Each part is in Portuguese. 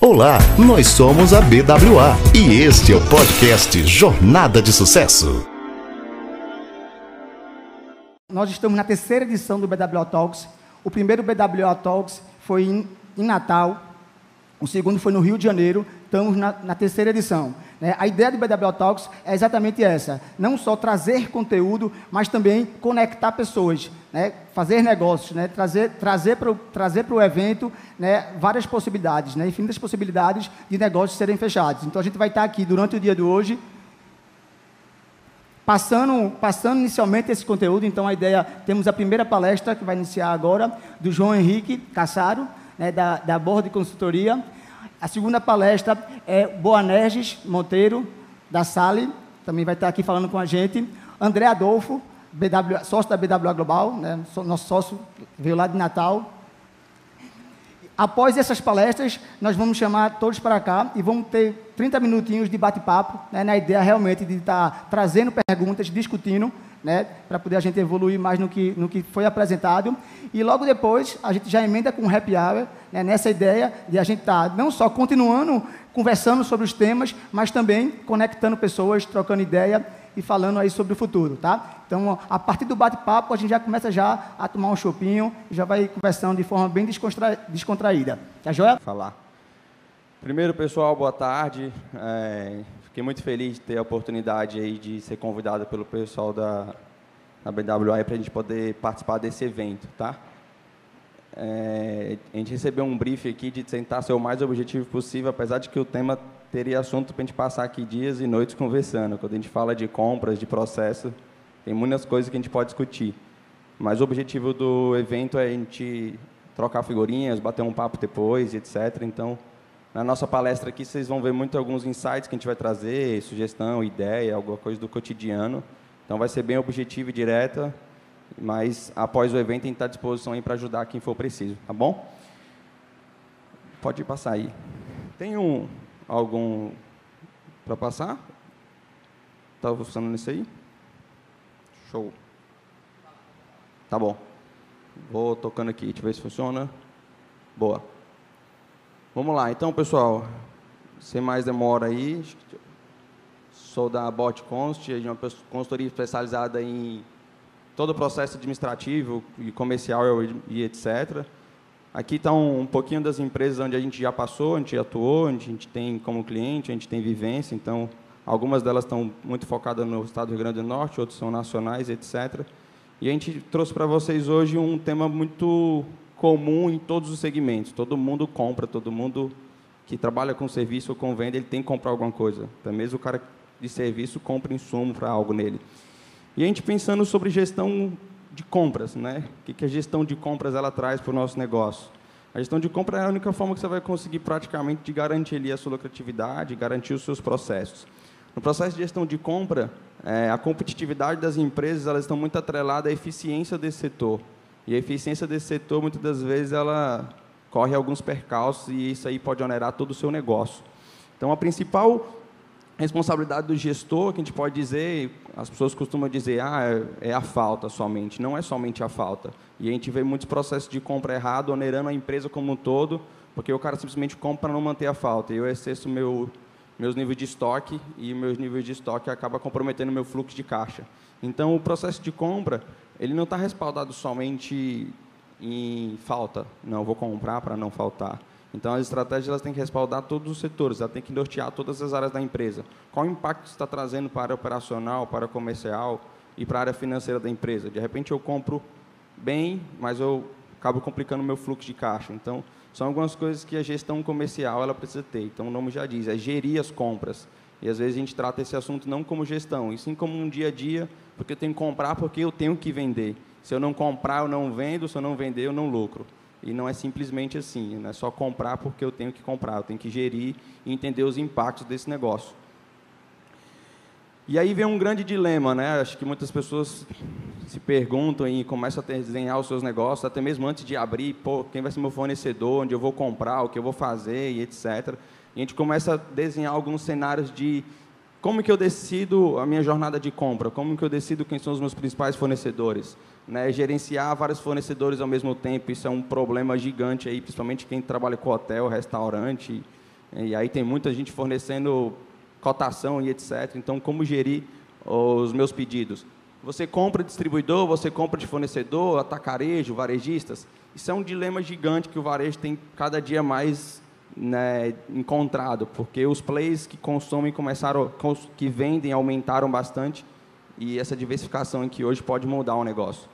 Olá, nós somos a BWA e este é o podcast Jornada de Sucesso. Nós estamos na terceira edição do BWA Talks. O primeiro BWA Talks foi em, Natal, o segundo foi no Rio de Janeiro, estamos na, na terceira edição. Né? A ideia do BWA Talks é exatamente essa: não só trazer conteúdo, mas também conectar pessoas, né? fazer negócios, né? trazer trazer para o trazer evento né? várias possibilidades, né? infinitas possibilidades de negócios serem fechados. Então a gente vai estar aqui durante o dia de hoje. Passando, passando inicialmente esse conteúdo, então a ideia, temos a primeira palestra que vai iniciar agora, do João Henrique Cassaro, né, da, da Borda de Consultoria. A segunda palestra é Boanerges Monteiro, da Sale, também vai estar aqui falando com a gente. André Adolfo, BW, sócio da BWA Global, né, nosso sócio veio lá de Natal. Após essas palestras, nós vamos chamar todos para cá e vamos ter 30 minutinhos de bate-papo, né, na ideia realmente de estar trazendo perguntas, discutindo né, para poder a gente evoluir mais no que, no que foi apresentado. E logo depois, a gente já emenda com o happy hour, né, nessa ideia de a gente estar tá não só continuando conversando sobre os temas, mas também conectando pessoas, trocando ideia e falando aí sobre o futuro, tá? Então, a partir do bate-papo, a gente já começa já a tomar um chopinho já vai conversando de forma bem descontra... descontraída. Tá joia? Falar. Primeiro, pessoal, boa tarde. É, Fiquei muito feliz de ter a oportunidade aí de ser convidado pelo pessoal da, da BWA para a gente poder participar desse evento, tá? É, a gente recebeu um briefing aqui de tentar ser o mais objetivo possível, apesar de que o tema teria assunto para a gente passar aqui dias e noites conversando. Quando a gente fala de compras, de processo, tem muitas coisas que a gente pode discutir. Mas o objetivo do evento é a gente trocar figurinhas, bater um papo depois, etc. Então, na nossa palestra aqui, vocês vão ver muito alguns insights que a gente vai trazer, sugestão, ideia, alguma coisa do cotidiano. Então, vai ser bem objetivo e direta, mas após o evento, a gente está à disposição aí para ajudar quem for preciso, tá bom? Pode passar aí. Tem um, algum para passar? Está funcionando nisso aí? Show. Tá bom. Vou tocando aqui, deixa eu ver se funciona. Boa. Vamos lá, então, pessoal, sem mais demora aí, sou da Bot Const, é uma consultoria especializada em todo o processo administrativo e comercial e etc. Aqui está um, pouquinho das empresas onde a gente já passou, a gente atuou, a gente tem como cliente, a gente tem vivência. Então, algumas delas estão muito focadas no estado do Rio Grande do Norte, outras são nacionais, etc. E a gente trouxe para vocês hoje um tema muito comum em todos os segmentos. Todo mundo compra, todo mundo que trabalha com serviço ou com venda, ele tem que comprar alguma coisa. Até mesmo o cara de serviço compra insumo para algo nele. E a gente pensando sobre gestão de compras, né? O que a gestão de compras ela traz para o nosso negócio? A gestão de compra é a única forma que você vai conseguir praticamente de garantir ali a sua lucratividade, garantir os seus processos. No processo de gestão de compra, é, a competitividade das empresas elas estão muito atreladas à eficiência desse setor. E a eficiência desse setor, muitas das vezes, ela corre alguns percalços e isso aí pode onerar todo o seu negócio. Então, a principal responsabilidade do gestor, que a gente pode dizer, as pessoas costumam dizer, ah, é, é a falta somente. Não é somente a falta. E a gente vê muitos processos de compra errado, onerando a empresa como um todo, porque o cara simplesmente compra para não manter a falta. E eu excesso meu, meus níveis de estoque e meus níveis de estoque acaba comprometendo meu fluxo de caixa. Então, o processo de compra, ele não está respaldado somente em falta. Não, vou comprar para não faltar. Então, as estratégias elas têm que respaldar todos os setores, ela tem que nortear todas as áreas da empresa. Qual o impacto está trazendo para a operacional, para a comercial e para a área financeira da empresa? De repente, eu compro bem, mas eu acabo complicando o meu fluxo de caixa. Então, são algumas coisas que a gestão comercial ela precisa ter. Então, o nome já diz, é gerir as compras. E, às vezes, a gente trata esse assunto não como gestão, e sim como um dia a dia porque eu tenho que comprar porque eu tenho que vender. Se eu não comprar, eu não vendo, se eu não vender, eu não lucro. E não é simplesmente assim, não é só comprar porque eu tenho que comprar, eu tenho que gerir e entender os impactos desse negócio. E aí vem um grande dilema, né? Acho que muitas pessoas se perguntam e começam a desenhar os seus negócios, até mesmo antes de abrir, pô, quem vai ser meu fornecedor, onde eu vou comprar, o que eu vou fazer e etc. E a gente começa a desenhar alguns cenários de como que eu decido a minha jornada de compra? Como que eu decido quem são os meus principais fornecedores? Né, gerenciar vários fornecedores ao mesmo tempo, isso é um problema gigante aí, principalmente quem trabalha com hotel, restaurante E aí tem muita gente fornecendo cotação e etc. Então, como gerir os meus pedidos? Você compra distribuidor, você compra de fornecedor, atacarejo, varejistas. Isso é um dilema gigante que o varejo tem cada dia mais né, encontrado, porque os players que consomem começaram, que vendem aumentaram bastante e essa diversificação em que hoje pode mudar o negócio.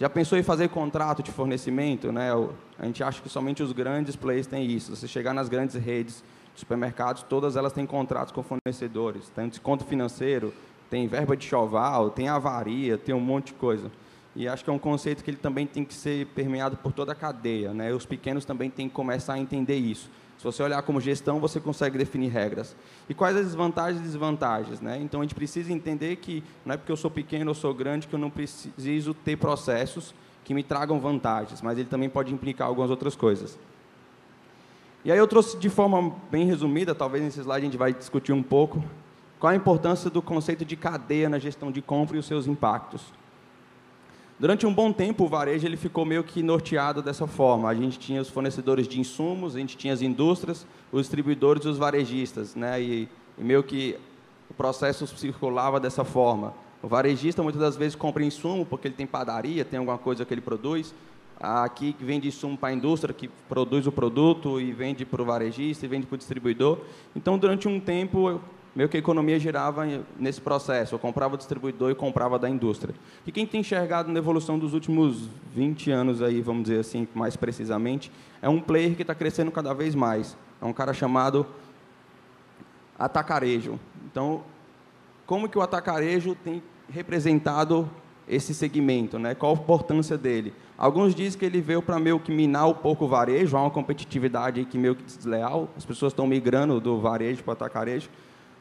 Já pensou em fazer contrato de fornecimento? Né? A gente acha que somente os grandes players têm isso. Você chegar nas grandes redes de supermercados, todas elas têm contratos com fornecedores. Tem desconto financeiro, tem verba de choval, tem avaria, tem um monte de coisa. E acho que é um conceito que ele também tem que ser permeado por toda a cadeia. Né? Os pequenos também têm que começar a entender isso. Se você olhar como gestão, você consegue definir regras. E quais as vantagens e desvantagens? Né? Então, a gente precisa entender que não é porque eu sou pequeno ou sou grande que eu não preciso ter processos que me tragam vantagens, mas ele também pode implicar algumas outras coisas. E aí eu trouxe de forma bem resumida, talvez nesse slide a gente vai discutir um pouco, qual a importância do conceito de cadeia na gestão de compra e os seus impactos. Durante um bom tempo, o varejo ele ficou meio que norteado dessa forma. A gente tinha os fornecedores de insumos, a gente tinha as indústrias, os distribuidores e os varejistas. Né? E, e meio que o processo circulava dessa forma. O varejista, muitas das vezes, compra insumo, porque ele tem padaria, tem alguma coisa que ele produz. Aqui vende insumo para a indústria, que produz o produto e vende para o varejista e vende para o distribuidor. Então, durante um tempo, meio que a economia girava nesse processo. Eu comprava do distribuidor e comprava da indústria. E quem tem enxergado na evolução dos últimos 20 anos, aí, vamos dizer assim, mais precisamente, é um player que está crescendo cada vez mais. É um cara chamado atacarejo. Então, como que o atacarejo tem representado esse segmento? Né? Qual a importância dele? Alguns dizem que ele veio para meio que minar um pouco o varejo, há uma competitividade que meio que desleal, as pessoas estão migrando do varejo para o atacarejo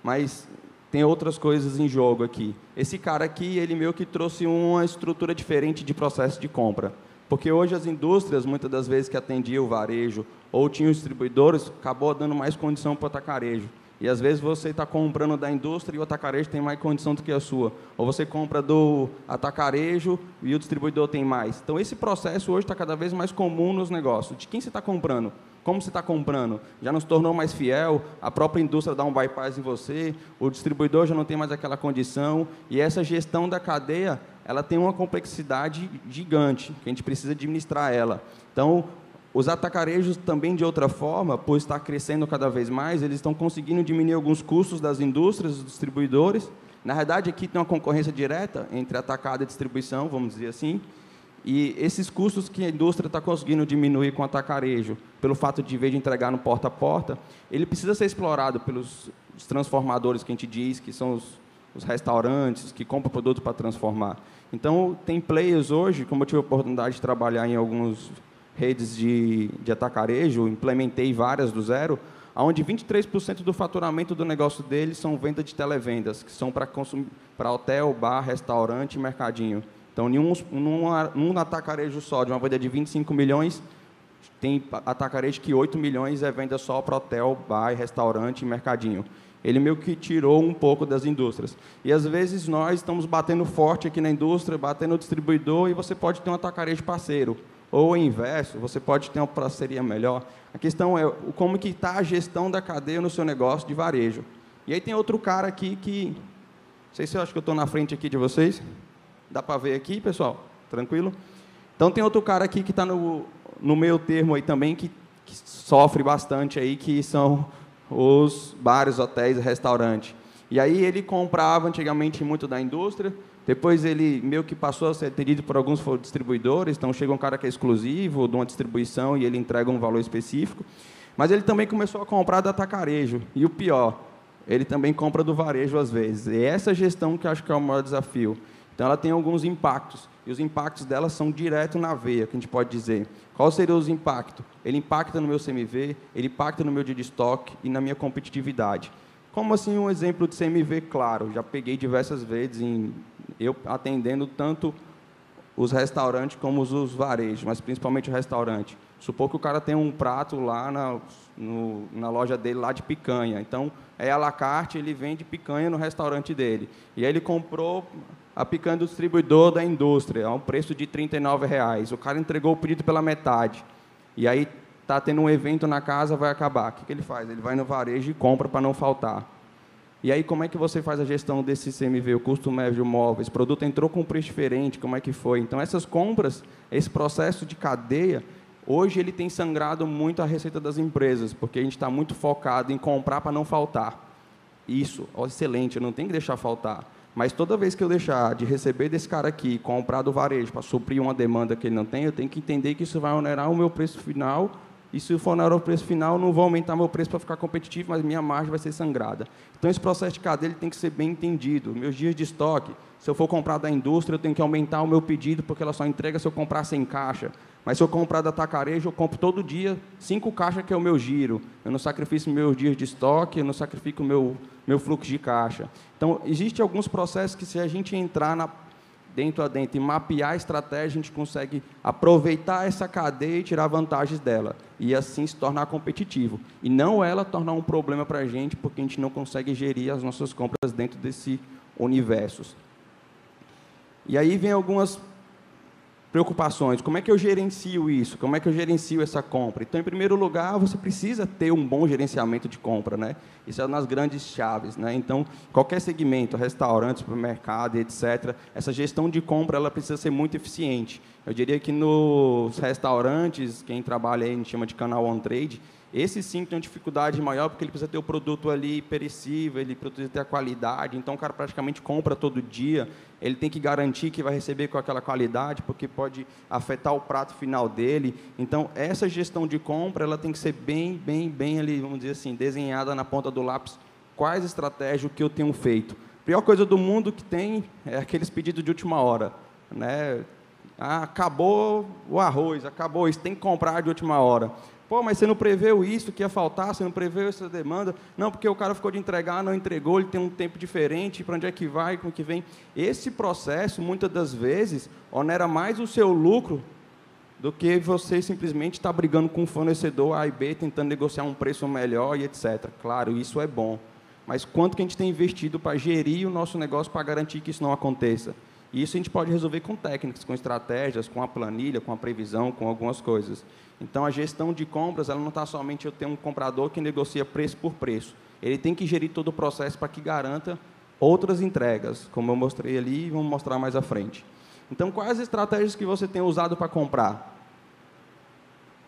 mas tem outras coisas em jogo aqui. Esse cara aqui, ele meio que trouxe uma estrutura diferente de processo de compra. Porque hoje as indústrias, muitas das vezes que atendiam o varejo ou tinham distribuidores, acabou dando mais condição para o atacarejo. E às vezes você está comprando da indústria e o atacarejo tem mais condição do que a sua. Ou você compra do atacarejo e o distribuidor tem mais. Então esse processo hoje está cada vez mais comum nos negócios. De quem você está comprando? Como você está comprando? Já não se tornou mais fiel, a própria indústria dá um bypass em você, o distribuidor já não tem mais aquela condição, e essa gestão da cadeia, ela tem uma complexidade gigante, que a gente precisa administrar ela. Então, os atacarejos também, de outra forma, por estar crescendo cada vez mais, eles estão conseguindo diminuir alguns custos das indústrias, dos distribuidores. Na verdade, aqui tem uma concorrência direta entre atacado e distribuição, vamos dizer assim, e esses custos que a indústria está conseguindo diminuir com o atacarejo, pelo fato de, em vez de entregar no porta a porta, ele precisa ser explorado pelos transformadores que a gente diz, que são os, os restaurantes, que compram produto para transformar. Então, tem players hoje, como eu tive a oportunidade de trabalhar em algumas redes de, de atacarejo, implementei várias do zero, onde 23% do faturamento do negócio deles são venda de televendas, que são para hotel, bar, restaurante e mercadinho. Então, num, num, atacarejo só, de uma venda de 25 milhões, tem atacarejo que 8 milhões é venda só para hotel, bar, restaurante e mercadinho. Ele meio que tirou um pouco das indústrias. E às vezes nós estamos batendo forte aqui na indústria, batendo no distribuidor, e você pode ter um atacarejo parceiro. Ou o inverso, você pode ter uma parceria melhor. A questão é como que está a gestão da cadeia no seu negócio de varejo. E aí tem outro cara aqui que... Não sei se eu acho que eu estou na frente aqui de vocês. Dá para ver aqui, pessoal? Tranquilo? Então tem outro cara aqui que está no, no meio termo aí também, que, que, sofre bastante aí, que são os bares, hotéis restaurantes. E aí ele comprava antigamente muito da indústria, depois ele meio que passou a ser atendido por alguns distribuidores, então chega um cara que é exclusivo de uma distribuição e ele entrega um valor específico. Mas ele também começou a comprar da atacarejo. E o pior, ele também compra do varejo às vezes. E essa gestão que eu acho que é o maior desafio. Então, ela tem alguns impactos, e os impactos dela são direto na veia, que a gente pode dizer. Qual seria os impactos? Ele impacta no meu CMV, ele impacta no meu dia de estoque e na minha competitividade. Como assim um exemplo de CMV claro? Já peguei diversas vezes em eu atendendo tanto os restaurantes como os, varejos, mas principalmente o restaurante. Supor que o cara tem um prato lá na, no, na loja dele lá de picanha. Então, é à la carte, ele vende picanha no restaurante dele. E aí ele comprou a picanha do distribuidor da indústria, a um preço de R$ 39,00. O cara entregou o pedido pela metade. E aí está tendo um evento na casa, vai acabar. O que, que ele faz? Ele vai no varejo e compra para não faltar. E aí, como é que você faz a gestão desse CMV, o custo médio móvel? Esse produto entrou com um preço diferente, como é que foi? Então, essas compras, esse processo de cadeia, hoje ele tem sangrado muito a receita das empresas, porque a gente está muito focado em comprar para não faltar. Isso, excelente, não tenho que deixar faltar. Mas toda vez que eu deixar de receber desse cara aqui, comprar do varejo para suprir uma demanda que ele não tem, eu tenho que entender que isso vai onerar o meu preço final e se for hora do preço final, não vou aumentar meu preço para ficar competitivo, mas minha margem vai ser sangrada. Então, esse processo de cadeia tem que ser bem entendido. Meus dias de estoque, se eu for comprar da indústria, eu tenho que aumentar o meu pedido, porque ela só entrega se eu comprar sem caixa. Mas se eu comprar da tacarejo, eu compro todo dia cinco caixas, que é o meu giro. Eu não sacrifico meus dias de estoque, eu não sacrifico meu, meu fluxo de caixa. Então, existem alguns processos que, se a gente entrar na dentro a dentro e mapear a estratégia, a gente consegue aproveitar essa cadeia e tirar vantagens dela. E assim se tornar competitivo. E não ela tornar um problema para a gente, porque a gente não consegue gerir as nossas compras dentro desse universo. E aí vem algumas preocupações. Como é que eu gerencio isso? Como é que eu gerencio essa compra? Então, em primeiro lugar, você precisa ter um bom gerenciamento de compra, né? Isso é nas grandes chaves, né? Então, qualquer segmento, restaurante, supermercado, etc., essa gestão de compra ela precisa ser muito eficiente. Eu diria que nos restaurantes, quem trabalha aí, a gente chama de canal on trade, esse sim tem uma dificuldade maior, porque ele precisa ter o produto ali perecível, ele precisa ter a qualidade, então o cara praticamente compra todo dia, ele tem que garantir que vai receber com aquela qualidade, porque pode afetar o prato final dele. Então, essa gestão de compra, ela tem que ser bem, bem, bem ali, vamos dizer assim, desenhada na ponta do lápis, quais estratégias que eu tenho feito. A pior coisa do mundo que tem é aqueles pedidos de última hora, né? Ah, acabou o arroz, acabou isso, tem que comprar de última hora. Pô, mas você não preveu isso que ia faltar, você não preveu essa demanda? Não, porque o cara ficou de entregar, não entregou, ele tem um tempo diferente, para onde é que vai, como que vem. Esse processo, muitas das vezes, onera mais o seu lucro do que você simplesmente estar tá brigando com o fornecedor A e B, tentando negociar um preço melhor e etc. Claro, isso é bom. Mas quanto que a gente tem investido para gerir o nosso negócio para garantir que isso não aconteça? E isso a gente pode resolver com técnicas, com estratégias, com a planilha, com a previsão, com algumas coisas. Então, a gestão de compras, ela não está somente eu ter um comprador que negocia preço por preço. Ele tem que gerir todo o processo para que garanta outras entregas, como eu mostrei ali e vamos mostrar mais à frente. Então, quais as estratégias que você tem usado para comprar?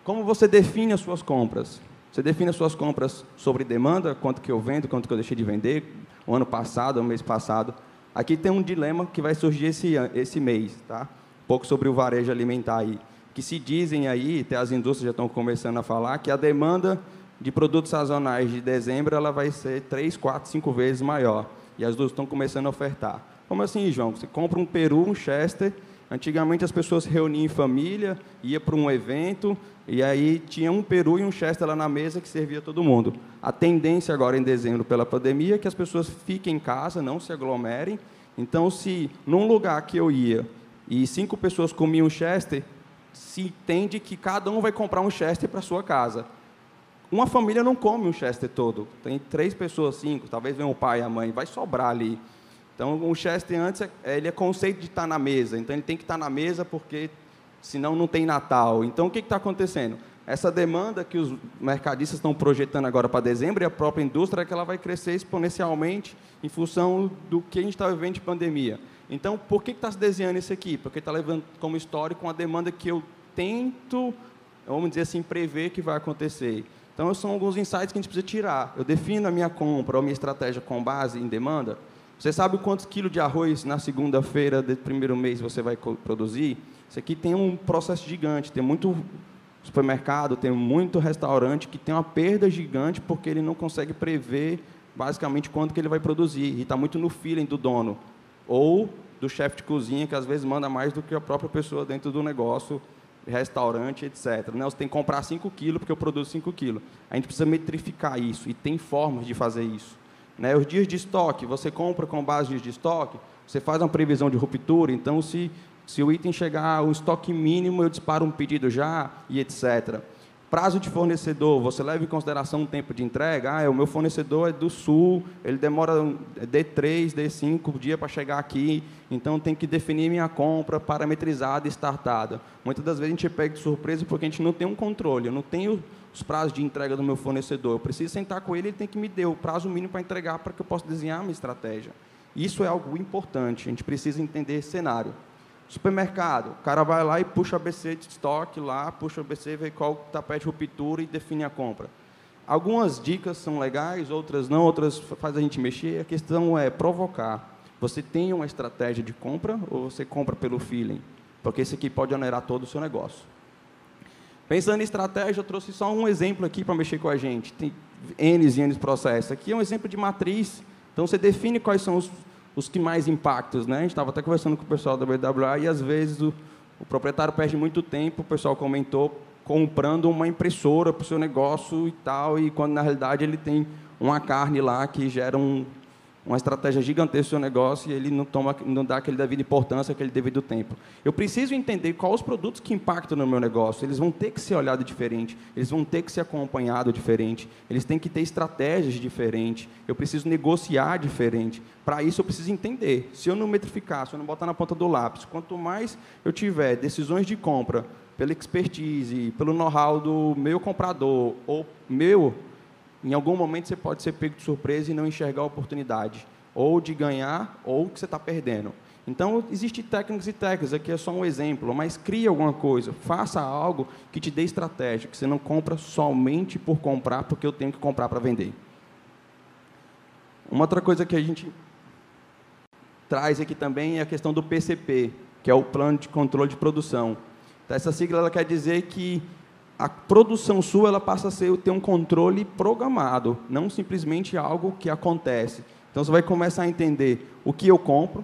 Como você define as suas compras? Você define as suas compras sobre demanda, quanto que eu vendo, quanto que eu deixei de vender, o ano passado, o mês passado. Aqui tem um dilema que vai surgir esse, esse mês, tá? Um pouco sobre o varejo alimentar aí. Que se dizem aí, até as indústrias já estão começando a falar, que a demanda de produtos sazonais de dezembro ela vai ser 3, 4, 5 vezes maior. E as duas estão começando a ofertar. Como assim, João? Você compra um peru, um chester. Antigamente as pessoas se reuniam em família, ia para um evento, e aí tinha um peru e um chester lá na mesa que servia todo mundo. A tendência agora em dezembro pela pandemia é que as pessoas fiquem em casa, não se aglomerem. Então, se num lugar que eu ia e cinco pessoas comiam chester, se entende que cada um vai comprar um chester para sua casa. Uma família não come um chester todo. Tem três pessoas, cinco, talvez venha o pai e a mãe, vai sobrar ali. Então, o chester antes, é, ele é conceito de estar na mesa. Então, ele tem que estar na mesa porque senão não tem Natal. Então, o que está acontecendo? Essa demanda que os mercadistas estão projetando agora para dezembro e a própria indústria é que ela vai crescer exponencialmente em função do que a gente está vivendo de pandemia. Então, por que está se desenhando isso aqui? Porque está levando como histórico uma demanda que eu tento, vamos dizer assim, prever que vai acontecer. Então, são alguns insights que a gente precisa tirar. Eu defino a minha compra ou a minha estratégia com base em demanda. Você sabe quantos quilos de arroz na segunda-feira do primeiro mês você vai produzir? Isso aqui tem um processo gigante, tem muito supermercado, tem muito restaurante que tem uma perda gigante porque ele não consegue prever basicamente quanto que ele vai produzir e está muito no feeling do dono ou do chefe de cozinha que às vezes manda mais do que a própria pessoa dentro do negócio, restaurante, etc. Não, você tem que comprar 5 quilos porque eu produzo 5 quilos. A gente precisa metrificar isso e tem formas de fazer isso. Né? Os dias de estoque, você compra com base dias de estoque, você faz uma previsão de ruptura, então se se o item chegar ao estoque mínimo, eu disparo um pedido já e etc. Prazo de fornecedor, você leva em consideração o tempo de entrega? Ah, o meu fornecedor é do sul, ele demora D3, D5 dia para chegar aqui, então tem que definir minha compra parametrizada e startada. Muitas das vezes a gente pega de surpresa porque a gente não tem um controle, eu não tenho os prazos de entrega do meu fornecedor. Eu preciso sentar com ele, ele tem que me dar o prazo mínimo para entregar para que eu possa desenhar a minha estratégia. Isso é algo importante, a gente precisa entender cenário. Supermercado, o cara vai lá e puxa a BC de estoque lá, puxa a BC, vê qual tapete de ruptura e define a compra. Algumas dicas são legais, outras não, outras faz a gente mexer. A questão é provocar. Você tem uma estratégia de compra ou você compra pelo feeling? Porque isso aqui pode onerar todo o seu negócio. Pensando em estratégia, eu trouxe só um exemplo aqui para mexer com a gente. Tem N e N processos. Aqui é um exemplo de matriz. Então, você define quais são os os que mais impactos, né? A gente estava até conversando com o pessoal da BWA e às vezes o, o proprietário perde muito tempo, o pessoal comentou, comprando uma impressora para o seu negócio e tal, e quando na realidade ele tem uma carne lá que gera um, uma estratégia gigantesca do seu negócio e ele não, toma, não dá aquele devido importância, aquele devido tempo. Eu preciso entender quais os produtos que impactam no meu negócio. Eles vão ter que ser olhados diferente, eles vão ter que ser acompanhados diferente, eles têm que ter estratégias diferentes, eu preciso negociar diferente. Para isso, eu preciso entender. Se eu não metrificar, se eu não botar na ponta do lápis, quanto mais eu tiver decisões de compra pela expertise, pelo know-how do meu comprador ou meu em algum momento você pode ser pego de surpresa e não enxergar a oportunidade, ou de ganhar, ou que você está perdendo. Então, existem técnicas e técnicas, aqui é só um exemplo, mas crie alguma coisa, faça algo que te dê estratégia, que você não compra somente por comprar, porque eu tenho que comprar para vender. Uma outra coisa que a gente traz aqui também é a questão do PCP, que é o Plano de Controle de Produção. Então, essa sigla ela quer dizer que a produção sua ela passa a ser, ter um controle programado, não simplesmente algo que acontece. Então você vai começar a entender o que eu compro,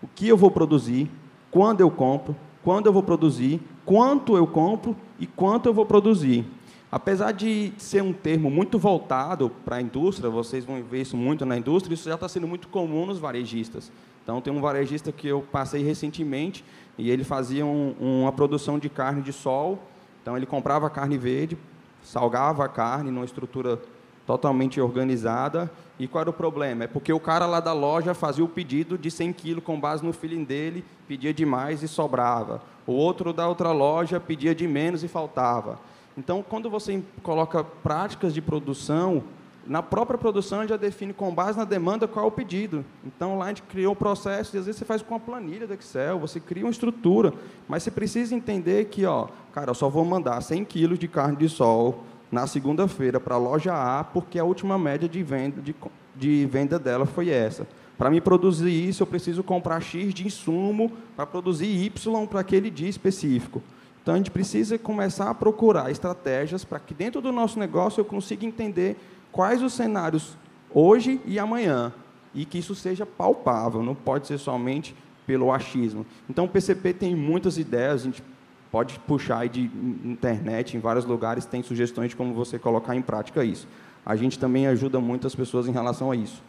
o que eu vou produzir, quando eu compro, quando eu vou produzir, quanto eu compro e quanto eu vou produzir. Apesar de ser um termo muito voltado para a indústria, vocês vão ver isso muito na indústria, isso já está sendo muito comum nos varejistas. Então, tem um varejista que eu passei recentemente e ele fazia um, uma produção de carne de sol então ele comprava carne verde, salgava a carne numa estrutura totalmente organizada. E qual era o problema? É porque o cara lá da loja fazia o pedido de 100 quilos com base no feeling dele, pedia demais e sobrava. O outro da outra loja pedia de menos e faltava. Então, quando você coloca práticas de produção na própria produção, já define com base na demanda qual é o pedido. Então, lá a gente criou um processo, e às vezes você faz com uma planilha do Excel, você cria uma estrutura, mas você precisa entender que, ó, cara, eu só vou mandar 100 quilos de carne de sol na segunda-feira para a loja A, porque a última média de venda, de, de venda dela foi essa. Para me produzir isso, eu preciso comprar X de insumo para produzir Y para aquele dia específico. Então, a gente precisa começar a procurar estratégias para que dentro do nosso negócio eu consiga entender quais os cenários hoje e amanhã, e que isso seja palpável, não pode ser somente pelo achismo. Então, o PCP tem muitas ideias, a gente pode puxar aí de internet, em vários lugares tem sugestões de como você colocar em prática isso. A gente também ajuda muitas pessoas em relação a isso.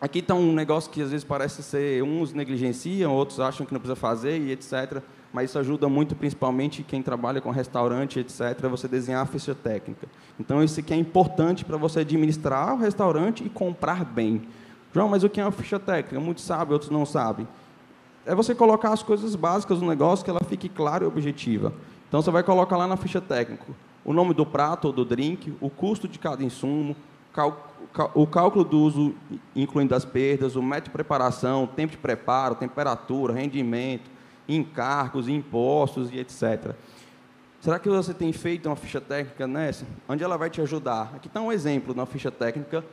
Aqui está um negócio que às vezes parece ser, uns negligenciam, outros acham que não precisa fazer e etc mas isso ajuda muito, principalmente quem trabalha com restaurante, etc., você desenhar a ficha técnica. Então, isso aqui é importante para você administrar o restaurante e comprar bem. João, mas o que é uma ficha técnica? Muitos sabem, outros não sabem. É você colocar as coisas básicas do negócio que ela fique clara e objetiva. Então, você vai colocar lá na ficha técnica o nome do prato ou do drink, o custo de cada insumo, o cálculo do uso, incluindo as perdas, o método de preparação, tempo de preparo, temperatura, rendimento, encargos, impostos e etc. Será que você tem feito uma ficha técnica nessa? Onde ela vai te ajudar? Aqui está um exemplo na ficha técnica,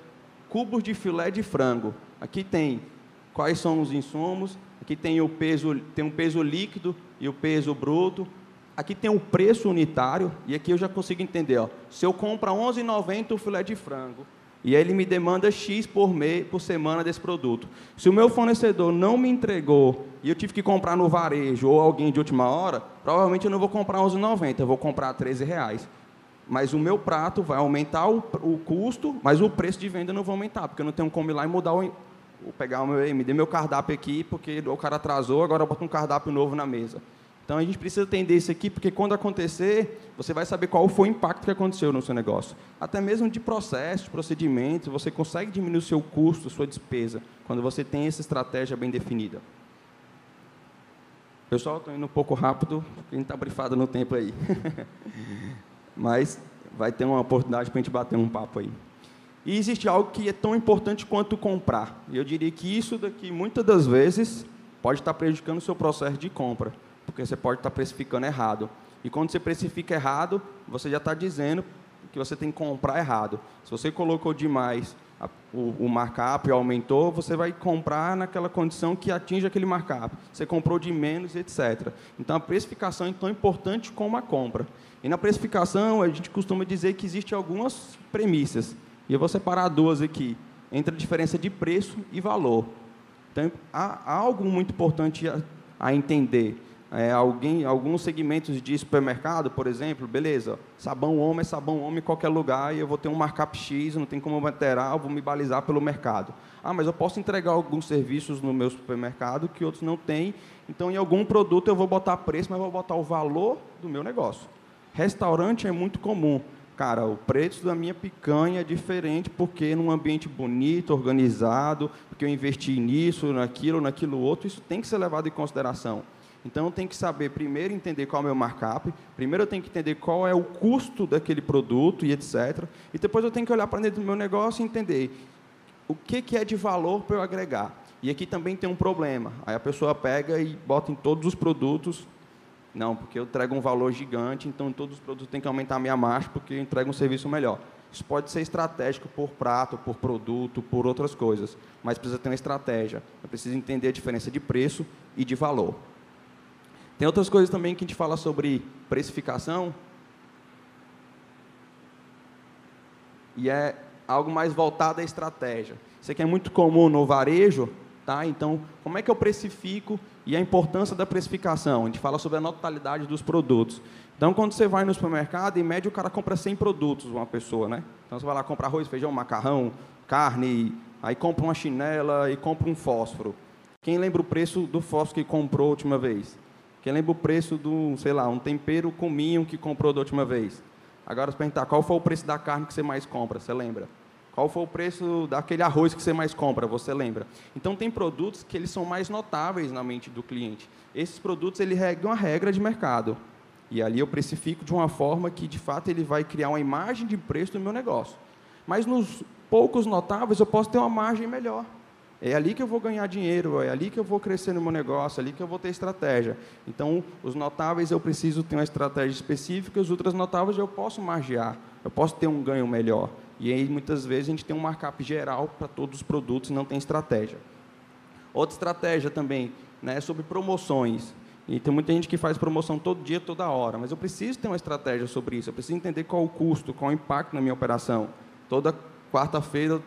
cubos de filé de frango. Aqui tem quais são os insumos, aqui tem o peso, tem um peso líquido e o peso bruto. Aqui tem o preço unitário e aqui eu já consigo entender, ó. Se eu compro 11,90 o filé de frango, e ele me demanda X por mês, por semana desse produto. Se o meu fornecedor não me entregou e eu tive que comprar no varejo ou alguém de última hora, provavelmente eu não vou comprar 11,90, eu vou comprar 13 reais. Mas o meu prato vai aumentar o, o, custo, mas o preço de venda não vai aumentar, porque eu não tenho como ir lá e mudar o, pegar o meu, me dê meu cardápio aqui, porque o cara atrasou, agora eu boto um cardápio novo na mesa. Então a gente precisa entender isso aqui, porque quando acontecer, você vai saber qual foi o impacto que aconteceu no seu negócio. Até mesmo de processo, de procedimento, você consegue diminuir o seu custo, sua despesa, quando você tem essa estratégia bem definida. Pessoal, estou indo um pouco rápido, porque a gente está brifado no tempo aí. Mas vai ter uma oportunidade para a gente bater um papo aí. E existe algo que é tão importante quanto comprar. E eu diria que isso daqui, muitas das vezes, pode estar prejudicando o seu processo de compra porque você pode estar precificando errado. E quando você precifica errado, você já está dizendo que você tem que comprar errado. Se você colocou demais o, o markup aumentou, você vai comprar naquela condição que atinge aquele markup. Você comprou de menos, etc. Então, a precificação é tão importante como a compra. E na precificação, a gente costuma dizer que existem algumas premissas. E eu vou separar duas aqui, entre a diferença de preço e valor. Então, há, há algo muito importante a, a entender é, alguém, alguns segmentos de supermercado, por exemplo, beleza, sabão homem é sabão homem em qualquer lugar e eu vou ter um markup X, não tem como alterar, eu vou me balizar pelo mercado. Ah, mas eu posso entregar alguns serviços no meu supermercado que outros não têm, então em algum produto eu vou botar preço, mas vou botar o valor do meu negócio. Restaurante é muito comum. Cara, o preço da minha picanha é diferente porque num ambiente bonito, organizado, porque eu investi nisso, naquilo, naquilo outro, isso tem que ser levado em consideração. Então, eu tenho que saber, primeiro, entender qual é o meu markup, primeiro eu tenho que entender qual é o custo daquele produto e etc. E depois eu tenho que olhar para dentro do meu negócio e entender o que, que é de valor para eu agregar. E aqui também tem um problema. Aí a pessoa pega e bota em todos os produtos. Não, porque eu entrego um valor gigante, então todos os produtos têm que aumentar a minha margem porque eu entrego um serviço melhor. Isso pode ser estratégico por prato, por produto, por outras coisas, mas precisa ter uma estratégia. Eu preciso entender a diferença de preço e de valor. Tem outras coisas também que a gente fala sobre precificação. E é algo mais voltado à estratégia. Isso aqui é muito comum no varejo, tá? Então, como é que eu precifico e a importância da precificação? A gente fala sobre a totalidade dos produtos. Então, quando você vai no supermercado, em média o cara compra 100 produtos, uma pessoa, né? Então, você vai lá comprar arroz, feijão, macarrão, carne, aí compra uma chinela e compra um fósforo. Quem lembra o preço do fósforo que comprou a última vez? Quem lembra o preço do, sei lá, um tempero cominho que comprou da última vez? Agora, se perguntar qual foi o preço da carne que você mais compra, você lembra? Qual foi o preço daquele arroz que você mais compra, você lembra? Então, tem produtos que eles são mais notáveis na mente do cliente. Esses produtos, ele regam a regra de mercado. E ali eu precifico de uma forma que, de fato, ele vai criar uma imagem de preço do meu negócio. Mas nos poucos notáveis, eu posso ter uma margem melhor. É ali que eu vou ganhar dinheiro, é ali que eu vou crescer no meu negócio, é ali que eu vou ter estratégia. Então, os notáveis eu preciso ter uma estratégia específica, os outros notáveis eu posso margear, eu posso ter um ganho melhor. E aí, muitas vezes, a gente tem um markup geral para todos os produtos e não tem estratégia. Outra estratégia também né, é sobre promoções. E tem muita gente que faz promoção todo dia, toda hora, mas eu preciso ter uma estratégia sobre isso, eu preciso entender qual o custo, qual o impacto na minha operação. Toda quarta-feira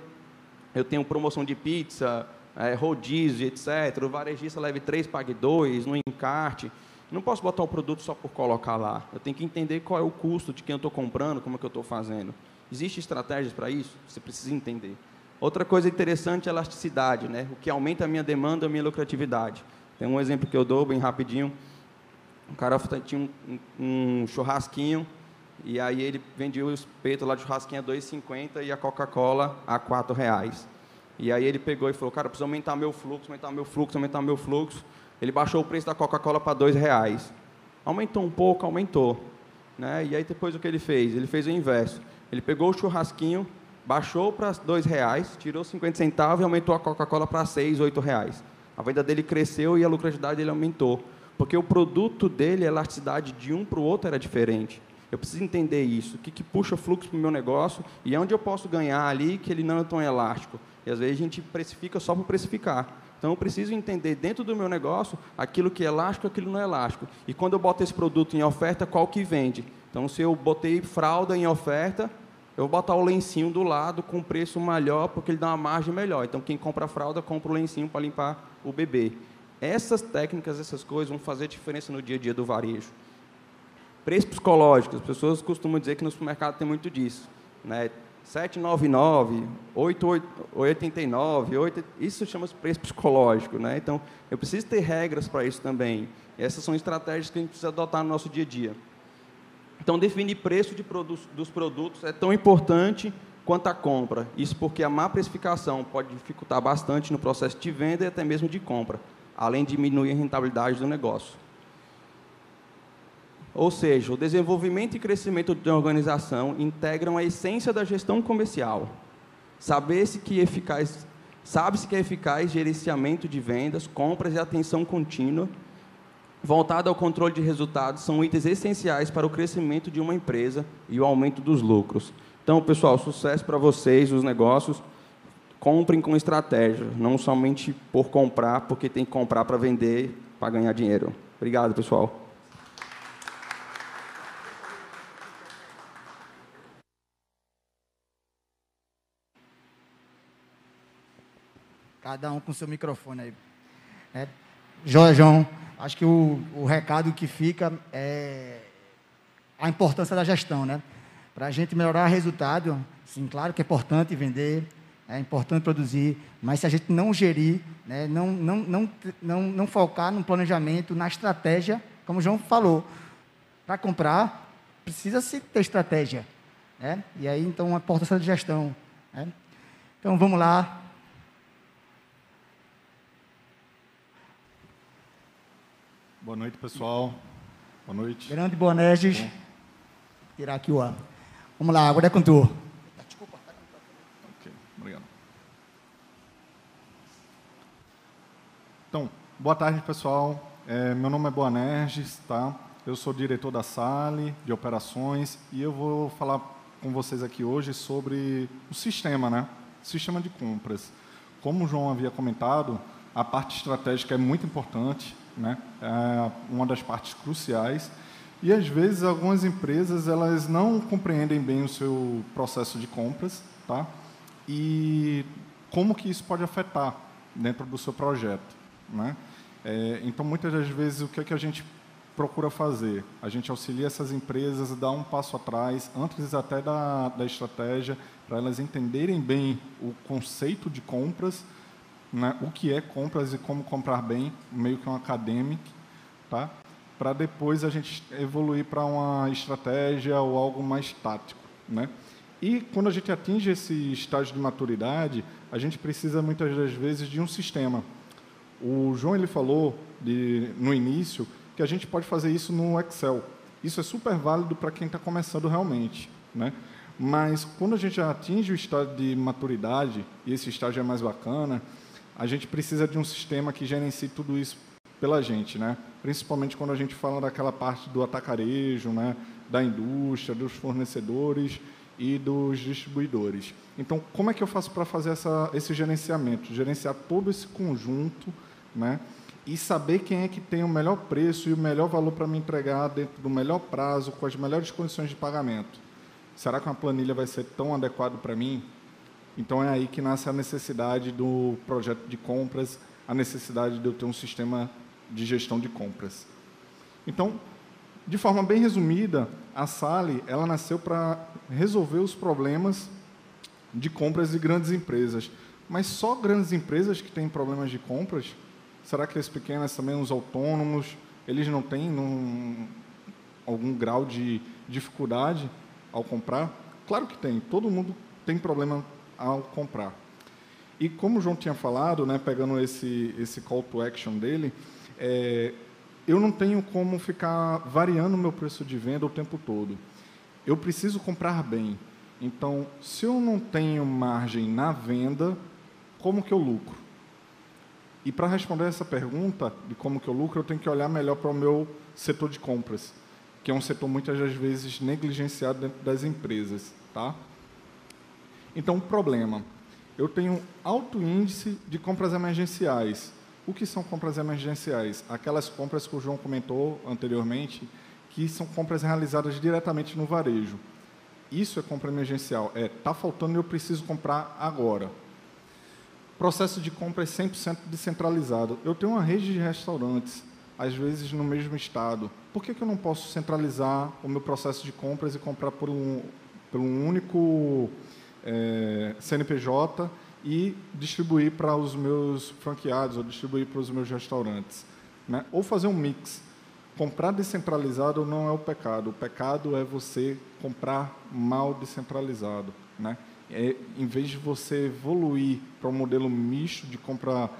eu tenho promoção de pizza, é, rodízio, etc. O varejista leve 3, pague 2, no encarte. Não posso botar o produto só por colocar lá. Eu tenho que entender qual é o custo de quem eu estou comprando, como é que eu estou fazendo. Existem estratégias para isso? Você precisa entender. Outra coisa interessante é a elasticidade, né? o que aumenta a minha demanda, a minha lucratividade. Tem um exemplo que eu dou bem rapidinho. O cara tinha um, um churrasquinho, e aí ele vendia o espeto lá de churrasquinho a 2,50 e a Coca-Cola a R$ reais. E aí ele pegou e falou, cara, preciso aumentar meu fluxo, aumentar meu fluxo, aumentar meu fluxo. Ele baixou o preço da Coca-Cola para R$ reais. Aumentou um pouco, aumentou. Né? E aí depois o que ele fez? Ele fez o inverso. Ele pegou o churrasquinho, baixou para R$ reais, tirou 50 centavos e aumentou a Coca-Cola para 8 reais. A venda dele cresceu e a lucratividade dele aumentou. Porque o produto dele, a elasticidade de um para o outro era diferente. Eu preciso entender isso. O que, que puxa fluxo para o meu negócio e onde eu posso ganhar ali que ele não é tão elástico. E às vezes a gente precifica só por precificar. Então eu preciso entender dentro do meu negócio aquilo que é elástico e aquilo não é elástico. E quando eu boto esse produto em oferta, qual que vende? Então se eu botei fralda em oferta, eu vou botar o lencinho do lado com preço melhor, porque ele dá uma margem melhor. Então quem compra fralda, compra o lencinho para limpar o bebê. Essas técnicas, essas coisas vão fazer diferença no dia a dia do varejo. Preço psicológico. As pessoas costumam dizer que no supermercado tem muito disso. Né? 799, 889, 8, isso chama -se preço psicológico, né? Então, eu preciso ter regras para isso também. E essas são estratégias que a gente precisa adotar no nosso dia a dia. Então, definir preço de dos produtos é tão importante quanto a compra. Isso porque a má precificação pode dificultar bastante no processo de venda e até mesmo de compra, além de diminuir a rentabilidade do negócio. Ou seja, o desenvolvimento e crescimento de uma organização integram a essência da gestão comercial. Saber-se que eficaz, sabe-se que é eficaz gerenciamento de vendas, compras e atenção contínua, voltada ao controle de resultados, são itens essenciais para o crescimento de uma empresa e o aumento dos lucros. Então, pessoal, sucesso para vocês, os negócios. Comprem com estratégia, não somente por comprar, porque tem que comprar para vender, para ganhar dinheiro. Obrigado, pessoal. Cada um com seu microfone aí. É, João, acho que o, o recado que fica é a importância da gestão, né? Para a gente melhorar o resultado, sim, claro que é importante vender, é importante produzir, mas se a gente não gerir, né, não, não, não, não, não focar no planejamento, na estratégia, como o João falou, para comprar, precisa-se ter estratégia. Né? E aí, então, a importância da gestão. Né? Então, vamos lá. Boa noite, pessoal. Boa noite. Grande Boanerges. Bom. Tirar aqui o ar. Vamos lá, agora é com tu. Desculpa. Ok, obrigado. Então, boa tarde, pessoal. É, meu nome é Boanerges, tá? Eu sou diretor da SALE de operações e eu vou falar com vocês aqui hoje sobre o sistema, né? Sistema de compras. Como o João havia comentado, a parte estratégica é muito importante, né? É uma das partes cruciais e às vezes algumas empresas elas não compreendem bem o seu processo de compras, tá? E como que isso pode afetar dentro do seu projeto, né? É, então muitas das vezes o que é que a gente procura fazer? A gente auxilia essas empresas a dar um passo atrás, antes até da, da estratégia, para elas entenderem bem o conceito de compras, né? o que é compras e como comprar bem, meio que um acadêmico, tá? para depois a gente evoluir para uma estratégia ou algo mais tático, né? E quando a gente atinge esse estágio de maturidade, a gente precisa muitas das vezes de um sistema. O João ele falou de, no início que a gente pode fazer isso no Excel. Isso é super válido para quem está começando realmente, né? Mas quando a gente atinge o estágio de maturidade e esse estágio é mais bacana, a gente precisa de um sistema que gerencie tudo isso pela gente, né? Principalmente quando a gente fala daquela parte do atacarejo, né? Da indústria, dos fornecedores e dos distribuidores. Então, como é que eu faço para fazer essa, esse gerenciamento? Gerenciar todo esse conjunto, né? E saber quem é que tem o melhor preço e o melhor valor para me entregar dentro do melhor prazo, com as melhores condições de pagamento. Será que uma planilha vai ser tão adequada para mim? Então é aí que nasce a necessidade do projeto de compras, a necessidade de eu ter um sistema de gestão de compras. Então, de forma bem resumida, a Sale ela nasceu para resolver os problemas de compras de grandes empresas. Mas só grandes empresas que têm problemas de compras? Será que as pequenas também, os autônomos, eles não têm num, algum grau de dificuldade ao comprar? Claro que tem. Todo mundo tem problema ao comprar. E como o João tinha falado, né, pegando esse, esse call to action dele, é, eu não tenho como ficar variando o meu preço de venda o tempo todo. Eu preciso comprar bem. Então, se eu não tenho margem na venda, como que eu lucro? E para responder essa pergunta de como que eu lucro, eu tenho que olhar melhor para o meu setor de compras, que é um setor muitas das vezes negligenciado dentro das empresas, tá? Então, o problema, eu tenho alto índice de compras emergenciais. O que são compras emergenciais? Aquelas compras que o João comentou anteriormente, que são compras realizadas diretamente no varejo. Isso é compra emergencial. É, está faltando e eu preciso comprar agora. Processo de compra é 100% descentralizado. Eu tenho uma rede de restaurantes, às vezes no mesmo estado. Por que, que eu não posso centralizar o meu processo de compras e comprar por um, por um único é, CNPJ e distribuir para os meus franqueados ou distribuir para os meus restaurantes. Né? Ou fazer um mix. Comprar descentralizado não é o pecado. O pecado é você comprar mal descentralizado. Né? É, em vez de você evoluir para um modelo misto de comprar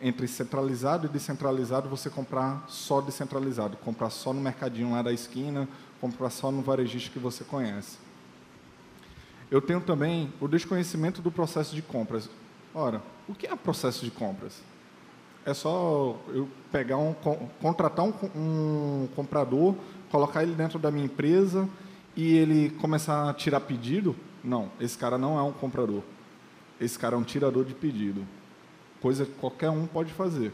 entre centralizado e descentralizado, você comprar só descentralizado, comprar só no mercadinho lá da esquina, comprar só no varejista que você conhece. Eu tenho também o desconhecimento do processo de compras. Ora, o que é processo de compras? É só eu pegar um, contratar um, um comprador, colocar ele dentro da minha empresa e ele começar a tirar pedido? Não, esse cara não é um comprador. Esse cara é um tirador de pedido coisa que qualquer um pode fazer.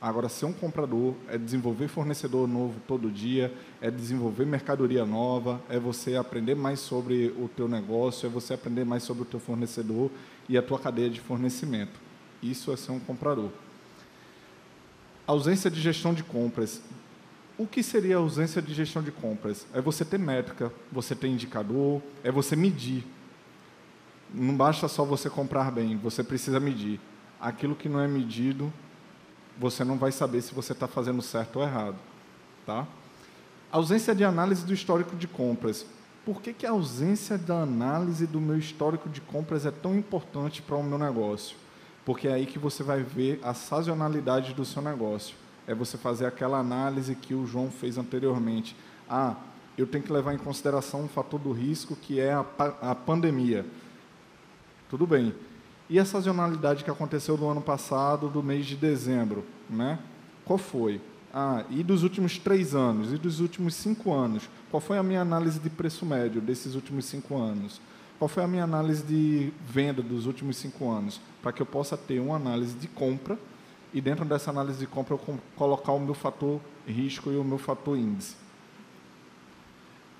Agora, ser um comprador é desenvolver fornecedor novo todo dia, é desenvolver mercadoria nova, é você aprender mais sobre o teu negócio, é você aprender mais sobre o teu fornecedor e a tua cadeia de fornecimento. Isso é ser um comprador. Ausência de gestão de compras. O que seria ausência de gestão de compras? É você ter métrica, você ter indicador, é você medir. Não basta só você comprar bem, você precisa medir aquilo que não é medido, você não vai saber se você está fazendo certo ou errado. Tá? Ausência de análise do histórico de compras. Por que, que a ausência da análise do meu histórico de compras é tão importante para o meu negócio? Porque é aí que você vai ver a sazonalidade do seu negócio. É você fazer aquela análise que o João fez anteriormente. Ah, eu tenho que levar em consideração um fator do risco que é a, a pandemia. Tudo bem. E a sazonalidade que aconteceu no ano passado, do mês de dezembro, né? Qual foi? Ah, e dos últimos três anos? E dos últimos cinco anos? Qual foi a minha análise de preço médio desses últimos cinco anos? Qual foi a minha análise de venda dos últimos cinco anos? Para que eu possa ter uma análise de compra e dentro dessa análise de compra eu colocar o meu fator risco e o meu fator índice.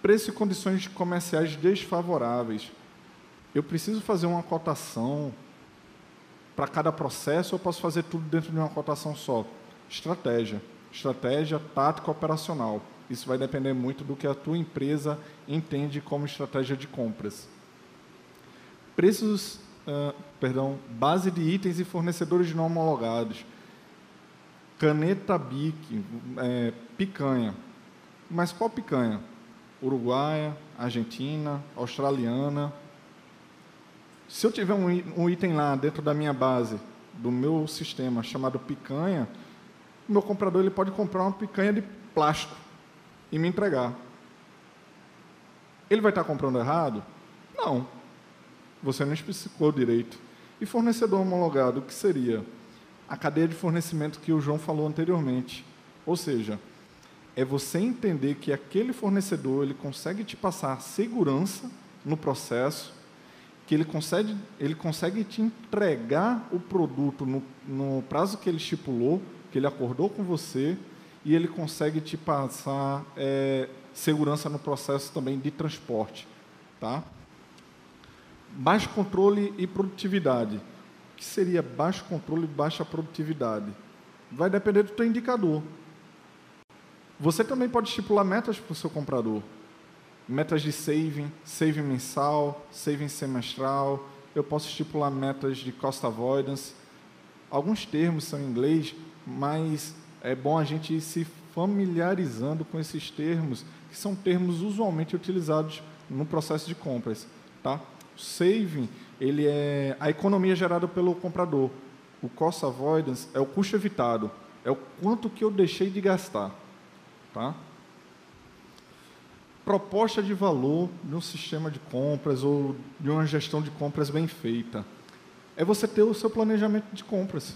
Preço e condições comerciais desfavoráveis. Eu preciso fazer uma cotação para cada processo, eu posso fazer tudo dentro de uma cotação só. Estratégia. Estratégia tática operacional. Isso vai depender muito do que a tua empresa entende como estratégia de compras. Preços, uh, perdão, base de itens e fornecedores não homologados. Caneta BIC, é, picanha. Mas qual picanha? Uruguaia, Argentina, australiana, se eu tiver um, item lá dentro da minha base, do meu sistema, chamado picanha, meu comprador ele pode comprar uma picanha de plástico e me entregar. Ele vai estar comprando errado? Não. Você não especificou direito. E fornecedor homologado, o que seria? A cadeia de fornecimento que o João falou anteriormente. Ou seja, é você entender que aquele fornecedor ele consegue te passar segurança no processo que ele consegue, ele consegue te entregar o produto no, no prazo que ele estipulou, que ele acordou com você, e ele consegue te passar é, segurança no processo também de transporte. Tá? Baixo controle e produtividade. O que seria baixo controle e baixa produtividade? Vai depender do teu indicador. Você também pode estipular metas para o seu comprador metas de saving, saving mensal, saving semestral. Eu posso estipular metas de cost avoidance. Alguns termos são em inglês, mas é bom a gente ir se familiarizando com esses termos, que são termos usualmente utilizados no processo de compras. Tá? O saving ele é a economia gerada pelo comprador. O cost avoidance é o custo evitado, é o quanto que eu deixei de gastar. Tá? proposta de valor de um sistema de compras ou de uma gestão de compras bem feita é você ter o seu planejamento de compras.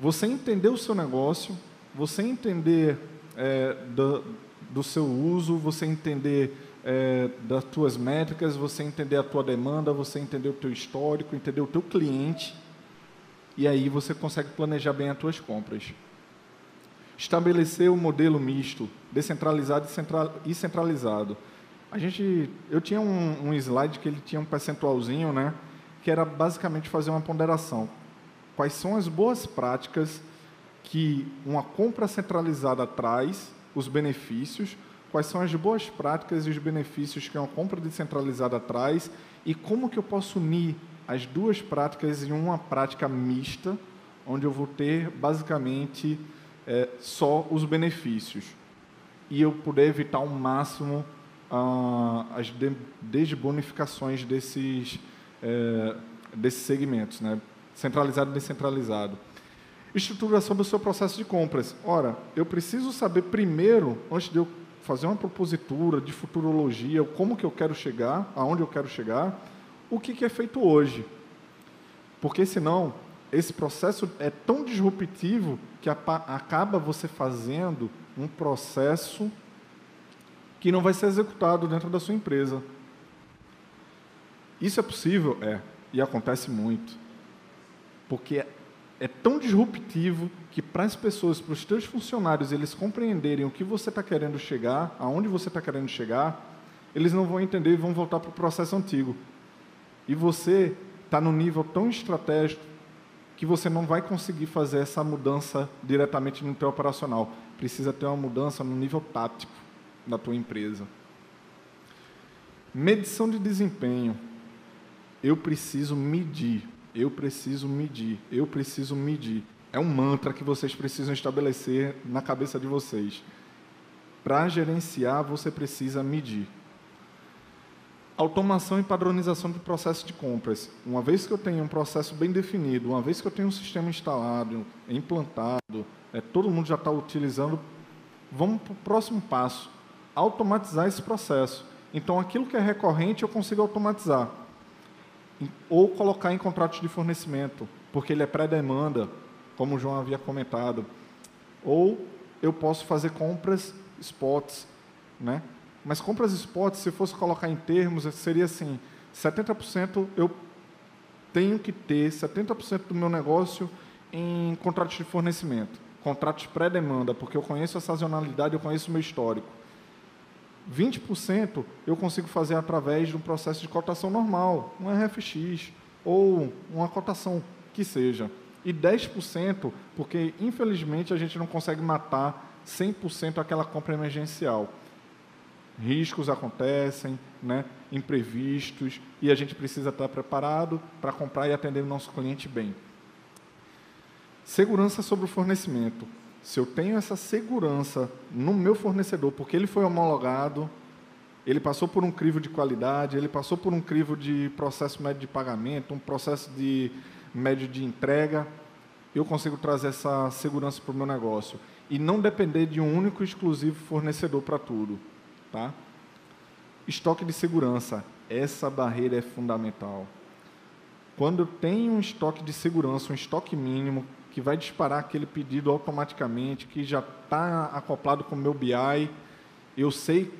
Você entender o seu negócio, você entender é, do, do, seu uso, você entender é, das tuas métricas, você entender a tua demanda, você entender o teu histórico, entender o teu cliente, e aí você consegue planejar bem as tuas compras estabelecer o um modelo misto, descentralizado e centralizado. A gente, eu tinha um, um slide que ele tinha um percentualzinho, né, que era basicamente fazer uma ponderação. Quais são as boas práticas que uma compra centralizada traz, os benefícios, quais são as boas práticas e os benefícios que uma compra descentralizada traz e como que eu posso unir as duas práticas em uma prática mista, onde eu vou ter basicamente é, só os benefícios e eu poder evitar ao máximo ah, as de, desbonificações desses, é, desses segmentos, né? Centralizado e descentralizado. Estruturação do seu processo de compras. Ora, eu preciso saber primeiro, antes de eu fazer uma propositura de futurologia, como que eu quero chegar, aonde eu quero chegar, o que, que é feito hoje. Porque senão, esse processo é tão disruptivo que acaba você fazendo um processo que não vai ser executado dentro da sua empresa. Isso é possível? É, e acontece muito. Porque é, tão disruptivo que para as pessoas, para os teus funcionários, eles compreenderem o que você está querendo chegar, aonde você está querendo chegar, eles não vão entender e vão voltar para o processo antigo. E você está no nível tão estratégico que você não vai conseguir fazer essa mudança diretamente no teu operacional. Precisa ter uma mudança no nível tático da tua empresa. Medição de desempenho. Eu preciso medir, eu preciso medir, eu preciso medir. É um mantra que vocês precisam estabelecer na cabeça de vocês. Para gerenciar, você precisa medir. Automação e padronização do processo de compras. Uma vez que eu tenho um processo bem definido, uma vez que eu tenho um sistema instalado, implantado, é, todo mundo já está utilizando, vamos para o próximo passo: automatizar esse processo. Então, aquilo que é recorrente eu consigo automatizar. Ou colocar em contratos de fornecimento, porque ele é pré-demanda, como o João havia comentado. Ou eu posso fazer compras spots, né? Mas compras spot, se fosse colocar em termos, seria assim: 70% eu tenho que ter 70% do meu negócio em contratos de fornecimento, contratos pré-demanda, porque eu conheço a sazonalidade, eu conheço o meu histórico. 20% eu consigo fazer através de um processo de cotação normal, um RFX ou uma cotação que seja. E 10%, porque infelizmente a gente não consegue matar 100% aquela compra emergencial riscos acontecem, né, imprevistos, e a gente precisa estar preparado para comprar e atender o nosso cliente bem. Segurança sobre o fornecimento. Se eu tenho essa segurança no meu fornecedor, porque ele foi homologado, ele passou por um crivo de qualidade, ele passou por um crivo de processo médio de pagamento, um processo de médio de entrega, eu consigo trazer essa segurança para o meu negócio e não depender de um único exclusivo fornecedor para tudo. Tá? Estoque de segurança. Essa barreira é fundamental. Quando eu tenho um estoque de segurança, um estoque mínimo, que vai disparar aquele pedido automaticamente, que já está acoplado com o meu BI, eu sei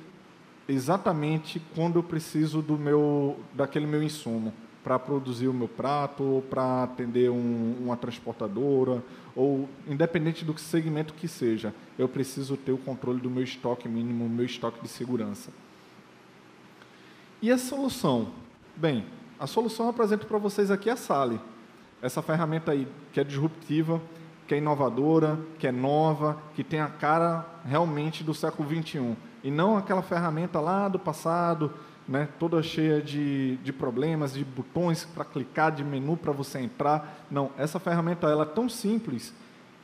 exatamente quando eu preciso do meu, daquele meu insumo para produzir o meu prato, ou para atender um, uma transportadora, ou independente do segmento que seja, eu preciso ter o controle do meu estoque mínimo, meu estoque de segurança. E a solução? Bem, a solução eu apresento para vocês aqui a Sally. Essa ferramenta aí que é disruptiva, que é inovadora, que é nova, que tem a cara realmente do século 21 e não aquela ferramenta lá do passado né, toda cheia de, de problemas, de botões para clicar, de menu para você entrar. Não, essa ferramenta ela é tão simples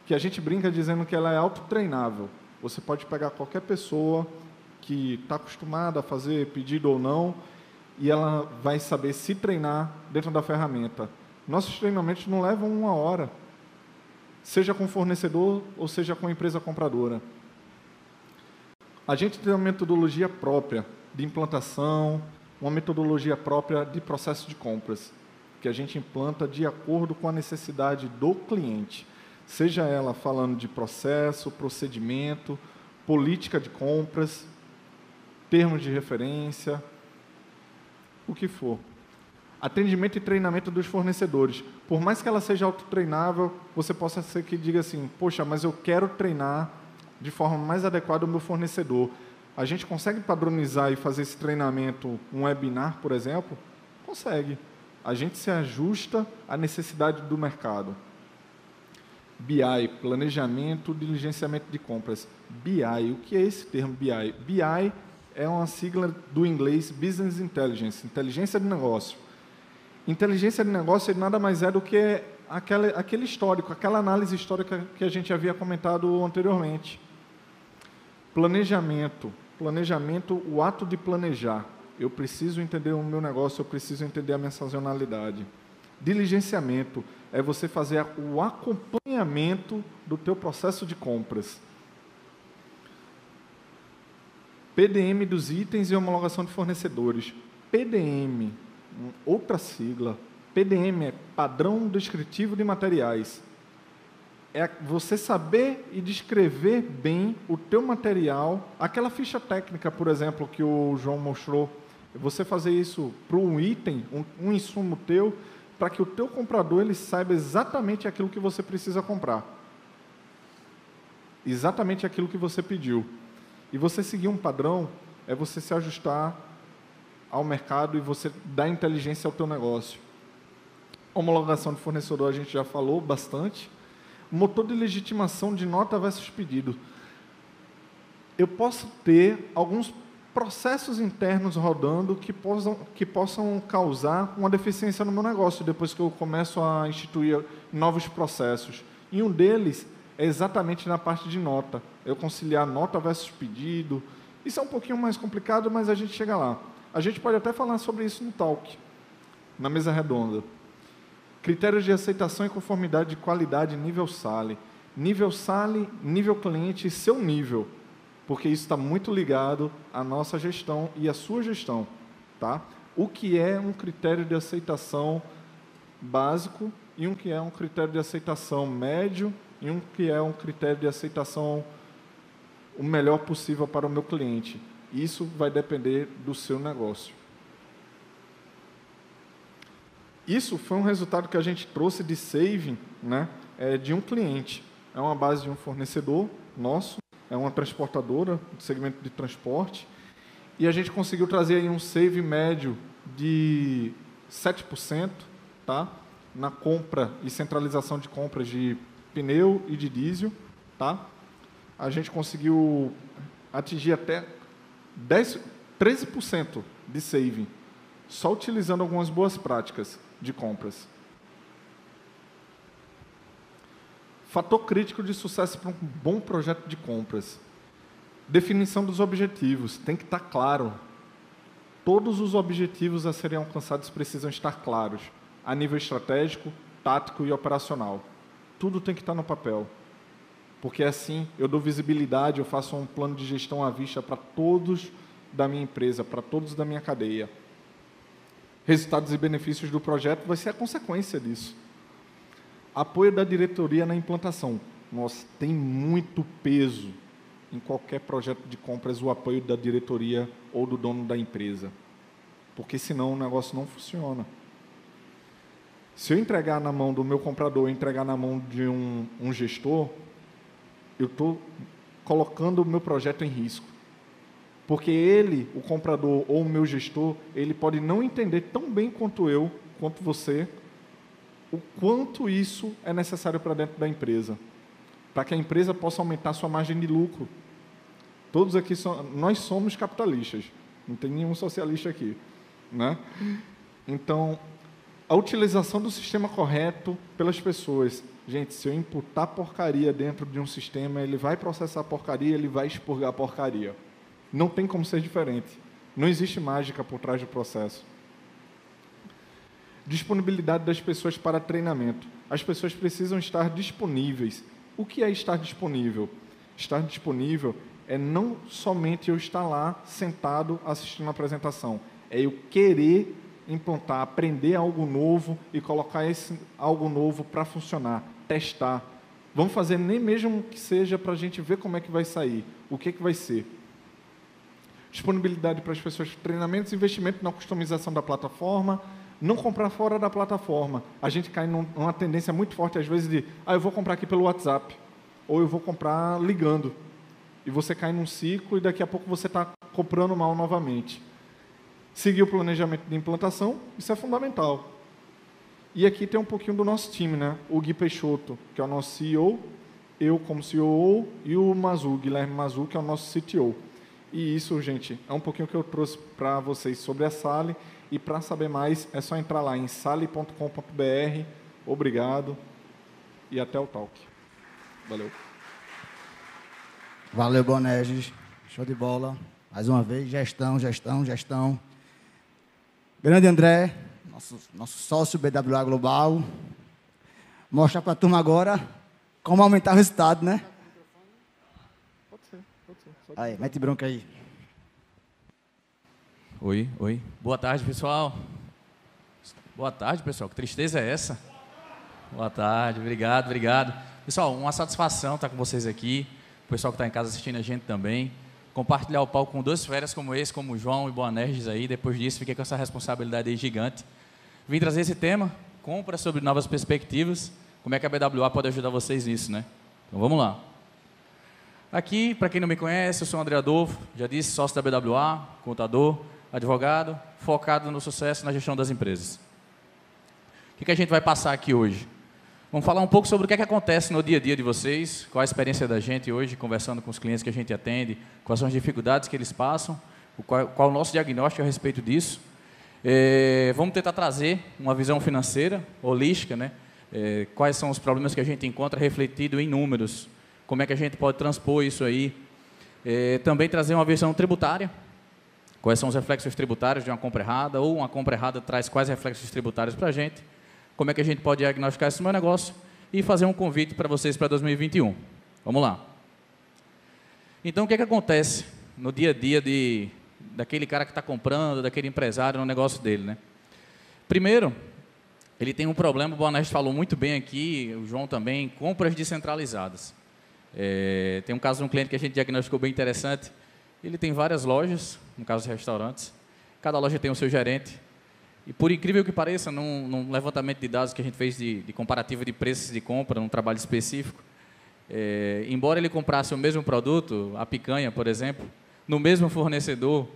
que a gente brinca dizendo que ela é autotreinável. Você pode pegar qualquer pessoa que está acostumada a fazer pedido ou não e ela vai saber se treinar dentro da ferramenta. Nossos treinamentos não levam uma hora, seja com fornecedor ou seja com empresa compradora. A gente tem uma metodologia própria de implantação, uma metodologia própria de processo de compras, que a gente implanta de acordo com a necessidade do cliente, seja ela falando de processo, procedimento, política de compras, termos de referência, o que for. Atendimento e treinamento dos fornecedores. Por mais que ela seja autotreinável, você possa ser que diga assim: Poxa, mas eu quero treinar de forma mais adequada o meu fornecedor. A gente consegue padronizar e fazer esse treinamento, um webinar, por exemplo? Consegue. A gente se ajusta à necessidade do mercado. BI, Planejamento, Diligenciamento de Compras. BI, o que é esse termo BI? BI é uma sigla do inglês Business Intelligence, inteligência de negócio. Inteligência de negócio nada mais é do que aquele, aquele histórico, aquela análise histórica que a gente havia comentado anteriormente. Planejamento. Planejamento, o ato de planejar. Eu preciso entender o meu negócio, eu preciso entender a minha sazonalidade. Diligenciamento é você fazer o acompanhamento do teu processo de compras. PDM dos itens e homologação de fornecedores. PDM, outra sigla. PDM é Padrão Descritivo de Materiais. É você saber e descrever bem o teu material, aquela ficha técnica, por exemplo, que o João mostrou. Você fazer isso para um item, um, um insumo teu, para que o teu comprador ele saiba exatamente aquilo que você precisa comprar. Exatamente aquilo que você pediu. E você seguir um padrão é você se ajustar ao mercado e você dar inteligência ao teu negócio. Homologação de fornecedor a gente já falou bastante. Motor de legitimação de nota versus pedido. Eu posso ter alguns processos internos rodando que possam, que possam causar uma deficiência no meu negócio depois que eu começo a instituir novos processos. E um deles é exatamente na parte de nota. Eu conciliar nota versus pedido. Isso é um pouquinho mais complicado, mas a gente chega lá. A gente pode até falar sobre isso no talk, na mesa redonda. Critérios de aceitação e conformidade de qualidade nível SALE. Nível SALE, nível cliente e seu nível porque isso está muito ligado à nossa gestão e à sua gestão. Tá? O que é um critério de aceitação básico e um que é um critério de aceitação médio e um que é um critério de aceitação o melhor possível para o meu cliente. Isso vai depender do seu negócio. Isso foi um resultado que a gente trouxe de saving né, é, de um cliente. É uma base de um fornecedor nosso é uma transportadora do segmento de transporte, e a gente conseguiu trazer aí um save médio de 7%, tá? Na compra e centralização de compras de pneu e de diesel, tá? A gente conseguiu atingir até 10, 13% de saving, só utilizando algumas boas práticas de compras. Fator crítico de sucesso para um bom projeto de compras. Definição dos objetivos. Tem que estar claro. Todos os objetivos a serem alcançados precisam estar claros, a nível estratégico, tático e operacional. Tudo tem que estar no papel. Porque assim eu dou visibilidade, eu faço um plano de gestão à vista para todos da minha empresa, para todos da minha cadeia. Resultados e benefícios do projeto vai ser a consequência disso. Apoio da diretoria na implantação. Nossa, tem muito peso em qualquer projeto de compras o apoio da diretoria ou do dono da empresa. Porque senão o negócio não funciona. Se eu entregar na mão do meu comprador, entregar na mão de um, um gestor, eu estou colocando o meu projeto em risco. Porque ele, o comprador ou o meu gestor, ele pode não entender tão bem quanto eu, quanto você, o quanto isso é necessário para dentro da empresa, para que a empresa possa aumentar sua margem de lucro. Todos aqui são, nós somos capitalistas, não tem nenhum socialista aqui, né? Então, a utilização do sistema correto pelas pessoas. Gente, se eu imputar porcaria dentro de um sistema, ele vai processar porcaria, ele vai expurgar porcaria. Não tem como ser diferente. Não existe mágica por trás do processo. Disponibilidade das pessoas para treinamento. As pessoas precisam estar disponíveis. O que é estar disponível? Estar disponível é não somente eu estar lá sentado assistindo a apresentação, é eu querer implantar, aprender algo novo e colocar esse algo novo para funcionar, testar. Vamos fazer nem mesmo que seja para a gente ver como é que vai sair, o que, que vai ser. Disponibilidade para as pessoas, treinamentos, investimento na customização da plataforma, não comprar fora da plataforma. A gente cai numa tendência muito forte, às vezes, de ah, eu vou comprar aqui pelo WhatsApp, ou eu vou comprar ligando. E você cai num ciclo e daqui a pouco você está comprando mal novamente. Seguir o planejamento de implantação, isso é fundamental. E aqui tem um pouquinho do nosso time, né? O Gui Peixoto, que é o nosso CEO, eu como CEO e o Mazu, Guilherme Mazu, que é o nosso CTO. E isso, gente, é um pouquinho que eu trouxe para vocês sobre a Sale. E para saber mais, é só entrar lá em sale.com.br. Obrigado e até o talk. Valeu. Valeu, Boneges. Show de bola. Mais uma vez, gestão, gestão, gestão. Grande André, nosso, nosso sócio BWA Global. Mostrar para a turma agora como aumentar o resultado, né? Pode ser, pode ser. Aí, mete bronca aí. Oi, oi. Boa tarde, pessoal. Boa tarde, pessoal. Que tristeza é essa? Boa tarde, obrigado, obrigado. Pessoal, uma satisfação estar com vocês aqui. O pessoal que está em casa assistindo a gente também. Compartilhar o palco com duas férias como esse, como o João e Boanerges aí. Depois disso, fiquei com essa responsabilidade aí gigante. Vim trazer esse tema, compra sobre novas perspectivas. Como é que a BWA pode ajudar vocês nisso, né? Então vamos lá. Aqui, para quem não me conhece, eu sou o André Adolfo, já disse, sócio da BWA, contador, advogado, focado no sucesso na gestão das empresas. O que, que a gente vai passar aqui hoje? Vamos falar um pouco sobre o que, é que acontece no dia a dia de vocês, qual a experiência da gente hoje, conversando com os clientes que a gente atende, quais são as dificuldades que eles passam, qual, qual o nosso diagnóstico a respeito disso. É, vamos tentar trazer uma visão financeira, holística, né? É, quais são os problemas que a gente encontra refletido em números, como é que a gente pode transpor isso aí. É, também trazer uma visão tributária, quais são os reflexos tributários de uma compra errada, ou uma compra errada traz quais reflexos tributários para a gente como é que a gente pode diagnosticar esse meu negócio e fazer um convite para vocês para 2021. Vamos lá. Então, o que, é que acontece no dia a dia de, daquele cara que está comprando, daquele empresário no negócio dele? Né? Primeiro, ele tem um problema, o Boneste falou muito bem aqui, o João também, compras descentralizadas. É, tem um caso de um cliente que a gente diagnosticou bem interessante. Ele tem várias lojas, no caso restaurantes. Cada loja tem o seu gerente. E por incrível que pareça, num, num levantamento de dados que a gente fez de, de comparativo de preços de compra, num trabalho específico, é, embora ele comprasse o mesmo produto, a picanha, por exemplo, no mesmo fornecedor,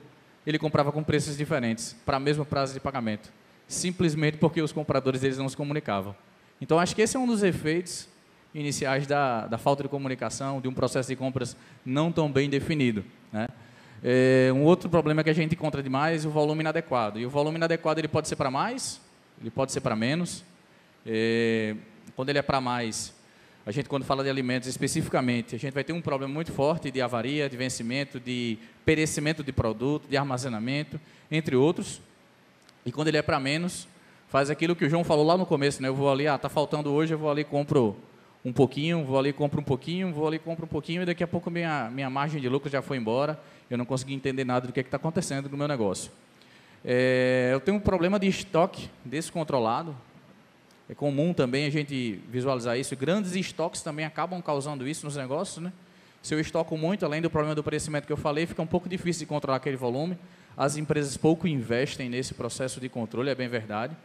ele comprava com preços diferentes, para o mesmo prazo de pagamento, simplesmente porque os compradores deles não se comunicavam. Então, acho que esse é um dos efeitos iniciais da, da falta de comunicação, de um processo de compras não tão bem definido. Né? É, um outro problema que a gente encontra demais é o volume inadequado. E o volume inadequado ele pode ser para mais, ele pode ser para menos. É, quando ele é para mais, a gente quando fala de alimentos especificamente, a gente vai ter um problema muito forte de avaria, de vencimento, de perecimento de produto, de armazenamento, entre outros. E quando ele é para menos, faz aquilo que o João falou lá no começo, né? Eu vou ali, ah, tá faltando hoje, eu vou ali compro um pouquinho, vou ali compro um pouquinho, vou ali compro um pouquinho e daqui a pouco minha minha margem de lucro já foi embora eu não consegui entender nada do que é está acontecendo no meu negócio. É, eu tenho um problema de estoque descontrolado. É comum também a gente visualizar isso. Grandes estoques também acabam causando isso nos negócios. Né? Se eu estoco muito, além do problema do crescimento que eu falei, fica um pouco difícil de controlar aquele volume. As empresas pouco investem nesse processo de controle, é bem verdade.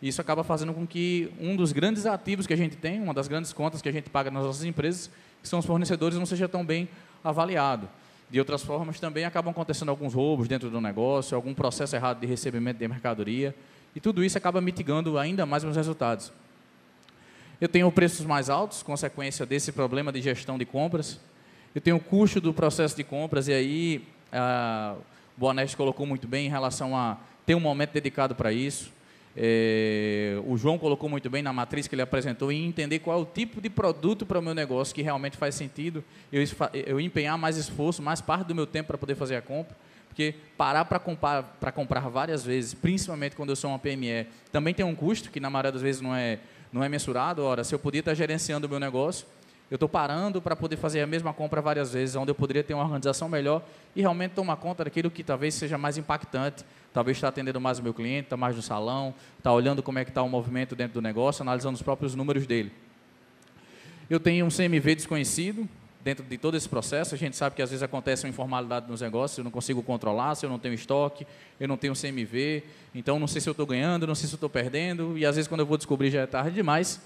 Isso acaba fazendo com que um dos grandes ativos que a gente tem, uma das grandes contas que a gente paga nas nossas empresas, que são os fornecedores, não seja tão bem avaliado. De outras formas, também acabam acontecendo alguns roubos dentro do negócio, algum processo errado de recebimento de mercadoria, e tudo isso acaba mitigando ainda mais meus resultados. Eu tenho preços mais altos, consequência desse problema de gestão de compras. Eu tenho o custo do processo de compras, e aí a, Boaneste colocou muito bem em relação a ter um momento dedicado para isso. É, o João colocou muito bem na matriz que ele apresentou em entender qual é o tipo de produto para o meu negócio que realmente faz sentido eu, eu empenhar mais esforço, mais parte do meu tempo para poder fazer a compra. Porque parar para comprar, comprar várias vezes, principalmente quando eu sou uma PME, também tem um custo que na maioria das vezes não é, não é mensurado. Ora, se eu podia estar gerenciando o meu negócio, eu estou parando para poder fazer a mesma compra várias vezes, onde eu poderia ter uma organização melhor e realmente tomar conta daquilo que talvez seja mais impactante talvez está atendendo mais o meu cliente, está mais no salão, está olhando como é que está o movimento dentro do negócio, analisando os próprios números dele. Eu tenho um CMV desconhecido dentro de todo esse processo. A gente sabe que às vezes acontece uma informalidade nos negócios, eu não consigo controlar, se eu não tenho estoque, eu não tenho CMV, então não sei se eu estou ganhando, não sei se eu estou perdendo, e às vezes quando eu vou descobrir já é tarde demais.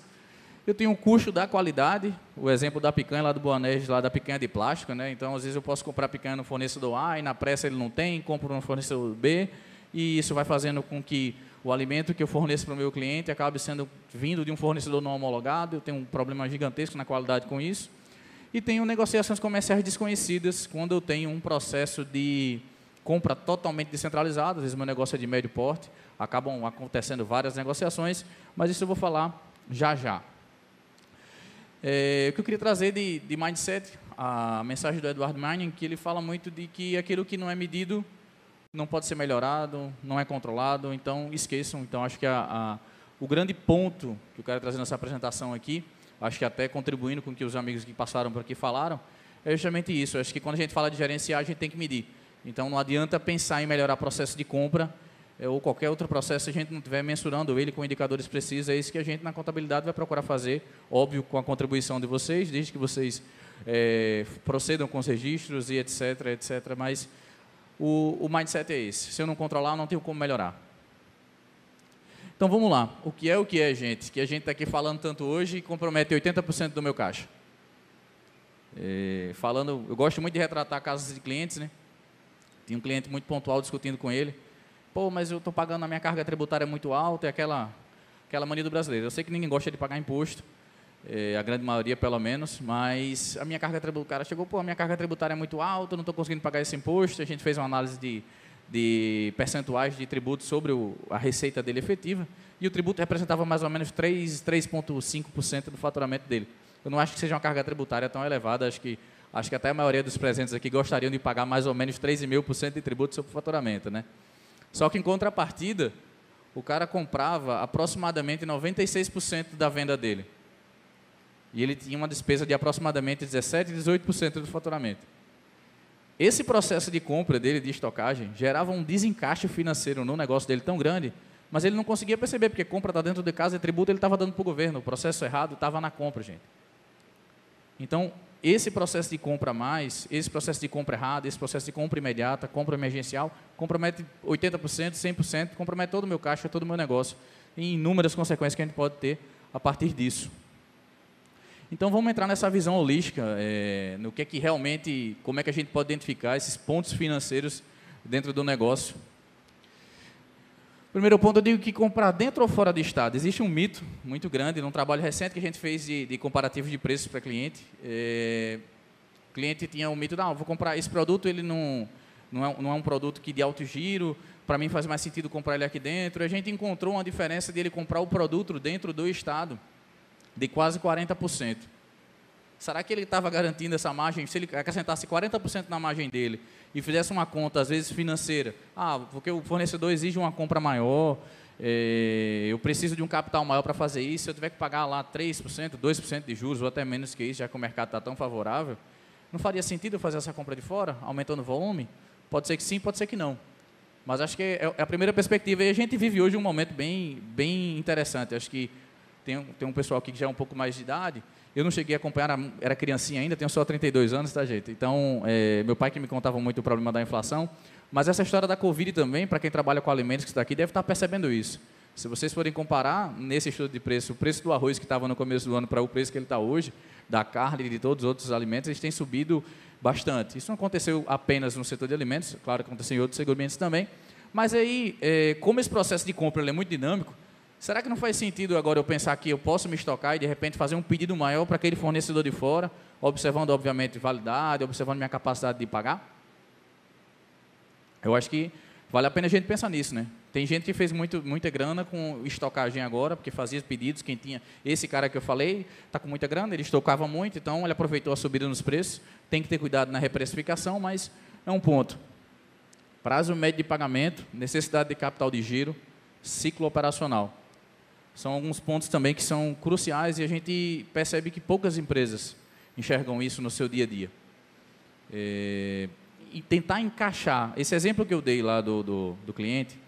Eu tenho o custo da qualidade, o exemplo da picanha lá do Boanés, lá da picanha de plástico, né? Então, às vezes eu posso comprar picanha no fornecedor A e na pressa ele não tem, compro no fornecedor B, e isso vai fazendo com que o alimento que eu forneço para o meu cliente acabe sendo vindo de um fornecedor não homologado, eu tenho um problema gigantesco na qualidade com isso. E tenho negociações comerciais desconhecidas, quando eu tenho um processo de compra totalmente descentralizado, às vezes meu negócio é de médio porte, acabam acontecendo várias negociações, mas isso eu vou falar já já. É, o que eu queria trazer de, de mindset, a mensagem do Edward Manning, que ele fala muito de que aquilo que não é medido não pode ser melhorado, não é controlado, então esqueçam. Então, acho que a, a, o grande ponto que eu quero trazer nessa apresentação aqui, acho que até contribuindo com o que os amigos que passaram por aqui falaram, é justamente isso. Acho que quando a gente fala de gerenciar, a gente tem que medir. Então, não adianta pensar em melhorar o processo de compra é, ou qualquer outro processo, se a gente não estiver mensurando ele com indicadores precisos, é isso que a gente na contabilidade vai procurar fazer, óbvio, com a contribuição de vocês, desde que vocês é, procedam com os registros e etc, etc, mas o, o mindset é esse. Se eu não controlar, eu não tenho como melhorar. Então vamos lá. O que é o que é, gente? Que a gente está aqui falando tanto hoje e compromete 80% do meu caixa. É, falando, eu gosto muito de retratar casos de clientes, né? Tinha um cliente muito pontual discutindo com ele. Pô, mas eu estou pagando a minha carga tributária muito alta, é aquela, aquela mania do brasileiro. Eu sei que ninguém gosta de pagar imposto, é, a grande maioria pelo menos, mas a minha carga tributária chegou, pô, a minha carga tributária é muito alta, não estou conseguindo pagar esse imposto. A gente fez uma análise de, de percentuais de tributo sobre o, a receita dele efetiva, e o tributo representava mais ou menos 3,5% do faturamento dele. Eu não acho que seja uma carga tributária tão elevada, acho que, acho que até a maioria dos presentes aqui gostariam de pagar mais ou menos 3,5% de tributo sobre o faturamento. Né? Só que em contrapartida, o cara comprava aproximadamente 96% da venda dele. E ele tinha uma despesa de aproximadamente 17, 18% do faturamento. Esse processo de compra dele, de estocagem, gerava um desencaixe financeiro no negócio dele tão grande, mas ele não conseguia perceber, porque compra está dentro de casa e tributo ele estava dando para o governo. O processo errado estava na compra, gente. Então, esse processo de compra mais, esse processo de compra errada, esse processo de compra imediata, compra emergencial, compromete 80%, 100%, compromete todo o meu caixa, todo o meu negócio, e inúmeras consequências que a gente pode ter a partir disso. Então vamos entrar nessa visão holística, é, no que é que realmente, como é que a gente pode identificar esses pontos financeiros dentro do negócio. Primeiro ponto, eu digo que comprar dentro ou fora do estado. Existe um mito muito grande, num trabalho recente que a gente fez de, de comparativo de preços para cliente. É, o cliente tinha um mito, não, vou comprar esse produto, ele não, não, é, não é um produto que de alto giro, para mim faz mais sentido comprar ele aqui dentro. A gente encontrou uma diferença de ele comprar o produto dentro do estado de quase 40%. Será que ele estava garantindo essa margem? Se ele acrescentasse 40% na margem dele e fizesse uma conta, às vezes financeira, ah, porque o fornecedor exige uma compra maior, é, eu preciso de um capital maior para fazer isso, se eu tiver que pagar lá 3%, 2% de juros, ou até menos que isso, já que o mercado está tão favorável, não faria sentido eu fazer essa compra de fora, aumentando o volume? Pode ser que sim, pode ser que não. Mas acho que é, é a primeira perspectiva. E a gente vive hoje um momento bem, bem interessante. Acho que tem, tem um pessoal aqui que já é um pouco mais de idade. Eu não cheguei a acompanhar, era criancinha ainda, tenho só 32 anos, tá, gente? Então, é, meu pai que me contava muito o problema da inflação. Mas essa história da Covid também, para quem trabalha com alimentos que está aqui, deve estar tá percebendo isso. Se vocês forem comparar, nesse estudo de preço, o preço do arroz que estava no começo do ano para o preço que ele está hoje, da carne e de todos os outros alimentos, eles têm subido bastante. Isso não aconteceu apenas no setor de alimentos, claro que aconteceu em outros segmentos também. Mas aí, é, como esse processo de compra é muito dinâmico, Será que não faz sentido agora eu pensar que eu posso me estocar e de repente fazer um pedido maior para aquele fornecedor de fora, observando obviamente validade, observando minha capacidade de pagar? Eu acho que vale a pena a gente pensar nisso, né? Tem gente que fez muito, muita grana com estocagem agora, porque fazia pedidos, quem tinha esse cara que eu falei, está com muita grana, ele estocava muito, então ele aproveitou a subida nos preços, tem que ter cuidado na reprecificação, mas é um ponto. Prazo médio de pagamento, necessidade de capital de giro, ciclo operacional. São alguns pontos também que são cruciais e a gente percebe que poucas empresas enxergam isso no seu dia a dia. É, e tentar encaixar, esse exemplo que eu dei lá do, do, do cliente,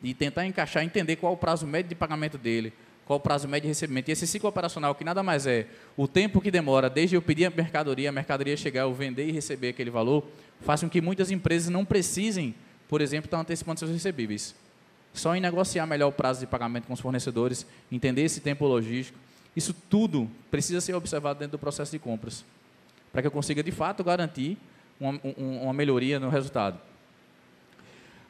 de tentar encaixar, entender qual o prazo médio de pagamento dele, qual o prazo médio de recebimento. E esse ciclo operacional, que nada mais é o tempo que demora desde eu pedir a mercadoria, a mercadoria chegar, eu vender e receber aquele valor, faz com que muitas empresas não precisem, por exemplo, estar antecipando seus recebíveis. Só em negociar melhor o prazo de pagamento com os fornecedores, entender esse tempo logístico, isso tudo precisa ser observado dentro do processo de compras, para que eu consiga de fato garantir uma, uma melhoria no resultado.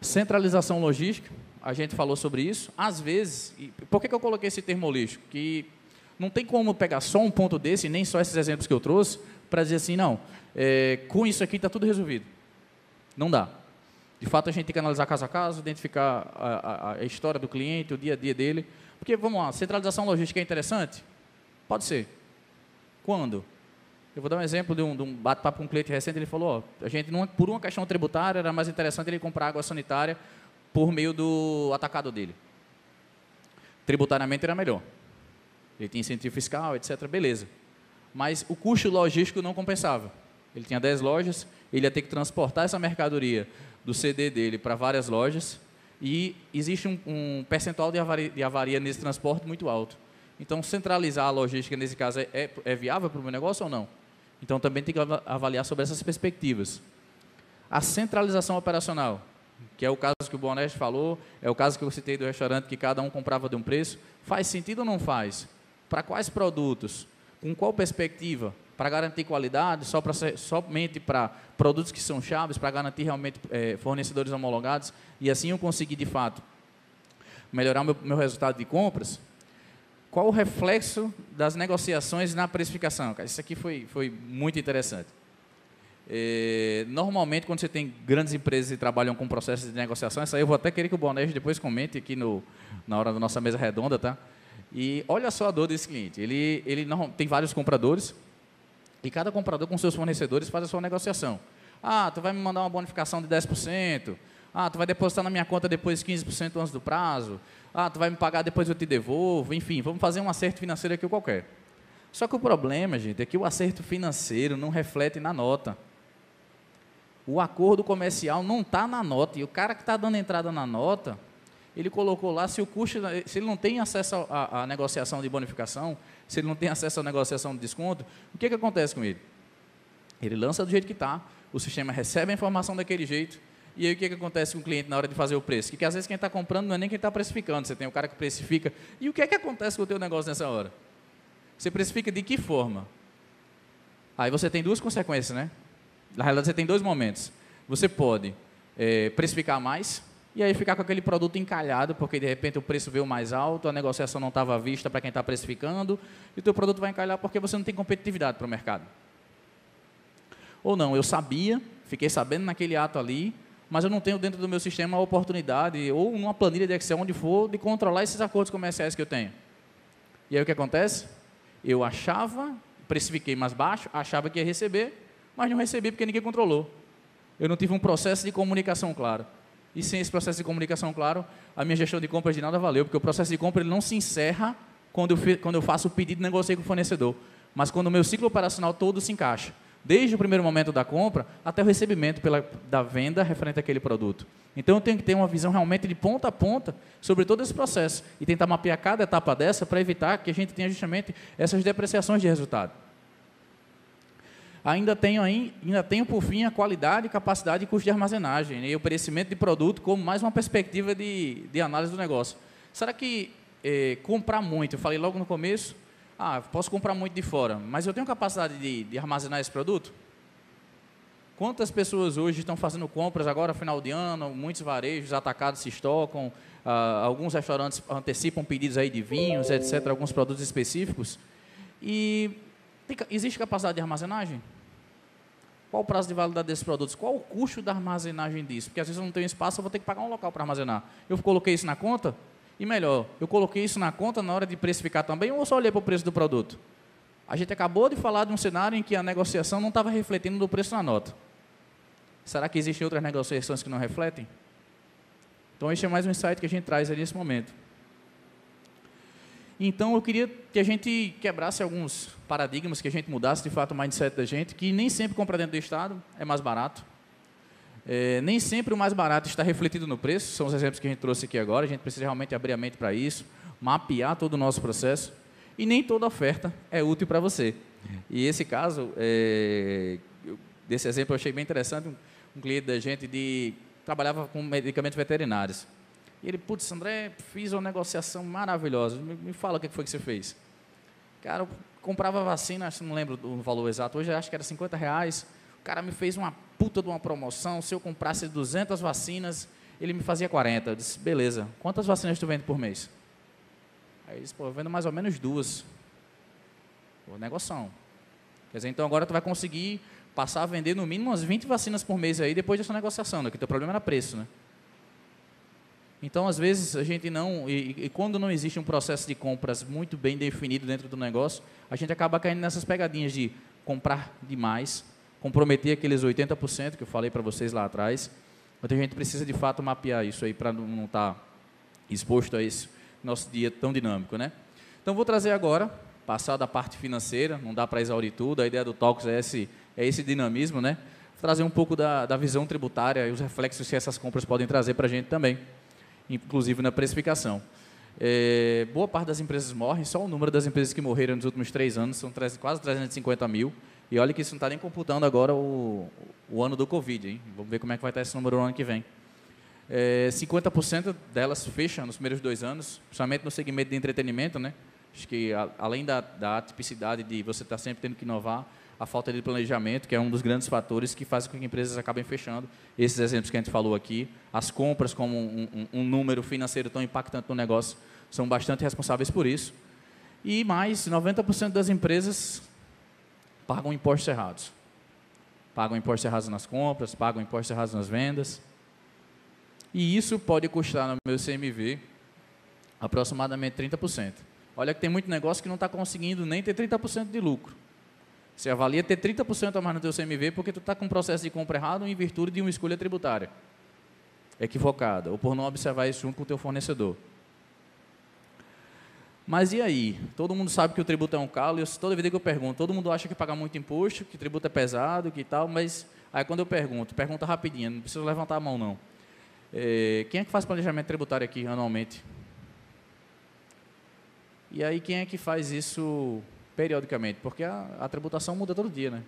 Centralização logística, a gente falou sobre isso. Às vezes, por que, que eu coloquei esse termo holístico? Que não tem como pegar só um ponto desse, nem só esses exemplos que eu trouxe, para dizer assim, não, é, com isso aqui está tudo resolvido. Não dá. De fato, a gente tem que analisar caso a caso, identificar a, a, a história do cliente, o dia a dia dele. Porque, vamos lá, centralização logística é interessante? Pode ser. Quando? Eu vou dar um exemplo de um, um bate-papo com um cliente recente. Ele falou: ó, a gente, não, por uma questão tributária, era mais interessante ele comprar água sanitária por meio do atacado dele. Tributariamente era melhor. Ele tinha incentivo fiscal, etc. Beleza. Mas o custo logístico não compensava. Ele tinha 10 lojas, ele ia ter que transportar essa mercadoria do CD dele para várias lojas e existe um, um percentual de avaria, de avaria, nesse transporte muito alto. Então, centralizar a logística, nesse caso, é, é, é viável para o meu negócio ou não? Então, também tem que avaliar sobre essas perspectivas. A centralização operacional, que é o caso que o Boneste falou, é o caso que eu citei do restaurante, que cada um comprava de um preço, faz sentido ou não faz? Para quais produtos? Com qual perspectiva? Para garantir qualidade, só pra, somente para produtos que são chaves, para garantir realmente é, fornecedores homologados, e assim eu conseguir, de fato, melhorar meu, meu resultado de compras? Qual o reflexo das negociações na precificação? Isso aqui foi, foi muito interessante. É, normalmente, quando você tem grandes empresas que trabalham com processos de negociação, isso aí eu vou até querer que o Bonés depois comente aqui no, na hora da nossa mesa redonda, tá? E olha só a dor desse cliente. Ele, ele não, tem vários compradores e cada comprador com seus fornecedores faz a sua negociação. Ah, tu vai me mandar uma bonificação de 10%. Ah, tu vai depositar na minha conta depois 15% antes do prazo. Ah, tu vai me pagar depois eu te devolvo. Enfim, vamos fazer um acerto financeiro aqui qualquer. Só que o problema, gente, é que o acerto financeiro não reflete na nota. O acordo comercial não está na nota. E o cara que está dando entrada na nota, ele colocou lá se o custo, se ele não tem acesso à, negociação de bonificação, se ele não tem acesso à negociação de desconto, o que, que acontece com ele? Ele lança do jeito que está, o sistema recebe a informação daquele jeito, e aí o que, que acontece com o cliente na hora de fazer o preço? Que, que às vezes quem está comprando não é nem quem está precificando, você tem o cara que precifica. E o que é que acontece com o teu negócio nessa hora? Você precifica de que forma? Aí você tem duas consequências, né? Na realidade, você tem dois momentos. Você pode é, precificar mais, e aí ficar com aquele produto encalhado, porque de repente o preço veio mais alto, a negociação não estava vista para quem está precificando, e o teu produto vai encalhar porque você não tem competitividade para o mercado. Ou não, eu sabia, fiquei sabendo naquele ato ali, mas eu não tenho dentro do meu sistema a oportunidade, ou numa planilha de Excel, onde for, de controlar esses acordos comerciais que eu tenho. E aí o que acontece? Eu achava, precifiquei mais baixo, achava que ia receber, mas não recebi porque ninguém controlou. Eu não tive um processo de comunicação claro. E sem esse processo de comunicação claro, a minha gestão de compras de nada valeu, porque o processo de compra ele não se encerra quando eu, quando eu faço o pedido e negocio com o fornecedor, mas quando o meu ciclo operacional todo se encaixa. Desde o primeiro momento da compra até o recebimento pela, da venda referente àquele produto. Então eu tenho que ter uma visão realmente de ponta a ponta sobre todo esse processo e tentar mapear cada etapa dessa para evitar que a gente tenha justamente essas depreciações de resultado ainda tenho, ainda tenho por fim a qualidade, capacidade e custo de armazenagem né, e o oferecimento de produto como mais uma perspectiva de, de análise do negócio. Será que eh, comprar muito, eu falei logo no começo, ah, posso comprar muito de fora, mas eu tenho capacidade de, de armazenar esse produto? Quantas pessoas hoje estão fazendo compras agora, final de ano, muitos varejos atacados se estocam, ah, alguns restaurantes antecipam pedidos aí de vinhos, etc., alguns produtos específicos, e existe capacidade de armazenagem? Qual o prazo de validade desses produtos? Qual o custo da armazenagem disso? Porque às vezes eu não tenho espaço, eu vou ter que pagar um local para armazenar. Eu coloquei isso na conta? E melhor, eu coloquei isso na conta na hora de precificar também ou só olhei para o preço do produto? A gente acabou de falar de um cenário em que a negociação não estava refletindo no preço na nota. Será que existem outras negociações que não refletem? Então, este é mais um insight que a gente traz nesse momento. Então, eu queria que a gente quebrasse alguns paradigmas, que a gente mudasse de fato o mindset da gente, que nem sempre comprar dentro do Estado é mais barato. É, nem sempre o mais barato está refletido no preço, são os exemplos que a gente trouxe aqui agora, a gente precisa realmente abrir a mente para isso, mapear todo o nosso processo, e nem toda oferta é útil para você. E esse caso, é, desse exemplo eu achei bem interessante, um, cliente da gente de, trabalhava com medicamentos veterinários. E ele, putz, André, fiz uma negociação maravilhosa. Me, me fala o que foi que você fez. Cara, eu comprava vacina, não lembro do valor exato, hoje acho que era 50 reais. O cara me fez uma puta de uma promoção. Se eu comprasse 200 vacinas, Ele me fazia 40. Eu disse, beleza, quantas vacinas tu vende por mês? Aí ele disse, pô, eu vendo mais ou menos duas. Pô, negoção. Quer dizer, então agora tu vai conseguir passar a vender no mínimo umas 20 vacinas por mês aí depois dessa negociação, né? Que teu problema era preço, né? Então, às vezes, a gente não. E, e, quando não existe um processo de compras muito bem definido dentro do negócio, a gente acaba caindo nessas pegadinhas de comprar demais, comprometer aqueles 80% que eu falei para vocês lá atrás. Então, a gente precisa, de fato, mapear isso aí para não estar tá exposto a esse nosso dia tão dinâmico, né? Então, vou trazer agora, passar da parte financeira, não dá para exaurir tudo, a ideia do Talks é esse, é esse dinamismo, né? Trazer um pouco da, da visão tributária e os reflexos que essas compras podem trazer para a gente também inclusive na precificação. É, boa parte das empresas morrem, só o número das empresas que morreram nos últimos três anos são quase 350 mil. E olha que isso não está nem computando agora o, o ano do Covid. Hein? Vamos ver como é que vai estar esse número no ano que vem. É, 50% delas fecham nos primeiros dois anos, principalmente no segmento de entretenimento. Né? Acho que, a, além da, da atipicidade de você estar tá sempre tendo que inovar, a falta de planejamento, que é um dos grandes fatores que faz com que empresas acabem fechando. Esses exemplos que a gente falou aqui, as compras como um, um, um número financeiro tão impactante no negócio, são bastante responsáveis por isso. E mais, 90% das empresas pagam impostos errados. Pagam impostos errados nas compras, pagam impostos errados nas vendas. E isso pode custar no meu CMV aproximadamente 30%. Olha que tem muito negócio que não está conseguindo nem ter 30% de lucro. Você avalia ter 30% a mais no teu CMV porque tu está com um processo de compra errado em virtude de uma escolha tributária equivocada, ou por não observar isso junto com o teu fornecedor. Mas e aí? Todo mundo sabe que o tributo é um calo, e eu, toda vida que eu pergunto, todo mundo acha que paga muito imposto, que tributo é pesado, que tal, mas aí quando eu pergunto, pergunta rapidinho, não precisa levantar a mão não. É, quem é que faz planejamento tributário aqui anualmente? E aí quem é que faz isso periodicamente, porque a, a tributação muda todo dia, né?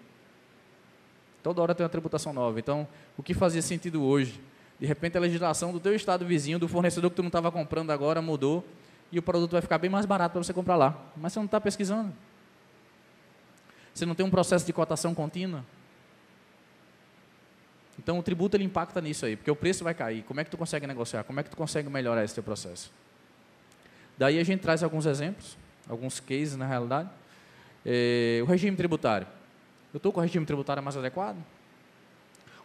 Toda hora tem uma tributação nova. Então, o que fazia sentido hoje? De repente, a legislação do teu estado vizinho, do fornecedor que tu não estava comprando agora, mudou e o produto vai ficar bem mais barato para você comprar lá. Mas você não está pesquisando. Você não tem um processo de cotação contínua. Então, o tributo ele impacta nisso aí, porque o preço vai cair. Como é que tu consegue negociar? Como é que tu consegue melhorar esse teu processo? Daí a gente traz alguns exemplos, alguns cases na realidade. É, o regime tributário. Eu estou com o regime tributário mais adequado?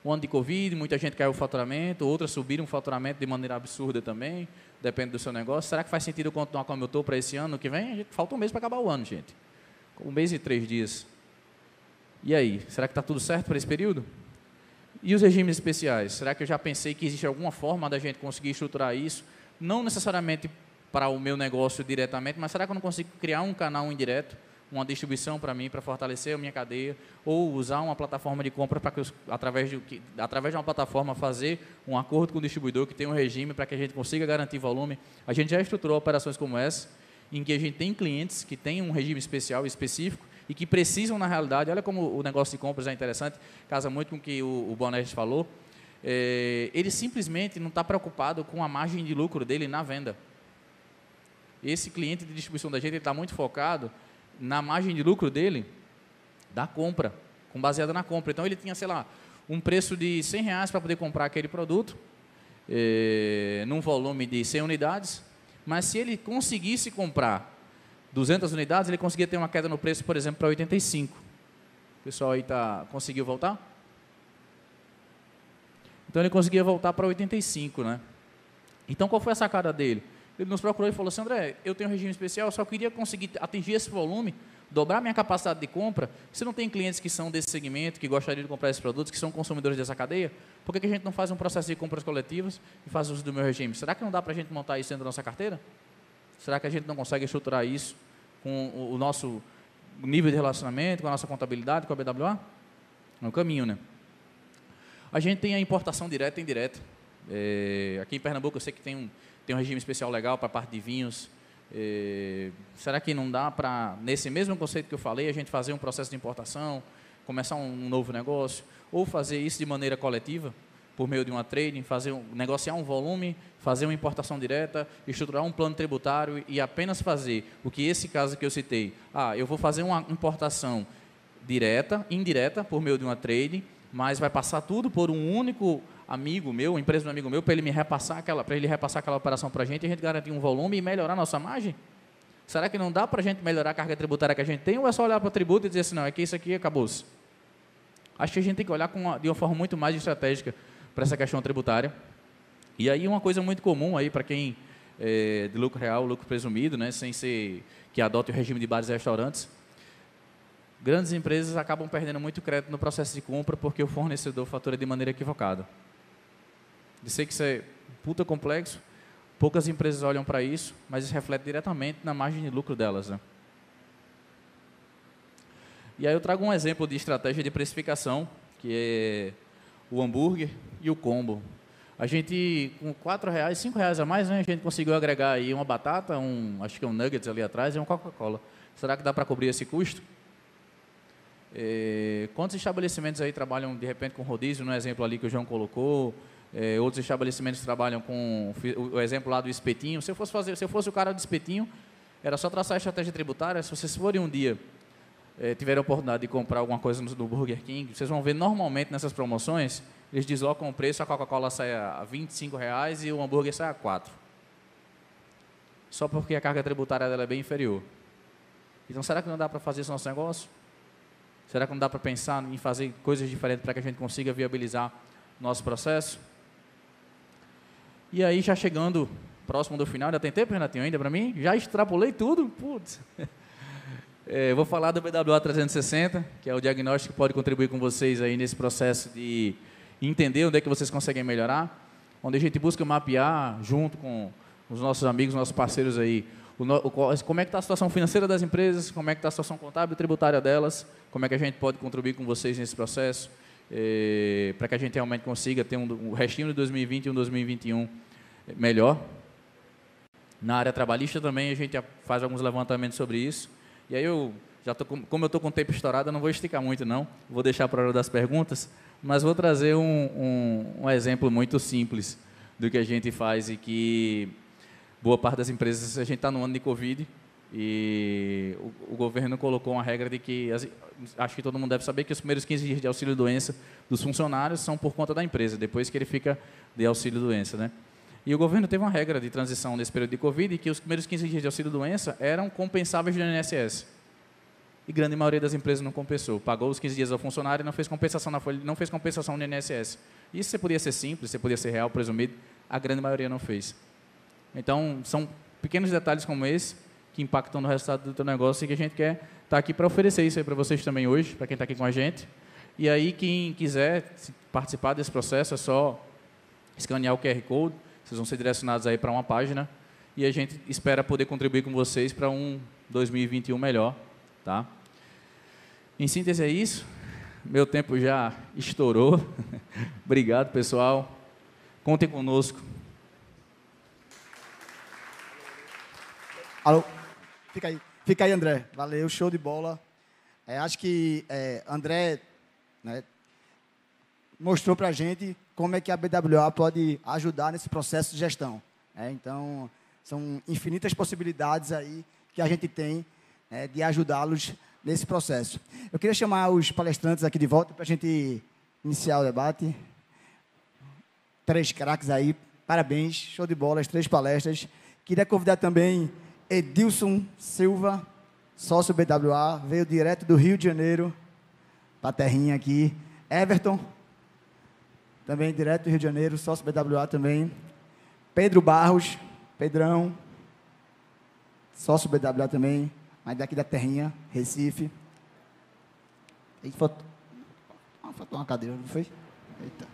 Um ano de Covid, muita gente caiu o faturamento, outras subiram o faturamento de maneira absurda também, depende do seu negócio. Será que faz sentido continuar como eu estou para esse ano que vem? Falta um mês para acabar o ano, gente. Um mês e três dias. E aí, será que está tudo certo para esse período? E os regimes especiais? Será que eu já pensei que existe alguma forma da gente conseguir estruturar isso? Não necessariamente para o meu negócio diretamente, mas será que eu não consigo criar um canal indireto uma distribuição para mim, para fortalecer a minha cadeia, ou usar uma plataforma de compra para que, eu, através, de, que, através de uma plataforma, fazer um acordo com o distribuidor que tem um regime para que a gente consiga garantir volume. A gente já estruturou operações como essa, em que a gente tem clientes que têm um regime especial específico e que precisam, na realidade, olha como o negócio de compras é interessante, casa muito com o que o, o falou, é, ele simplesmente não está preocupado com a margem de lucro dele na venda. Esse cliente de distribuição da gente está muito focado na margem de lucro dele da compra, com baseada na compra. Então ele tinha, sei lá, um preço de 100 reais para poder comprar aquele produto, eh, num volume de 100 unidades, mas se ele conseguisse comprar 200 unidades, ele conseguia ter uma queda no preço, por exemplo, para 85. O pessoal aí tá, conseguiu voltar? Então ele conseguia voltar para 85, né? Então qual foi a sacada dele? Ele nos procurou e falou assim, André, eu tenho um regime especial, só queria conseguir atingir esse volume, dobrar minha capacidade de compra. Você não tem clientes que são desse segmento, que gostariam de comprar esses produtos, que são consumidores dessa cadeia? Por que, a gente não faz um processo de compras coletivas e faz uso do meu regime? Será que não dá para a gente montar isso dentro da nossa carteira? Será que a gente não consegue estruturar isso com o nosso nível de relacionamento, com a nossa contabilidade, com a BWA? É caminho, né? A gente tem a importação direta e indireta. É, aqui em Pernambuco eu sei que tem um, tem um regime especial legal para a parte de vinhos. É, será que não dá para, nesse mesmo conceito que eu falei, a gente fazer um processo de importação, começar um, novo negócio, ou fazer isso de maneira coletiva, por meio de uma trading, fazer um, negociar um volume, fazer uma importação direta, estruturar um plano tributário e apenas fazer o que esse caso que eu citei. Ah, eu vou fazer uma importação direta, indireta, por meio de uma trading, mas vai passar tudo por um único amigo meu, empresa de um amigo meu, para ele me repassar aquela, para ele repassar aquela operação para a gente, e a gente garantir um volume e melhorar nossa margem? Será que não dá para a gente melhorar a carga tributária que a gente tem, ou é só olhar para o tributo e dizer assim, não, é que isso aqui acabou-se? Acho que a gente tem que olhar uma, de uma forma muito mais estratégica para essa questão tributária. E aí uma coisa muito comum aí para quem é, de lucro real, lucro presumido, né, sem ser que adote o regime de bares e restaurantes, grandes empresas acabam perdendo muito crédito no processo de compra porque o fornecedor fatura de maneira equivocada. Eu sei que isso é puta complexo, poucas empresas olham para isso, mas isso reflete diretamente na margem de lucro delas. Né? E aí eu trago um exemplo de estratégia de precificação, que é o hambúrguer e o combo. A gente, com quatro reais, cinco reais a mais, né, a gente conseguiu agregar aí uma batata, um, acho que é um nuggets ali atrás e uma Coca-Cola. Será que dá para cobrir esse custo? É, quantos estabelecimentos aí trabalham, de repente, com rodízio, no exemplo ali que o João colocou? É, outros estabelecimentos trabalham com o, exemplo lá do espetinho. Se eu fosse fazer, se eu fosse o cara do espetinho, era só traçar a estratégia tributária. Se vocês forem um dia é, tiverem a oportunidade de comprar alguma coisa no, no Burger King, vocês vão ver normalmente nessas promoções, eles deslocam o preço, a Coca-Cola sai a 25 reais e o hambúrguer sai a 4. Só porque a carga tributária dela é bem inferior. Então, será que não dá para fazer esse nosso negócio? Será que não dá para pensar em fazer coisas diferentes para que a gente consiga viabilizar nosso processo? E aí, já chegando próximo do final, ainda tem tempo, Renatinho, ainda para mim? Já extrapolei tudo? Putz. É, vou falar do BWA 360, que é o diagnóstico que pode contribuir com vocês aí nesse processo de entender onde é que vocês conseguem melhorar, onde a gente busca mapear junto com os nossos amigos, nossos parceiros aí, o, o, como é que está a situação financeira das empresas, como é que está a situação contábil e tributária delas, como é que a gente pode contribuir com vocês nesse processo, é, para que a gente realmente consiga ter um, um restinho de 2020 e um 2021 melhor. Na área trabalhista também a gente faz alguns levantamentos sobre isso. E aí eu já tô com, como eu estou com o tempo estourado, eu não vou esticar muito não, vou deixar para a hora das perguntas, mas vou trazer um, um, um, exemplo muito simples do que a gente faz e que boa parte das empresas, a gente está no ano de Covid e o, o, governo colocou uma regra de que, acho que todo mundo deve saber que os primeiros 15 dias de auxílio-doença dos funcionários são por conta da empresa, depois que ele fica de auxílio-doença, né? E o governo teve uma regra de transição nesse período de Covid que os primeiros 15 dias de auxílio-doença eram compensáveis do INSS. E grande maioria das empresas não compensou. Pagou os 15 dias ao funcionário e não fez compensação na folha, não fez compensação no INSS. Isso você podia ser simples, você podia ser real, presumido, a grande maioria não fez. Então, são pequenos detalhes como esse que impactam no resultado do teu negócio e que a gente quer estar tá aqui para oferecer isso aí para vocês também hoje, para quem está aqui com a gente. E aí, quem quiser participar desse processo, é só escanear o QR Code, vocês vão ser direcionados aí para uma página e a gente espera poder contribuir com vocês para um 2021 melhor, tá? Em síntese é isso. Meu tempo já estourou. Obrigado, pessoal. Contem conosco. Alô? Fica aí. Fica aí, André. Valeu, show de bola. É, acho que é, André né, mostrou para a gente como é que a BWA pode ajudar nesse processo de gestão. É, então, são infinitas possibilidades aí que a gente tem é, de ajudá-los nesse processo. Eu queria chamar os palestrantes aqui de volta para a gente iniciar o debate. Três craques aí, parabéns, show de bola, as três palestras. Queria convidar também Edilson Silva, sócio BWA, veio direto do Rio de Janeiro, para a terrinha aqui. Everton, também direto do Rio de Janeiro, sócio BWA também. Pedro Barros, Pedrão, sócio BWA também, mas daqui da terrinha, Recife. E faltou, faltou uma cadeira, não foi? Eita.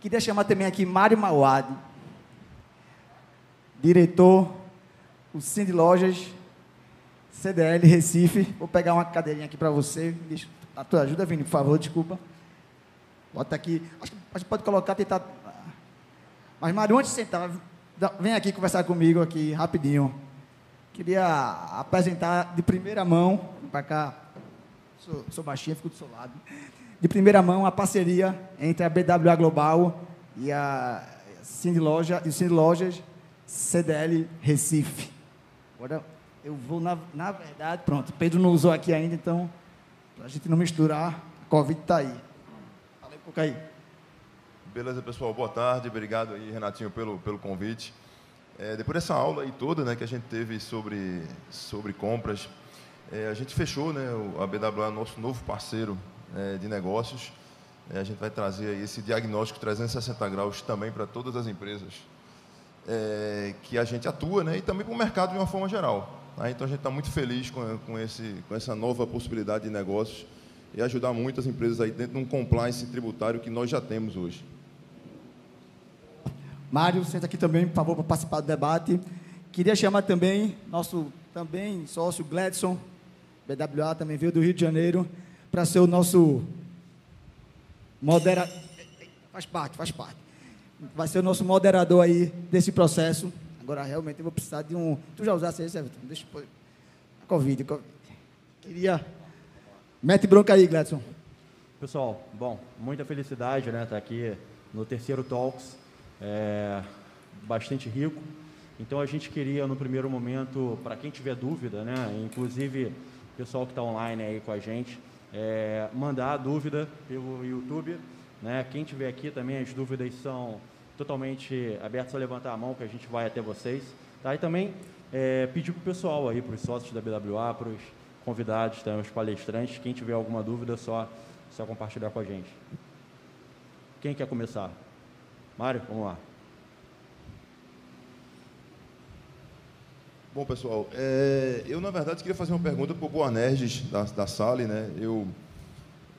Queria chamar também aqui Mário Mauad, diretor, o Cindy Lojas, CDL Recife. Vou pegar uma cadeirinha aqui para você. A tua ajuda, Vini, por favor, desculpa. Bota aqui. Acho que a gente pode colocar, tentar. Mas, Mário, antes de sentar, vem aqui conversar comigo aqui, rapidinho. Queria apresentar de primeira mão, para cá, sou, sou baixinho, fico do seu lado. De primeira mão, a parceria entre a BWA Global e a Cindy Loja, e o Cindy Lojas CDL Recife. Agora, eu vou, na, na verdade, pronto, Pedro não usou aqui ainda, então, para a gente não misturar, a Covid está aí. Aí. Beleza, pessoal. Boa tarde. Obrigado aí, Renatinho, pelo, pelo convite. É, depois dessa aula aí toda né, que a gente teve sobre, sobre compras, é, a gente fechou, né, a BWA, nosso novo parceiro é, de negócios. É, a gente vai trazer aí esse diagnóstico 360 graus também para todas as empresas é, que a gente atua né, e também para o mercado de uma forma geral. Tá? Então a gente está muito feliz com, com, esse, com essa nova possibilidade de negócios e ajudar muitas empresas aí dentro de um compliance tributário que nós já temos hoje. Mário, senta aqui também, por favor, para participar do debate. Queria chamar também nosso também sócio Gladson, BWA, também veio do Rio de Janeiro, para ser o nosso moderador. Faz parte, faz parte. Vai ser o nosso moderador aí desse processo. Agora, realmente, eu vou precisar de um. Tu já usaste esse, Everton? Deixa eu. Covid, Covid. Queria. Mete bronca aí, Gladson. Pessoal, bom, muita felicidade, né? Estar tá aqui no terceiro Talks é, bastante rico. Então a gente queria no primeiro momento, para quem tiver dúvida, né, inclusive pessoal que está online aí com a gente, é, mandar a dúvida pelo YouTube. Né? Quem tiver aqui também, as dúvidas são totalmente abertas a levantar a mão, que a gente vai até vocês. Tá? E também é, pedir para o pessoal aí, para os sócios da BWA, para os convidados, também, os palestrantes, quem tiver alguma dúvida, só, só compartilhar com a gente. Quem quer começar? Mário, vamos lá. Bom, pessoal, é, eu, na verdade, queria fazer uma pergunta para o Boanerges, da, da Sale. Né? Eu,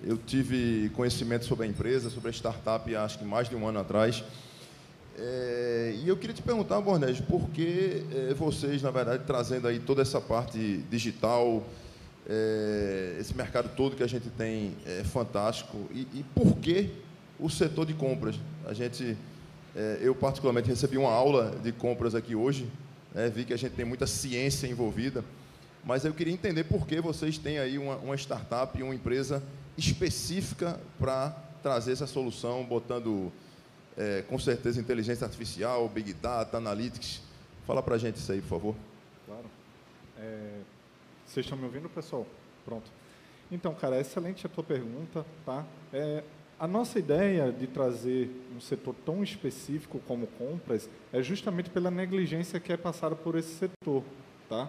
eu tive conhecimento sobre a empresa, sobre a startup, acho que mais de um ano atrás. É, e eu queria te perguntar, Bornés, por que é, vocês, na verdade, trazendo aí toda essa parte digital, é, esse mercado todo que a gente tem é fantástico, e, e por que o setor de compras? A gente é, eu, particularmente, recebi uma aula de compras aqui hoje, né, vi que a gente tem muita ciência envolvida, mas eu queria entender por que vocês têm aí uma, uma startup, uma empresa específica para trazer essa solução, botando, é, com certeza, inteligência artificial, Big Data, Analytics. Fala para a gente isso aí, por favor. Claro. É, vocês estão me ouvindo, pessoal? Pronto. Então, cara, excelente a tua pergunta, tá? É, a nossa ideia de trazer um setor tão específico como compras é justamente pela negligência que é passada por esse setor. Tá?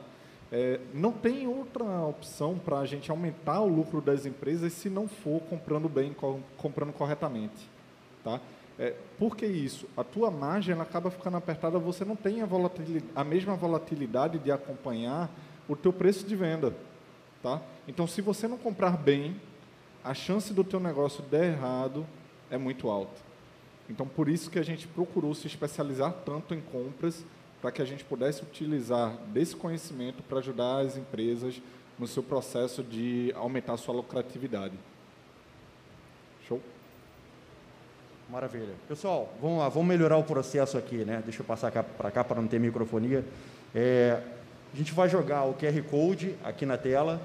É, não tem outra opção para a gente aumentar o lucro das empresas se não for comprando bem, comprando corretamente. Tá? É, por que isso? A tua margem ela acaba ficando apertada, você não tem a, a mesma volatilidade de acompanhar o teu preço de venda. Tá? Então, se você não comprar bem, a chance do teu negócio der errado é muito alta. Então, por isso que a gente procurou se especializar tanto em compras, para que a gente pudesse utilizar desse conhecimento para ajudar as empresas no seu processo de aumentar a sua lucratividade. Show? Maravilha. Pessoal, vamos lá, vamos melhorar o processo aqui, né? Deixa eu passar para cá para não ter microfonia. É, a gente vai jogar o QR Code aqui na tela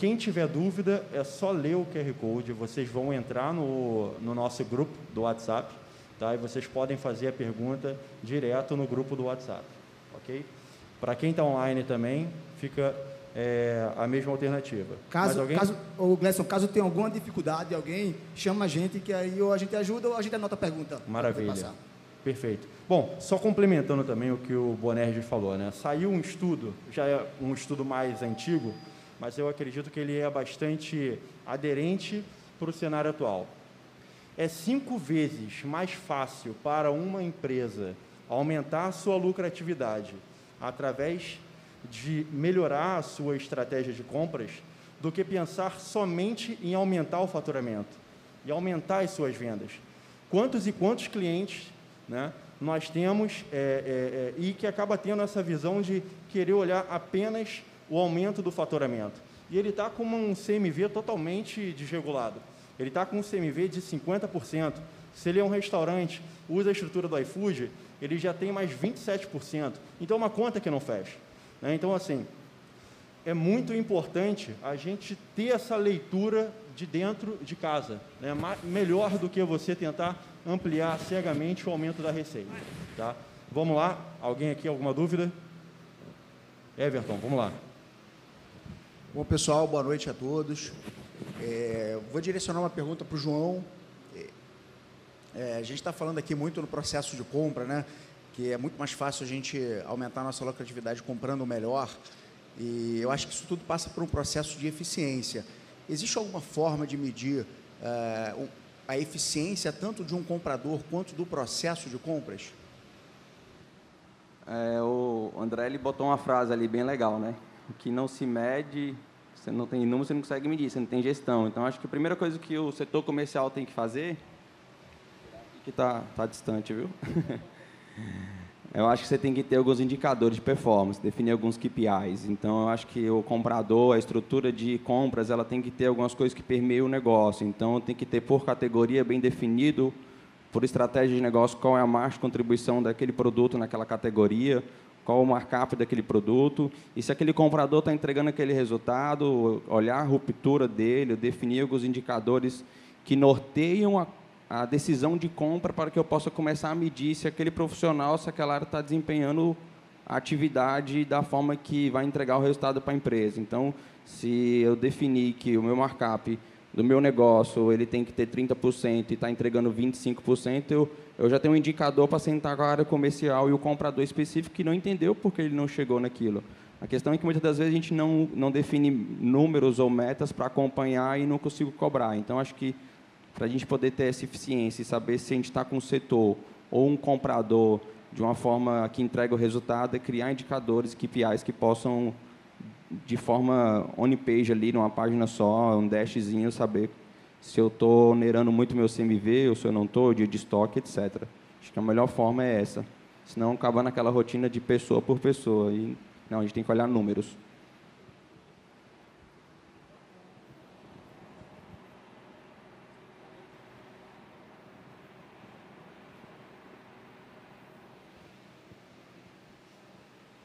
quem tiver dúvida, é só ler o QR Code. Vocês vão entrar no, no nosso grupo do WhatsApp, tá? E vocês podem fazer a pergunta direto no grupo do WhatsApp, ok? Para quem está online também, fica é, a mesma alternativa. Caso, alguém... caso, o Gleison, caso tenha alguma dificuldade, alguém chama a gente, que aí ou a gente ajuda ou a gente anota a pergunta. Maravilha. Perfeito. Bom, só complementando também o que o Bonerges falou, né? Saiu um estudo, já é um estudo mais antigo, mas eu acredito que ele é bastante aderente para o cenário atual. É cinco vezes mais fácil para uma empresa aumentar sua lucratividade através de melhorar a sua estratégia de compras do que pensar somente em aumentar o faturamento e aumentar as suas vendas. Quantos e quantos clientes né, nós temos é, é, é, e que acaba tendo essa visão de querer olhar apenas o aumento do faturamento. E ele está com um CMV totalmente desregulado. Ele está com um CMV de 50%. Se ele é um restaurante, usa a estrutura do iFood, ele já tem mais 27%. Então, é uma conta que não fecha. Né? Então, assim, é muito importante a gente ter essa leitura de dentro de casa. Né? Melhor do que você tentar ampliar cegamente o aumento da receita. Tá? Vamos lá? Alguém aqui, alguma dúvida? Everton, vamos lá. Bom, pessoal, boa noite a todos. É, vou direcionar uma pergunta para o João. É, É, a gente está falando aqui muito no processo de compra, né? Que é muito mais fácil a gente aumentar a nossa lucratividade comprando o melhor. E eu acho que isso tudo passa por um processo de eficiência. Existe alguma forma de medir é, a eficiência tanto de um comprador quanto do processo de compras? É, o André ele botou uma frase ali bem legal, né? O que não se mede, você não tem número, você não consegue medir, você não tem gestão. Então, acho que a primeira coisa que o setor comercial tem que fazer, que está tá distante, viu? eu acho que você tem que ter alguns indicadores de performance, definir alguns KPIs. Então, eu acho que o comprador, a estrutura de compras, ela tem que ter algumas coisas que permeiam o negócio. Então, tem que ter por categoria bem definido por estratégia de negócio, qual é a margem de contribuição daquele produto naquela categoria, qual o markup daquele produto, e se aquele comprador está entregando aquele resultado, olhar a ruptura dele, definir alguns indicadores que norteiam a, a decisão de compra para que eu possa começar a medir se aquele profissional, se aquela área está desempenhando a atividade da forma que vai entregar o resultado para a empresa. Então, se eu definir que o meu markup do meu negócio ele tem que ter 30% e está entregando 25%, eu, eu já tenho um indicador para sentar com a área comercial e o comprador específico que não entendeu porque ele não chegou naquilo. A questão é que muitas das vezes a gente não, não define números ou metas para acompanhar e não consigo cobrar. Então, acho que para a gente poder ter essa eficiência e saber se a gente está com um setor ou um comprador de uma forma que entrega o resultado, é criar indicadores, KPIs que possam de forma on-page ali, numa página só, um dashzinho, saber se eu estou onerando muito meu CMV ou se eu não estou, dia de estoque, etc. Acho que a melhor forma é essa. Senão acaba naquela rotina de pessoa por pessoa. E, não, a gente tem que olhar números.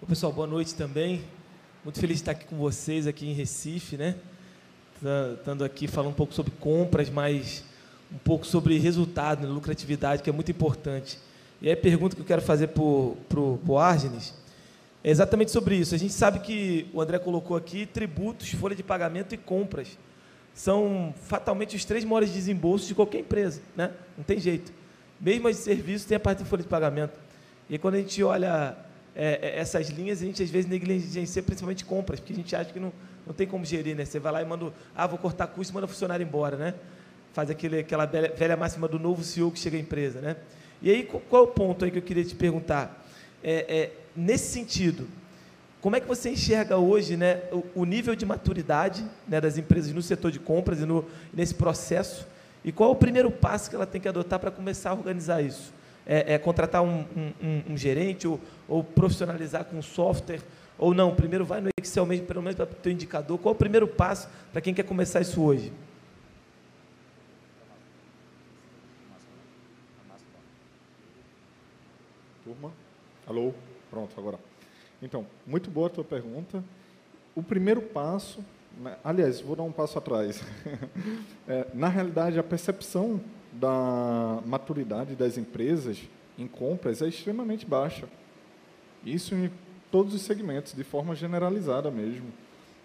Pessoal, boa noite também. Muito feliz de estar aqui com vocês aqui em Recife, né? Estando aqui falando um pouco sobre compras, mas um pouco sobre resultado, né? lucratividade, que é muito importante. E aí a pergunta que eu quero fazer para o Argenis é exatamente sobre isso. A gente sabe que o André colocou aqui tributos, folha de pagamento e compras. São fatalmente os três maiores desembolsos de qualquer empresa, né? Não tem jeito. Mesmo as de serviço tem a parte de folha de pagamento. E quando a gente olha é, é, essas linhas a gente às vezes negligencia principalmente compras, porque a gente acha que não, não tem como gerir, né? Você vai lá e manda, ah, vou cortar custo manda o funcionário embora, né? Faz aquele, aquela velha máxima do novo CEO que chega à empresa, né? E aí, qual é o ponto aí que eu queria te perguntar? É, é, nesse sentido, como é que você enxerga hoje né, o, o nível de maturidade né, das empresas no setor de compras e no, nesse processo? E qual é o primeiro passo que ela tem que adotar para começar a organizar isso? É, é contratar um, um, um gerente ou, ou profissionalizar com software, ou não, primeiro vai no Excel mesmo, pelo menos para ter um indicador. Qual é o primeiro passo para quem quer começar isso hoje? Turma, alô, pronto, agora. Então, muito boa a tua pergunta. O primeiro passo, né, aliás, vou dar um passo atrás. é, na realidade, a percepção da maturidade das empresas em compras é extremamente baixa. Isso em todos os segmentos, de forma generalizada mesmo.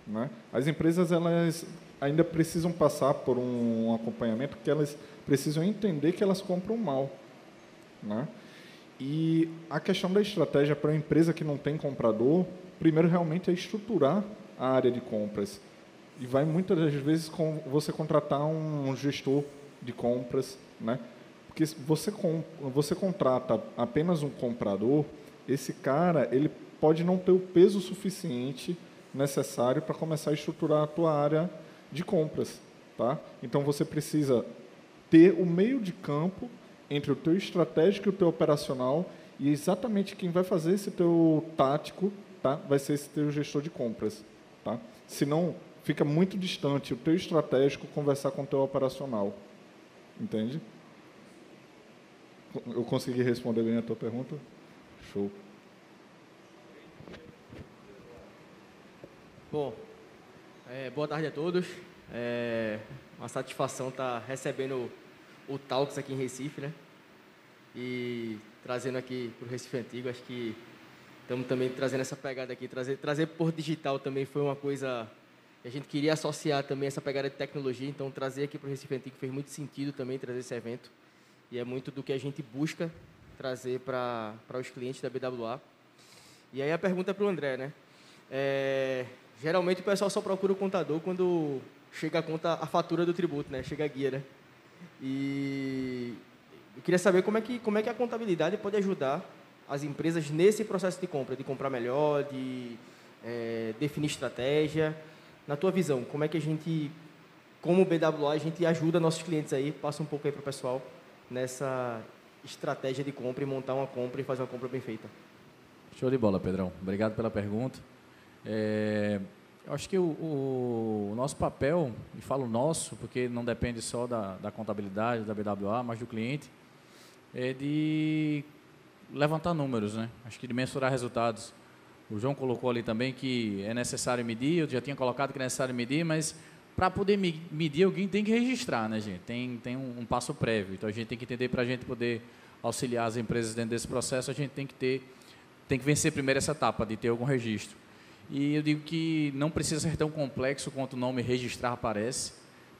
Né? As empresas elas ainda precisam passar por um acompanhamento que elas precisam entender que elas compram mal. Né? E a questão da estratégia para a empresa que não tem comprador, primeiro realmente é estruturar a área de compras. E vai muitas das vezes com você contratar um gestor de compras, né? Porque você, você contrata apenas um comprador, esse cara ele pode não ter o peso suficiente necessário para começar a estruturar a tua área de compras, tá? Então você precisa ter o meio de campo entre o teu estratégico e o teu operacional e exatamente quem vai fazer esse teu tático, tá? Vai ser esse teu gestor de compras, tá? Senão fica muito distante o teu estratégico conversar com o teu operacional, entende? Eu consegui responder bem a tua pergunta? Show. Bom, é, boa tarde a todos. É uma satisfação estar recebendo o, o Talks aqui em Recife, né? E trazendo aqui para o Recife Antigo. Acho que estamos também trazendo essa pegada aqui. Trazer, trazer por digital também foi uma coisa que a gente queria associar também essa pegada de tecnologia. Então, trazer aqui para o Recife Antigo fez muito sentido também, trazer esse evento. E é muito do que a gente busca trazer para os clientes da BWA. E aí a pergunta é para o André, né? É, geralmente o pessoal só procura o contador quando chega a conta, a fatura do tributo, né? Chega a guia, né? E eu queria saber como é que, como é que a contabilidade pode ajudar as empresas nesse processo de compra, de comprar melhor, de é, definir estratégia. Na tua visão, como é que a gente, como BWA, a gente ajuda nossos clientes aí, passa um pouco aí para o pessoal, nessa estratégia de compra e montar uma compra e fazer uma compra bem feita. Show de bola, Pedrão. Obrigado pela pergunta. É, eu acho que o, o, nosso papel, e falo nosso, porque não depende só da, da contabilidade, da BWA, mas do cliente, é de levantar números, né? Acho que de mensurar resultados. O João colocou ali também que é necessário medir, eu já tinha colocado que é necessário medir, mas para poder medir, alguém tem que registrar, né, gente? Tem, tem um, um passo prévio. Então a gente tem que entender para a gente poder auxiliar as empresas dentro desse processo, a gente tem que ter, tem que vencer primeiro essa etapa de ter algum registro. E eu digo que não precisa ser tão complexo quanto o nome registrar parece.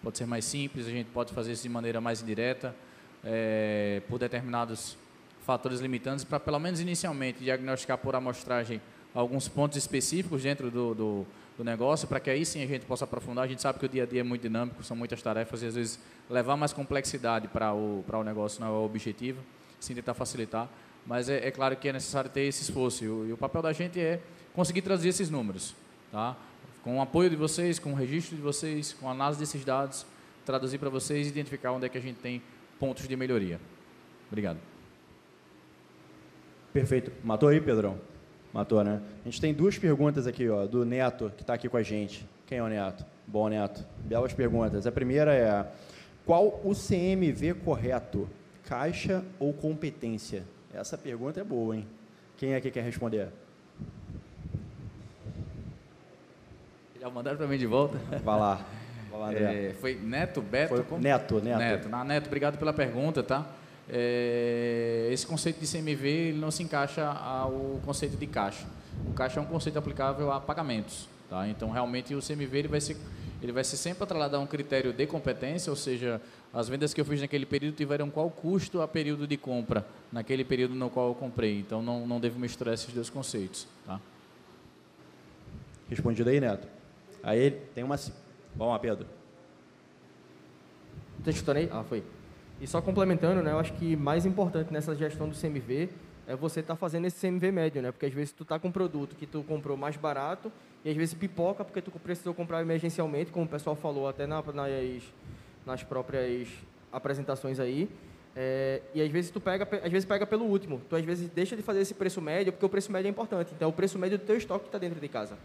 Pode ser mais simples, a gente pode fazer isso de maneira mais indireta, é, por determinados fatores limitantes, para pelo menos inicialmente diagnosticar por amostragem alguns pontos específicos dentro do, do, do negócio, para que aí sim a gente possa aprofundar. A gente sabe que o dia a dia é muito dinâmico, são muitas tarefas e às vezes levar mais complexidade para o, para o negócio não é o objetivo, sim tentar facilitar. Mas é, é claro que é necessário ter esse esforço e o, e o papel da gente é conseguir traduzir esses números, tá? Com o apoio de vocês, com o registro de vocês, com a análise desses dados, traduzir para vocês e identificar onde é que a gente tem pontos de melhoria. Obrigado. Perfeito. Matou aí, Pedrão? Matou, né? A gente tem duas perguntas aqui, ó, do Neto, que está aqui com a gente. Quem é o Neto? Bom, Neto. Belas perguntas. A primeira é: qual o CMV correto? Caixa ou competência? Essa pergunta é boa, hein? Quem é que quer responder? Já mandaram para mim de volta? Vai lá. Vai lá, André. É, foi Neto, Beto? Foi? Neto, Neto. Neto. Na Neto, obrigado pela pergunta, tá? É, esse conceito de CMV ele não se encaixa ao conceito de caixa. O caixa é um conceito aplicável a pagamentos, tá? Então, realmente, o CMV ele vai ser ele vai ser sempre atrelado a um critério de competência, ou seja, as vendas que eu fiz naquele período tiveram qual custo a período de compra, naquele período no qual eu comprei. Então, não, não devo misturar esses dois conceitos. Tá? Respondido aí, Neto? Aí tem uma. Vamos lá, Pedro. Está escutando aí? Ah, foi. E só complementando, né, eu acho que mais importante nessa gestão do CMV é você estar tá fazendo esse CMV médio, né? Porque às vezes tu tá com um produto que tu comprou mais barato e às vezes pipoca porque tu precisou comprar emergencialmente, como o pessoal falou até na, nas, nas próprias apresentações aí. É, e às vezes tu pega, às vezes pega pelo último. Tu às vezes deixa de fazer esse preço médio porque o preço médio é importante. Então é o preço médio do teu estoque que está dentro de casa.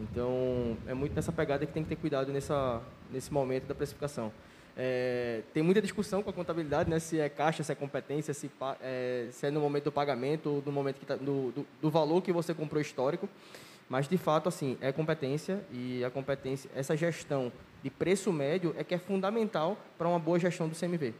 Então, é muito nessa pegada que tem que ter cuidado nessa, nesse momento da precificação. É, tem muita discussão com a contabilidade, né, se é caixa, se é competência, se é, se é no momento do pagamento ou no momento tá, do, do, do, valor que você comprou histórico. Mas, de fato, assim, é competência e a competência, essa gestão de preço médio é que é fundamental para uma boa gestão do CMV.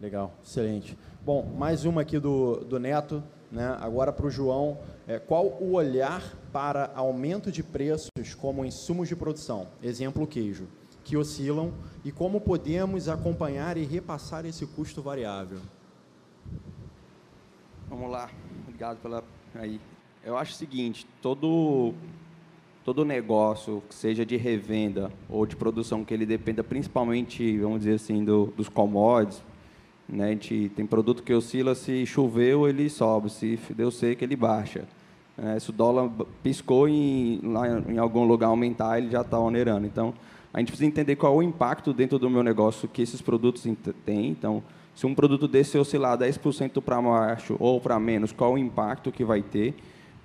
Legal, excelente. Bom, mais uma aqui do, do Neto, né? agora para o João. É, qual o olhar para aumento de preços como insumos de produção, exemplo queijo, que oscilam e como podemos acompanhar e repassar esse custo variável? Vamos lá, obrigado pela aí. Eu acho o seguinte, todo todo negócio, que seja de revenda ou de produção, que ele dependa principalmente, vamos dizer assim, do, dos commodities, né? A gente tem produto que oscila, se choveu, ele sobe, se deu seco, ele baixa. É, se o dólar piscou em, lá em algum lugar aumentar, ele já está onerando. Então, a gente precisa entender qual é o impacto dentro do meu negócio que esses produtos têm. Então, se um produto desse oscilar 10% para baixo ou para menos, qual o impacto que vai ter?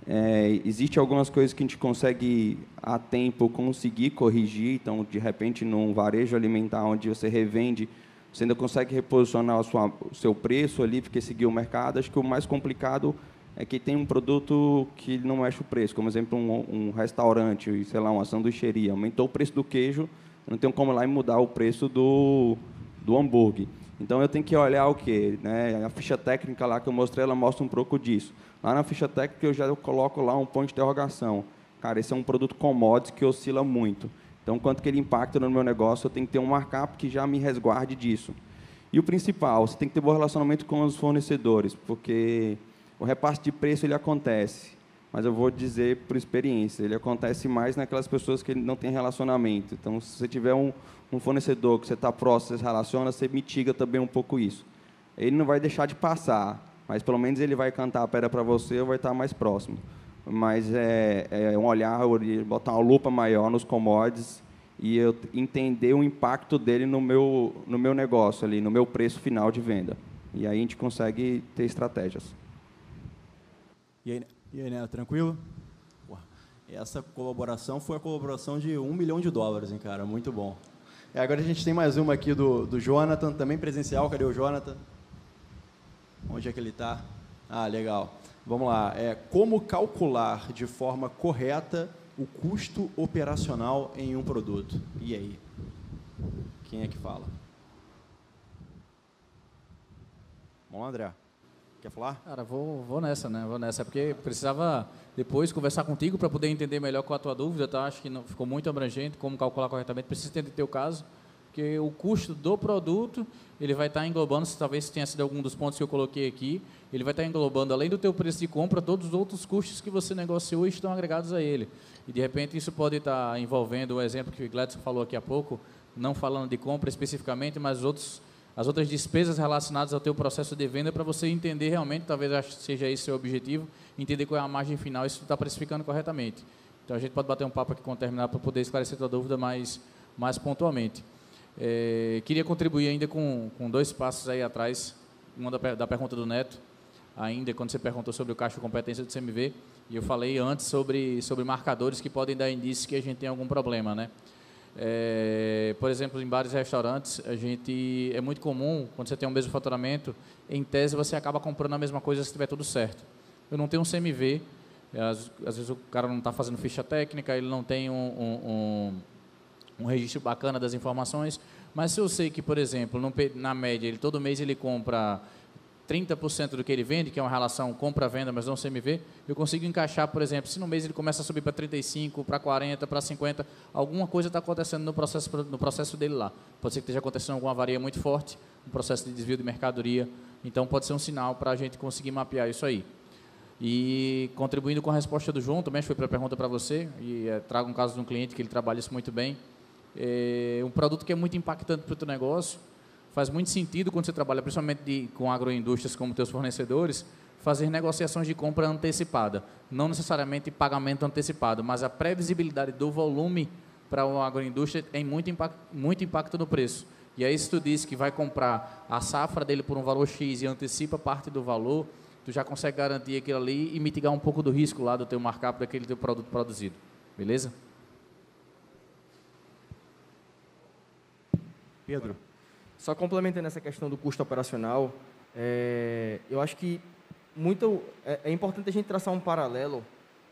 É, Existem algumas coisas que a gente consegue, a tempo, conseguir corrigir. Então, de repente, num varejo alimentar onde você revende, você ainda consegue reposicionar o, seu preço ali, porque seguir o mercado. Acho que o mais complicado é que tem um produto que não mexe o preço, como exemplo um, um restaurante, sei lá, uma sanduicheria, aumentou o preço do queijo, eu não tenho como lá e mudar o preço do, do hambúrguer. Então eu tenho que olhar o quê? Né? A ficha técnica lá que eu mostrei, ela mostra um pouco disso. Lá na ficha técnica eu já coloco lá um ponto de interrogação. Cara, esse é um produto commodity que oscila muito. Então, quanto que ele impacta no meu negócio, eu tenho que ter um markup que já me resguarde disso. E o principal, você tem que ter bom relacionamento com os fornecedores, porque o repasse de preço ele acontece, mas eu vou dizer por experiência, ele acontece mais naquelas pessoas que não têm relacionamento. Então, se você tiver um, um fornecedor que você está próximo, você se relaciona, você mitiga também um pouco isso. Ele não vai deixar de passar, mas pelo menos ele vai cantar a pedra para você ou vai estar mais próximo. Mas é, é um olhar, botar uma lupa maior nos commodities e eu entender o impacto dele no meu, no meu negócio ali, no meu preço final de venda. E aí a gente consegue ter estratégias. E aí, né, tranquilo? Essa colaboração foi a colaboração de um milhão de dólares, hein, cara? Muito bom. É, agora a gente tem mais uma aqui do, do Jonathan, também presencial. Cadê o Jonathan? Onde é que ele está? Ah, legal. Vamos lá. É, como calcular de forma correta o custo operacional em um produto. E aí? Quem é que fala? Vamos André. Quer falar? Cara, vou, vou nessa, né? Vou nessa, porque precisava depois conversar contigo para poder entender melhor qual a tua dúvida, tá? Acho que não, ficou muito abrangente, como calcular corretamente. Precisa entender o teu caso, porque o custo do produto, ele vai estar tá englobando, se talvez tenha sido algum dos pontos que eu coloquei aqui, ele vai estar tá englobando, além do teu preço de compra, todos os outros custos que você negociou e estão agregados a ele. E de repente isso pode estar envolvendo o exemplo que o Gladson falou aqui há pouco, não falando de compra especificamente, mas outros, as outras despesas relacionadas ao teu processo de venda para você entender realmente, talvez seja esse o seu objetivo, entender qual é a margem final e se está precificando corretamente. Então a gente pode bater um papo aqui com terminar para poder esclarecer a dúvida mais, mais pontualmente. É, queria contribuir ainda com, com dois passos aí atrás, uma da, da pergunta do Neto, ainda quando você perguntou sobre o caixa competência do CMV, e eu falei antes sobre, sobre marcadores que podem dar indícios que a gente tem algum problema, né? É, por exemplo, em bares e restaurantes, a gente é muito comum, quando você tem o mesmo faturamento, em tese você acaba comprando a mesma coisa se estiver tudo certo. Eu não tenho um CMV, às, às vezes o cara não está fazendo ficha técnica, ele não tem um, um, um, um, registro bacana das informações, mas se eu sei que, por exemplo, no, na média, ele, todo mês ele compra 30% do que ele vende, que é uma relação compra-venda, mas não CMV, eu consigo encaixar, por exemplo, se no mês ele começa a subir para 35, para 40, para 50, alguma coisa está acontecendo no processo, no processo dele lá. Pode ser que esteja acontecendo alguma avaria muito forte, um processo de desvio de mercadoria, então pode ser um sinal para a gente conseguir mapear isso aí. E contribuindo com a resposta do João, também foi para a pergunta para você, e é, trago um caso de um cliente que ele trabalha isso muito bem, é um produto que é muito impactante para o teu negócio, faz muito sentido quando você trabalha principalmente de, com agroindústrias como teus fornecedores, fazer negociações de compra antecipada. Não necessariamente pagamento antecipado, mas a previsibilidade do volume para uma agroindústria tem muito impacto, muito impacto no preço. E aí, se tu diz que vai comprar a safra dele por um valor X e antecipa parte do valor, tu já consegue garantir aquilo ali e mitigar um pouco do risco lá do teu markup daquele teu produto produzido. Beleza? Pedro. Só complementando essa questão do custo operacional, é, eu acho que muito é, é, importante a gente traçar um paralelo,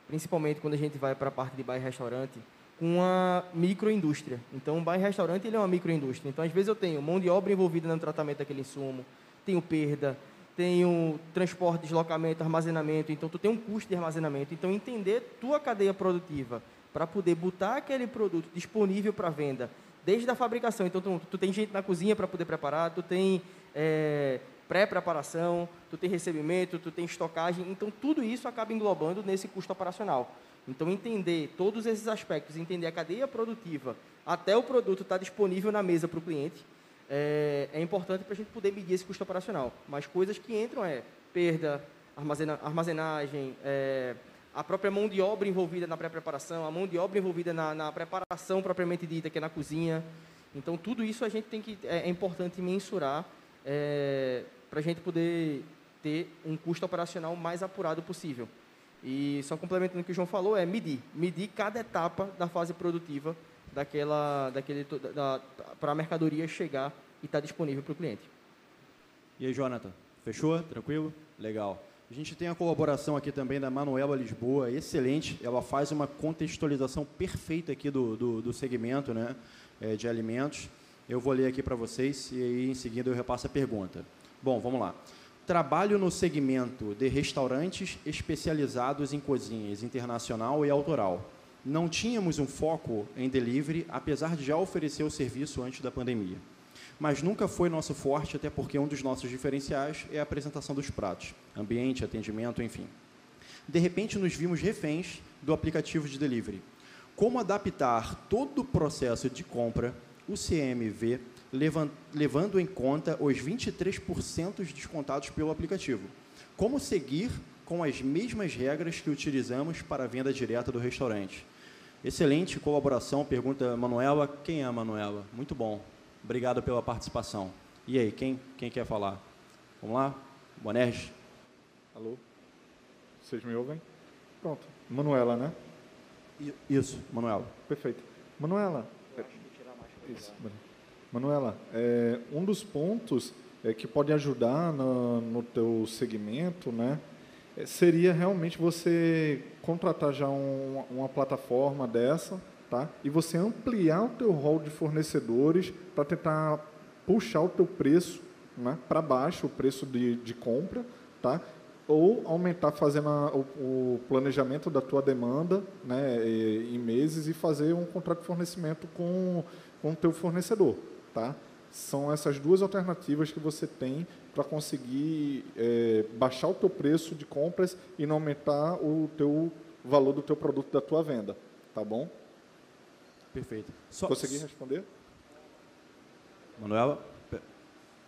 principalmente quando a gente vai para a parte de bar e restaurante, com a microindústria. Então, o bar e restaurante ele é uma microindústria. Então, às vezes eu tenho mão de obra envolvida no tratamento daquele insumo, tenho perda, tenho transporte, deslocamento, armazenamento. Então, tu tem um custo de armazenamento. Então, entender tua cadeia produtiva para poder botar aquele produto disponível para venda desde a fabricação. Então, tu, tu tem gente na cozinha para poder preparar, tu tem é, pré-preparação, tu tem recebimento, tu tem estocagem. Então, tudo isso acaba englobando nesse custo operacional. Então, entender todos esses aspectos, entender a cadeia produtiva até o produto estar tá disponível na mesa para o cliente, é, é importante para a gente poder medir esse custo operacional. Mas coisas que entram é perda, armazena, armazenagem, é, a própria mão de obra envolvida na pré-preparação, a mão de obra envolvida na, na, preparação propriamente dita, que é na cozinha. Então, tudo isso a gente tem que é, é importante mensurar é, para a gente poder ter um custo operacional mais apurado possível. E só complementando o que o João falou, é medir, medir cada etapa da fase produtiva daquela, daquele, da, para a mercadoria chegar e estar tá disponível para o cliente. E aí, Jonathan, fechou? Tranquilo? Legal. A gente tem a colaboração aqui também da Manuela Lisboa, excelente. Ela faz uma contextualização perfeita aqui do, do, do segmento né, é, de alimentos. Eu vou ler aqui para vocês e aí em seguida eu repasso a pergunta. Bom, vamos lá. Trabalho no segmento de restaurantes especializados em cozinhas internacional e autoral. Não tínhamos um foco em delivery, apesar de já oferecer o serviço antes da pandemia. Mas nunca foi nosso forte, até porque um dos nossos diferenciais é a apresentação dos pratos, ambiente, atendimento, enfim. De repente, nos vimos reféns do aplicativo de delivery. Como adaptar todo o processo de compra, o CMV, levando em conta os 23% descontados pelo aplicativo? Como seguir com as mesmas regras que utilizamos para a venda direta do restaurante? Excelente colaboração, pergunta Manuela. Quem é a Manuela? Muito bom. Obrigado pela participação. E aí, quem, quem quer falar? Vamos lá? Bonerges? Alô? Vocês me ouvem? Pronto. Manuela, né? Isso, Manuela. Perfeito. Manuela. Isso. Manuela, é, um dos pontos é, que pode ajudar no, no teu segmento, né, é, seria realmente você contratar já um, uma plataforma dessa, tá? E você ampliar o teu rol de fornecedores para tentar puxar o teu preço, né, para baixo, o preço de, de compra, tá? Ou aumentar fazendo a, o, o, planejamento da tua demanda, né, em meses e fazer um contrato de fornecimento com com o teu fornecedor, tá? São essas duas alternativas que você tem para conseguir é, baixar o teu preço de compras e não aumentar o teu valor do teu produto da tua venda, tá bom? Perfeito. Só... Consegui responder? Manuela,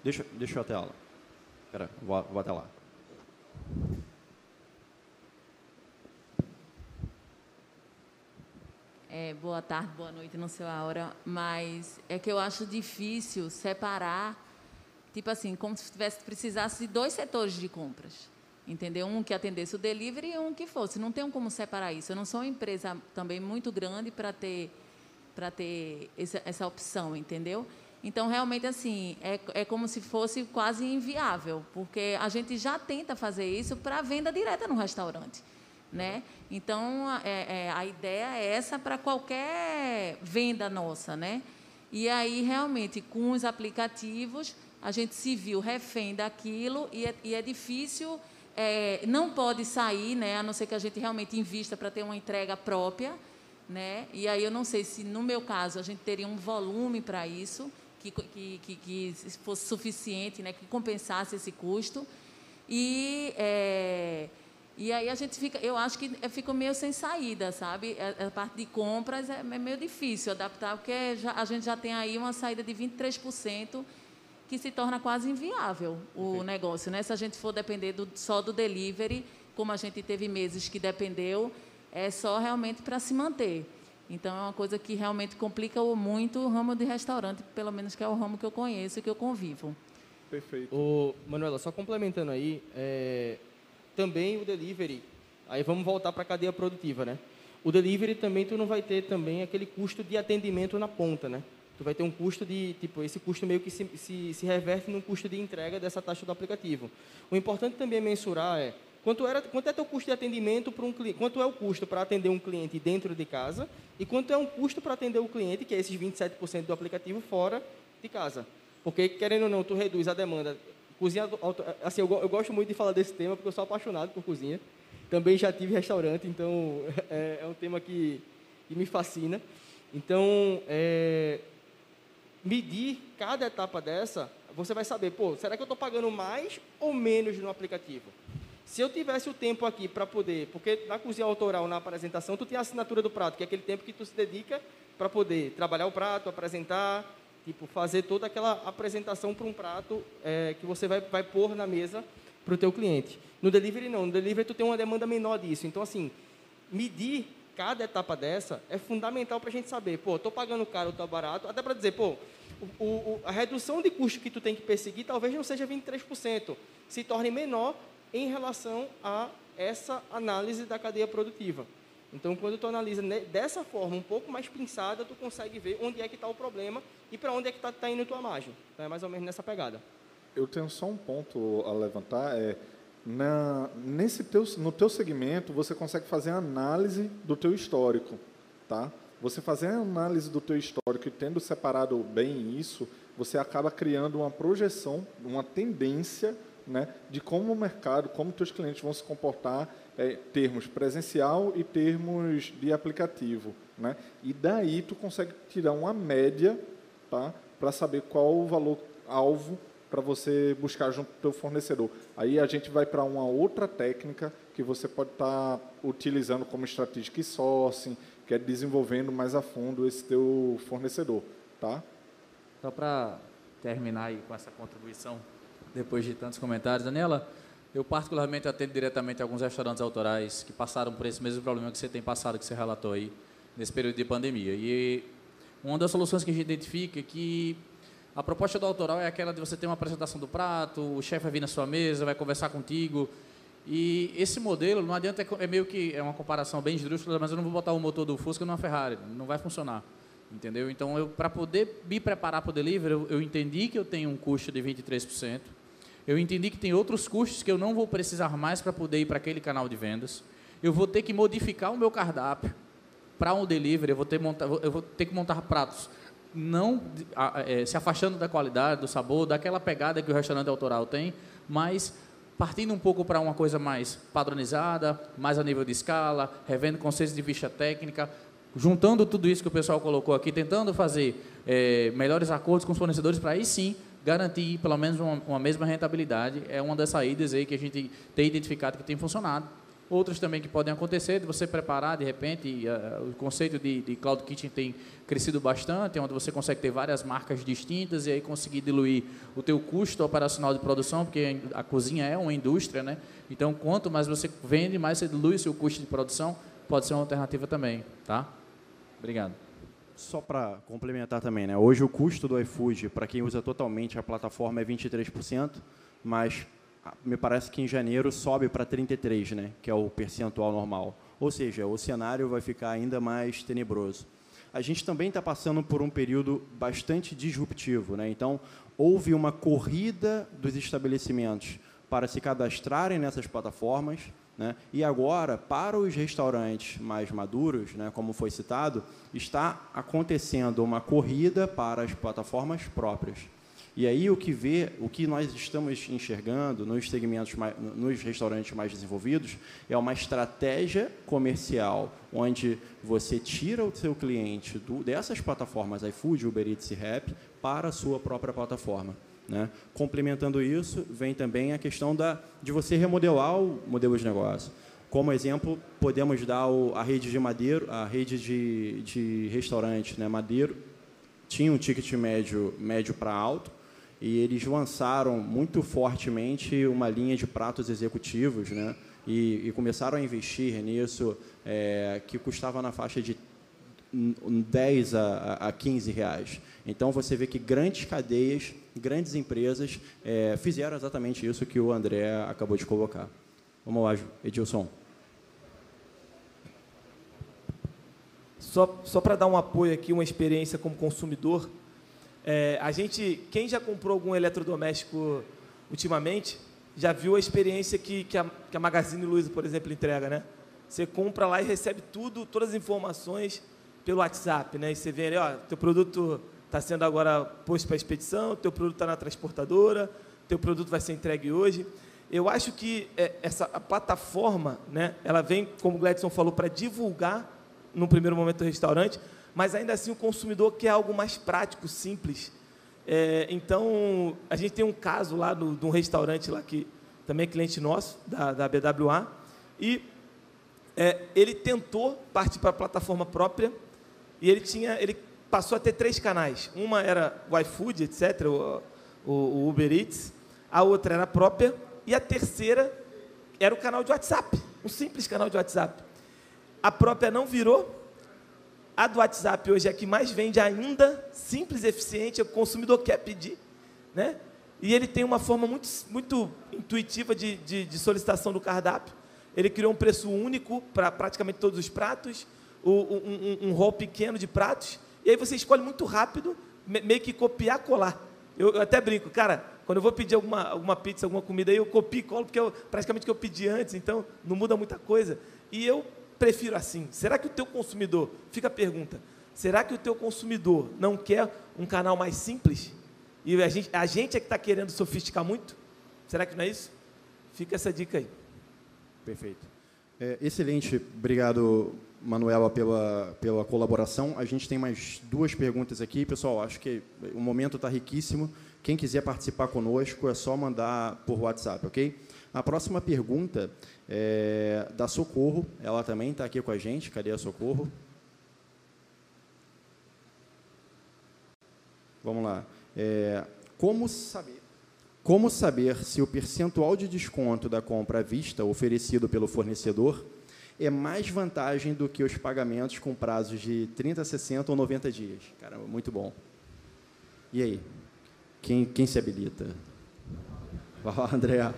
deixa, deixa eu até ela. Espera, vou, vou até lá. É, boa tarde, boa noite, não sei a hora, mas é que eu acho difícil separar, tipo assim, como se tivesse precisasse de dois setores de compras, entendeu? Um que atendesse o delivery e um que fosse. Não tem como separar isso. Eu não sou uma empresa também muito grande para ter para ter essa, essa opção, entendeu? Então, realmente, assim, é, é como se fosse quase inviável, porque a gente já tenta fazer isso para venda direta no restaurante. Né? Então, é, é, a ideia é essa para qualquer venda nossa. Né? E aí, realmente, com os aplicativos, a gente se viu refém daquilo e é, e é difícil, é, não pode sair, né? a não ser que a gente realmente invista para ter uma entrega própria. Né? E aí eu não sei se, no meu caso, a gente teria um volume para isso, que, que, que, que, fosse suficiente, né? que compensasse esse custo. E... É, e aí a gente fica, eu acho que fica meio sem saída, sabe? A, a parte de compras é, é meio difícil adaptar, porque já, a gente já tem aí uma saída de 23% que se torna quase inviável o negócio, né? Se a gente for depender do, só do delivery, como a gente teve meses que dependeu, é só realmente para se manter. Então é uma coisa que realmente complica muito o ramo de restaurante, pelo menos que é o ramo que eu conheço e que eu convivo. Perfeito. O Manuela, só complementando aí, é, também o delivery, aí vamos voltar para a cadeia produtiva, né? O delivery também tu não vai ter também aquele custo de atendimento na ponta, né? Tu vai ter um custo de, tipo, esse custo meio que se, se, se reverte no custo de entrega dessa taxa do aplicativo. O importante também é mensurar é quanto, era, quanto é teu custo de atendimento para um cliente, quanto é o custo para atender um cliente dentro de casa e quanto é um custo para atender o cliente, que é esses 27% do aplicativo fora de casa. Porque, querendo ou não, tu reduz a demanda Cozinha, assim, eu, eu, gosto muito de falar desse tema porque eu sou apaixonado por cozinha. Também já tive restaurante, então é, é um tema que, que, me fascina. Então, é, medir cada etapa dessa, você vai saber, pô, será que eu estou pagando mais ou menos no aplicativo? Se eu tivesse o tempo aqui para poder, porque na cozinha autoral, na apresentação, tu tem a assinatura do prato, que é aquele tempo que tu se dedica para poder trabalhar o prato, apresentar, Tipo, fazer toda aquela apresentação para um prato é, que você vai, vai pôr na mesa para o teu cliente. No delivery, não. No delivery, tu tem uma demanda menor disso. Então, assim, medir cada etapa dessa é fundamental para a gente saber, pô, estou pagando caro ou estou barato, até para dizer, pô, o, o, a redução de custo que tu tem que perseguir talvez não seja 23%, se torne menor em relação a essa análise da cadeia produtiva. Então, quando tu analisa dessa forma, um pouco mais pensada, tu consegue ver onde é que está o problema e para onde é que está tá indo a tua margem. Então, é mais ou menos nessa pegada. Eu tenho só um ponto a levantar, é na, nesse teu, no teu segmento, você consegue fazer análise do teu histórico, tá? Você fazer a análise do teu histórico e tendo separado bem isso, você acaba criando uma projeção, uma tendência, né, de como o mercado, como teus clientes vão se comportar é, termos presencial e termos de aplicativo. Né? E daí tu consegue tirar uma média tá, para saber qual o valor alvo para você buscar junto do teu fornecedor. Aí a gente vai para uma outra técnica que você pode estar tá utilizando como strategic sourcing, que é desenvolvendo mais a fundo esse teu fornecedor, tá? Só para terminar aí com essa contribuição, depois de tantos comentários, Daniela, eu particularmente atendo diretamente alguns restaurantes autorais que passaram por esse mesmo problema que você tem passado, que você relatou aí, nesse período de pandemia. E uma das soluções que a gente identifica é que a proposta do autoral é aquela de você ter uma apresentação do prato, o chefe vai vir na sua mesa, vai conversar contigo. E esse modelo, não adianta, é meio que é uma comparação bem esdrúxula, mas eu não vou botar o motor do Fusca numa Ferrari, não vai funcionar. Entendeu? Então, para poder me preparar para o delivery, eu, eu entendi que eu tenho um custo de 23%. Eu entendi que tem outros custos que eu não vou precisar mais para poder ir para aquele canal de vendas. Eu vou ter que modificar o meu cardápio para um delivery, eu vou ter, montar, eu vou ter que montar pratos não é, se afastando da qualidade, do sabor, daquela pegada que o restaurante autoral tem, mas partindo um pouco para uma coisa mais padronizada, mais a nível de escala, revendo conceitos de ficha técnica, juntando tudo isso que o pessoal colocou aqui, tentando fazer é, melhores acordos com os fornecedores para aí sim garantir pelo menos uma, uma mesma rentabilidade. É uma das saídas aí que a gente tem identificado que tem funcionado outras também que podem acontecer, de você preparar, de repente, uh, o conceito de, de Cloud Kitchen tem crescido bastante, onde você consegue ter várias marcas distintas e aí conseguir diluir o teu custo operacional de produção, porque a cozinha é uma indústria, né? Então, quanto mais você vende, mais você dilui seu custo de produção, pode ser uma alternativa também, tá? Obrigado. Só para complementar também, né? Hoje o custo do iFood, para quem usa totalmente a plataforma, é 23%, mas me parece que em janeiro sobe para 33, né, que é o percentual normal. Ou seja, o cenário vai ficar ainda mais tenebroso. A gente também está passando por um período bastante disruptivo. Né? Então, houve uma corrida dos estabelecimentos para se cadastrarem nessas plataformas. Né? E agora, para os restaurantes mais maduros, né, como foi citado, está acontecendo uma corrida para as plataformas próprias. E aí o que vê, o que nós estamos enxergando nos segmentos, mais, nos restaurantes mais desenvolvidos, é uma estratégia comercial onde você tira o seu cliente do, dessas plataformas iFood, Uber Eats e Rap para a sua própria plataforma. Né? Complementando isso, vem também a questão da, de você remodelar o modelo de negócio. Como exemplo, podemos dar o, a rede de Madeiro, a rede de, de restaurante né, Madeiro, tinha um ticket médio, médio para alto, e eles lançaram muito fortemente uma linha de pratos executivos, né? E, e começaram a investir nisso, é, que custava na faixa de 10 a, a 15 reais. Então você vê que grandes cadeias, grandes empresas é, fizeram exatamente isso que o André acabou de colocar. Vamos lá, Edilson. Só, só para dar um apoio aqui, uma experiência como consumidor, é, a gente, quem já comprou algum eletrodoméstico ultimamente, já viu a experiência que, que, a, que a Magazine Luiza, por exemplo, entrega, né? Você compra lá e recebe tudo, todas as informações pelo WhatsApp, né? E você vê ali, ó, teu produto está sendo agora posto para expedição, teu produto está na transportadora, teu produto vai ser entregue hoje. Eu acho que é, essa a plataforma, né? Ela vem, como o Gladson falou, para divulgar no primeiro momento do restaurante, mas ainda assim o consumidor quer algo mais prático, simples. É, então, a gente tem um caso lá do, de um restaurante lá que também é cliente nosso, da, da BWA, e é, ele tentou partir para a plataforma própria e ele tinha, ele passou a ter três canais. Uma era o iFood, etc., o, o, Uber Eats, a outra era a própria e a terceira era o canal de WhatsApp, um simples canal de WhatsApp. A própria não virou, a do WhatsApp hoje é a que mais vende ainda, simples, eficiente, o consumidor quer pedir, né? E ele tem uma forma muito, muito intuitiva de, de, de solicitação do cardápio. Ele criou um preço único para praticamente todos os pratos, um, um, um rol pequeno de pratos, e aí você escolhe muito rápido, meio que copiar, colar. Eu, eu, até brinco, cara, quando eu vou pedir alguma, alguma pizza, alguma comida, aí eu copio e colo, porque eu, praticamente que eu pedi antes, então não muda muita coisa. E eu prefiro assim. Será que o teu consumidor, fica a pergunta, será que o teu consumidor não quer um canal mais simples? E a gente, a gente é que está querendo sofisticar muito? Será que não é isso? Fica essa dica aí. Perfeito. É, excelente, obrigado Manuela, pela, pela colaboração. A gente tem mais duas perguntas aqui. Pessoal, acho que o momento está riquíssimo. Quem quiser participar conosco é só mandar por WhatsApp, ok? A próxima pergunta é da Socorro. Ela também está aqui com a gente. Cadê a Socorro? Vamos lá. É, como saber? Como saber se o percentual de desconto da compra à vista oferecido pelo fornecedor é mais vantagem do que os pagamentos com prazos de 30, 60 ou 90 dias? Caramba, muito bom. E aí? Quem, quem se habilita? Vai lá, André.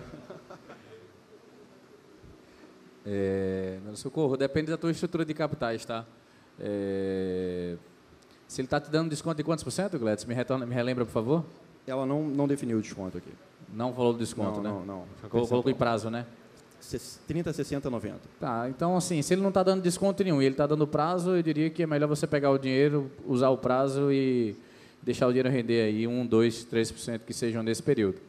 É, meu socorro, depende da tua estrutura de capitais, tá? É, se ele está te dando desconto de quantos por cento, Gladys? Me, retorna, me relembra, por favor? Ela não, não definiu o desconto aqui. Não falou do desconto, não, né? Não, não. Colocou em prazo, né? 30, 60, 90. Tá, então assim, se ele não está dando desconto nenhum e ele está dando prazo, eu diria que é melhor você pegar o dinheiro, usar o prazo e deixar o dinheiro render aí 1, 2, 3% que sejam nesse período.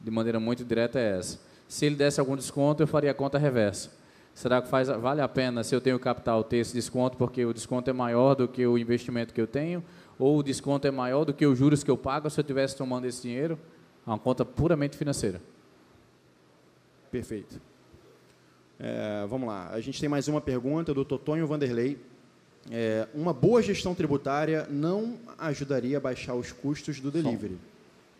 De maneira muito direta é essa. Se ele desse algum desconto, eu faria a conta reversa. Será que faz, vale a pena, se eu tenho capital, ter esse desconto, porque o desconto é maior do que o investimento que eu tenho? Ou o desconto é maior do que os juros que eu pago se eu estivesse tomando esse dinheiro? É uma conta puramente financeira. Perfeito. É, vamos lá. A gente tem mais uma pergunta do Totonho Vanderlei. É, uma boa gestão tributária não ajudaria a baixar os custos do delivery. Som.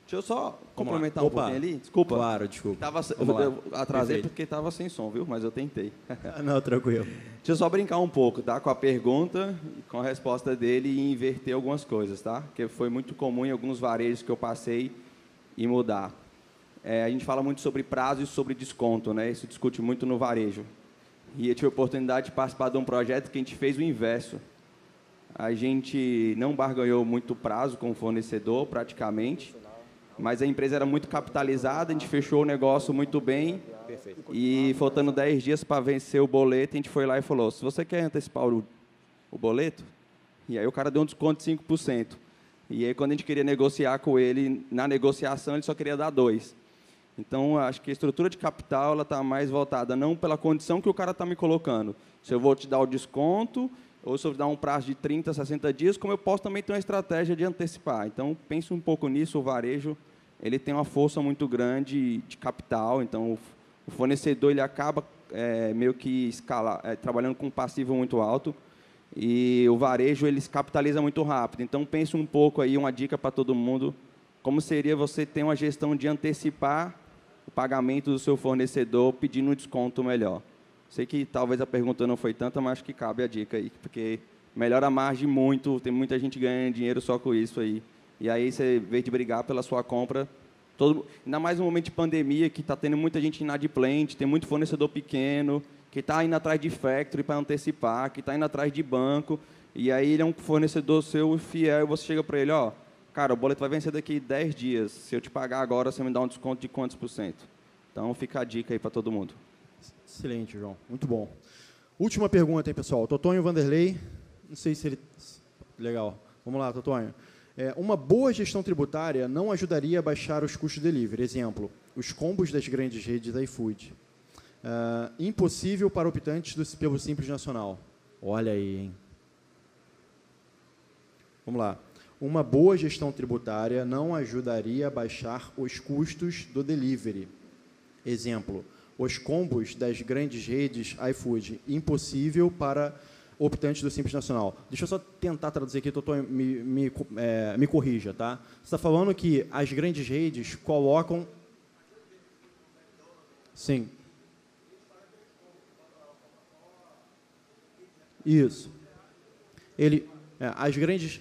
Deixa eu só complementar um pouquinho ali. Desculpa. Claro, desculpa. Tava, lá. eu atrasei porque estava sem som, viu? Mas eu tentei. Não, tranquilo. Deixa eu só brincar um pouco, tá? Com a pergunta, com a resposta dele e inverter algumas coisas, tá? Porque foi muito comum em alguns varejos que eu passei e mudar. É, a gente fala muito sobre prazo e sobre desconto, né? Isso discute muito no varejo. E eu tive a oportunidade de participar de um projeto que a gente fez o inverso. A gente não barganhou muito prazo com o fornecedor, praticamente, mas a empresa era muito capitalizada, a gente fechou o negócio muito bem. E faltando 10 dias para vencer o boleto, a gente foi lá e falou: se você quer antecipar o, o boleto, e aí o cara deu um desconto de 5%. E aí, quando a gente queria negociar com ele, na negociação, ele só queria dar 2%. Então, acho que a estrutura de capital ela está mais voltada não pela condição que o cara está me colocando. Se eu vou te dar o desconto, ou se eu vou dar um prazo de 30, 60 dias, como eu posso também ter uma estratégia de antecipar. Então, pense um pouco nisso. O varejo ele tem uma força muito grande de capital. Então, o fornecedor ele acaba é, meio que escala, é, trabalhando com um passivo muito alto e o varejo ele se capitaliza muito rápido. Então pense um pouco aí uma dica para todo mundo, como seria você ter uma gestão de antecipar pagamento do seu fornecedor pedindo um desconto melhor. Sei que talvez a pergunta não foi tanta, mas acho que cabe a dica aí, porque melhora a margem muito, tem muita gente ganhando dinheiro só com isso aí. E aí você, vez de brigar pela sua compra, Todo, ainda mais no momento de pandemia, que está tendo muita gente inadimplente, tem muito fornecedor pequeno, que está indo atrás de factory para antecipar, que está indo atrás de banco, e aí ele é um fornecedor seu fiel, e você chega para ele, ó, cara, o boleto vai vencer daqui 10 dias, se eu te pagar agora, você me dá um desconto de quantos por cento? Então fica a dica aí para todo mundo. Excelente, João. Muito bom. Última pergunta, hein, pessoal. Totonho Vanderlei. Não sei se ele. Legal. Vamos lá, Totonho. É, uma boa gestão tributária não ajudaria a baixar os custos de delivery. Exemplo, os combos das grandes redes da iFood. Ah, impossível para optantes do, pelo Simples Nacional. Olha aí, hein? Vamos lá. Uma boa gestão tributária não ajudaria a baixar os custos do delivery. Exemplo, os combos das grandes redes iFood. Impossível para optantes do Simples Nacional. Deixa eu só tentar traduzir aqui, Totó, me, me, é, me corrija, tá? Você está falando que as grandes redes colocam... Sim. Isso. Ele, é, as grandes...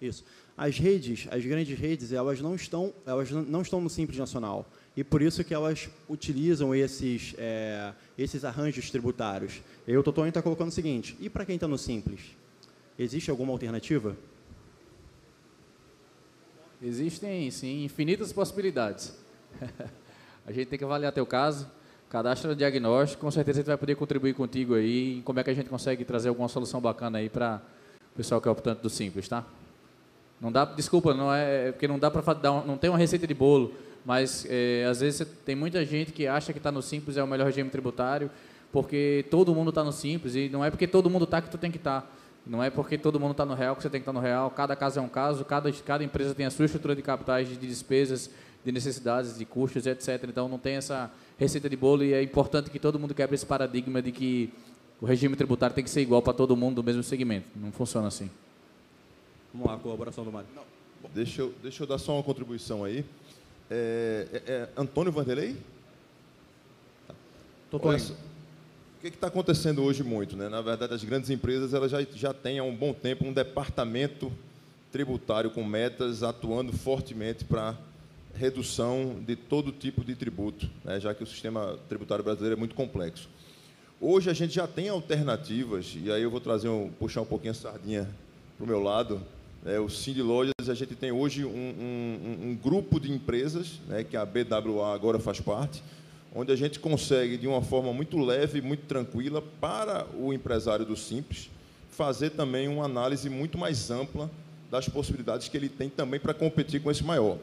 Isso. As redes, as grandes redes, elas não estão, elas não estão no Simples Nacional e por isso que elas utilizam esses, é, esses arranjos tributários. E o Totonho está colocando o seguinte, e para quem está no Simples? Existe alguma alternativa? Existem, sim, infinitas possibilidades. a gente tem que avaliar teu caso, cadastra no diagnóstico, com certeza a gente vai poder contribuir contigo aí em como é que a gente consegue trazer alguma solução bacana aí para o pessoal que é optante do Simples, tá? Não dá, desculpa, não é, é porque não dá para não tem uma receita de bolo, mas é, às vezes tem muita gente que acha que está no Simples é o melhor regime tributário, porque todo mundo está no simples e não é porque todo mundo está que tu tem que estar. Tá. Não é porque todo mundo está no real que você tem que estar tá no real. Cada caso é um caso, cada, cada empresa tem a sua estrutura de capitais, de despesas, de necessidades, de custos, etc. Então não tem essa receita de bolo e é importante que todo mundo quebre esse paradigma de que o regime tributário tem que ser igual para todo mundo do mesmo segmento. Não funciona assim. Vamos lá, colaboração do Mário. Deixa eu, deixa eu dar só uma contribuição aí. É, é, é Antônio Vanderlei? Tá. Olha, o que está acontecendo hoje muito? Né? Na verdade, as grandes empresas elas já, já têm há um bom tempo um departamento tributário com metas atuando fortemente para redução de todo tipo de tributo, né? já que o sistema tributário brasileiro é muito complexo. Hoje a gente já tem alternativas, e aí eu vou trazer um, puxar um pouquinho a sardinha para o meu lado. É, o Cindy Lojas, a gente tem hoje um, um, um grupo de empresas, né, que a BWA agora faz parte, onde a gente consegue, de uma forma muito leve, muito tranquila, para o empresário do Simples, fazer também uma análise muito mais ampla das possibilidades que ele tem também para competir com esse maior.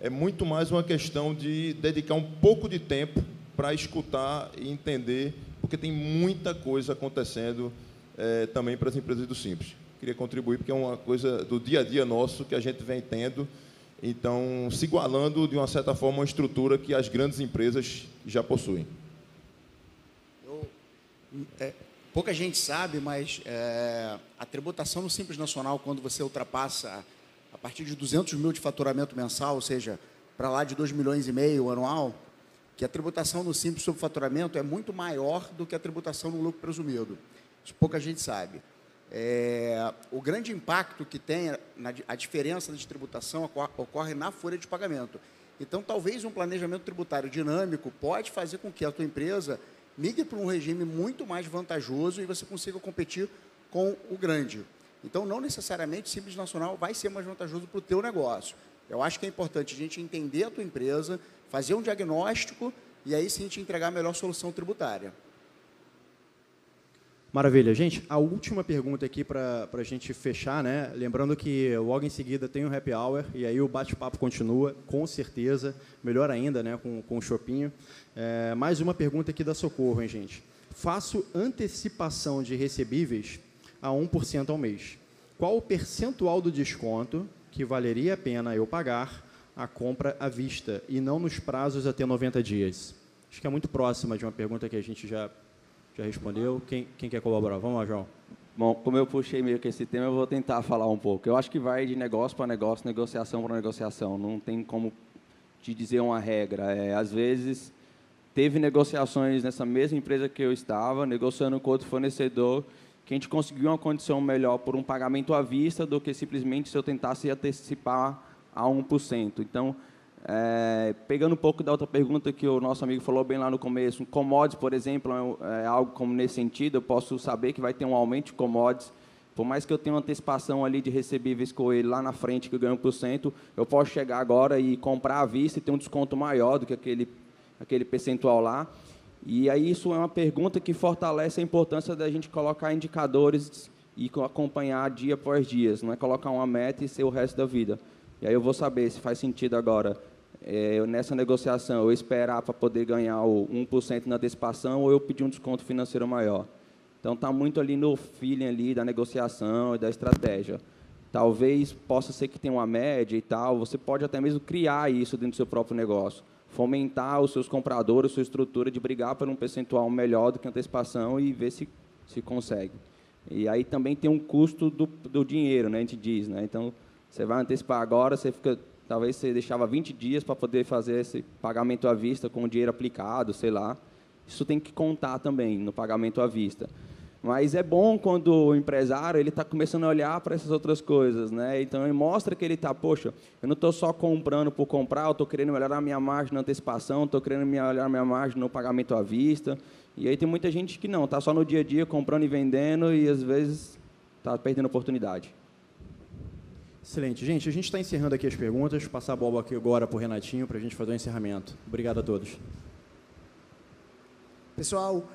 É muito mais uma questão de dedicar um pouco de tempo para escutar e entender, porque tem muita coisa acontecendo é, também para as empresas do Simples. Queria contribuir, porque é uma coisa do dia a dia nosso que a gente vem tendo então, se igualando, de uma certa forma, uma estrutura que as grandes empresas já possuem. Eu, é, pouca gente sabe, mas é, a tributação no Simples Nacional, quando você ultrapassa a partir de 200 mil de faturamento mensal, ou seja, para lá de 2 milhões e meio anual, que a tributação no Simples sobre faturamento é muito maior do que a tributação no lucro presumido. Isso pouca gente sabe. É, o grande impacto que tem, na, a diferença de tributação ocorre na folha de pagamento. Então, talvez um planejamento tributário dinâmico pode fazer com que a tua empresa migre para um regime muito mais vantajoso e você consiga competir com o grande. Então, não necessariamente o Simples Nacional vai ser mais vantajoso para o teu negócio. Eu acho que é importante a gente entender a tua empresa, fazer um diagnóstico e aí sim te entregar a melhor solução tributária. Maravilha. Gente, a última pergunta aqui para a gente fechar, né? Lembrando que logo em seguida tem o happy hour e aí o bate-papo continua, com certeza. Melhor ainda, né? Com, com o chopinho. É, mais uma pergunta aqui da Socorro, hein, gente? Faço antecipação de recebíveis a 1% ao mês. Qual o percentual do desconto que valeria a pena eu pagar a compra à vista e não nos prazos até 90 dias? Acho que é muito próxima de uma pergunta que a gente já já respondeu. Quem, quem quer colaborar? Vamos lá, João. Bom, como eu puxei meio que esse tema, eu vou tentar falar um pouco. Eu acho que vai de negócio para negócio, negociação para negociação. Não tem como te dizer uma regra. É, às vezes, teve negociações nessa mesma empresa que eu estava, negociando com outro fornecedor, que a gente conseguiu uma condição melhor por um pagamento à vista do que simplesmente se eu tentasse antecipar a 1%. Então, é, pegando um pouco da outra pergunta que o nosso amigo falou bem lá no começo, commodities, por exemplo, é, é algo como nesse sentido, eu posso saber que vai ter um aumento de commodities, por mais que eu tenha uma antecipação ali de recebíveis com ele lá na frente, que eu ganho 1%, eu posso chegar agora e comprar à vista e ter um desconto maior do que aquele, aquele percentual lá. E aí isso é uma pergunta que fortalece a importância da gente colocar indicadores e acompanhar dia após dia, não é colocar uma meta e ser o resto da vida. E aí eu vou saber se faz sentido agora, é, nessa negociação, eu esperar para poder ganhar o 1% na antecipação ou eu pedir um desconto financeiro maior. Então, está muito ali no feeling ali da negociação e da estratégia. Talvez possa ser que tenha uma média e tal, você pode até mesmo criar isso dentro do seu próprio negócio. Fomentar os seus compradores, sua estrutura de brigar por um percentual melhor do que a antecipação e ver se, se consegue. E aí também tem um custo do, do dinheiro, né, a gente diz. Né? Então, você vai antecipar agora, você fica, talvez você deixava 20 dias para poder fazer esse pagamento à vista com o dinheiro aplicado, sei lá. Isso tem que contar também no pagamento à vista. Mas é bom quando o empresário ele está começando a olhar para essas outras coisas, né? Então ele mostra que ele está, poxa, eu não estou só comprando por comprar, eu estou querendo melhorar minha margem na antecipação, estou querendo melhorar minha margem no pagamento à vista. E aí tem muita gente que não, está só no dia a dia comprando e vendendo e às vezes está perdendo oportunidade. Excelente. Gente, a gente está encerrando aqui as perguntas. Vou passar a bola aqui agora para o Renatinho para a gente fazer o encerramento. Obrigado a todos. Pessoal,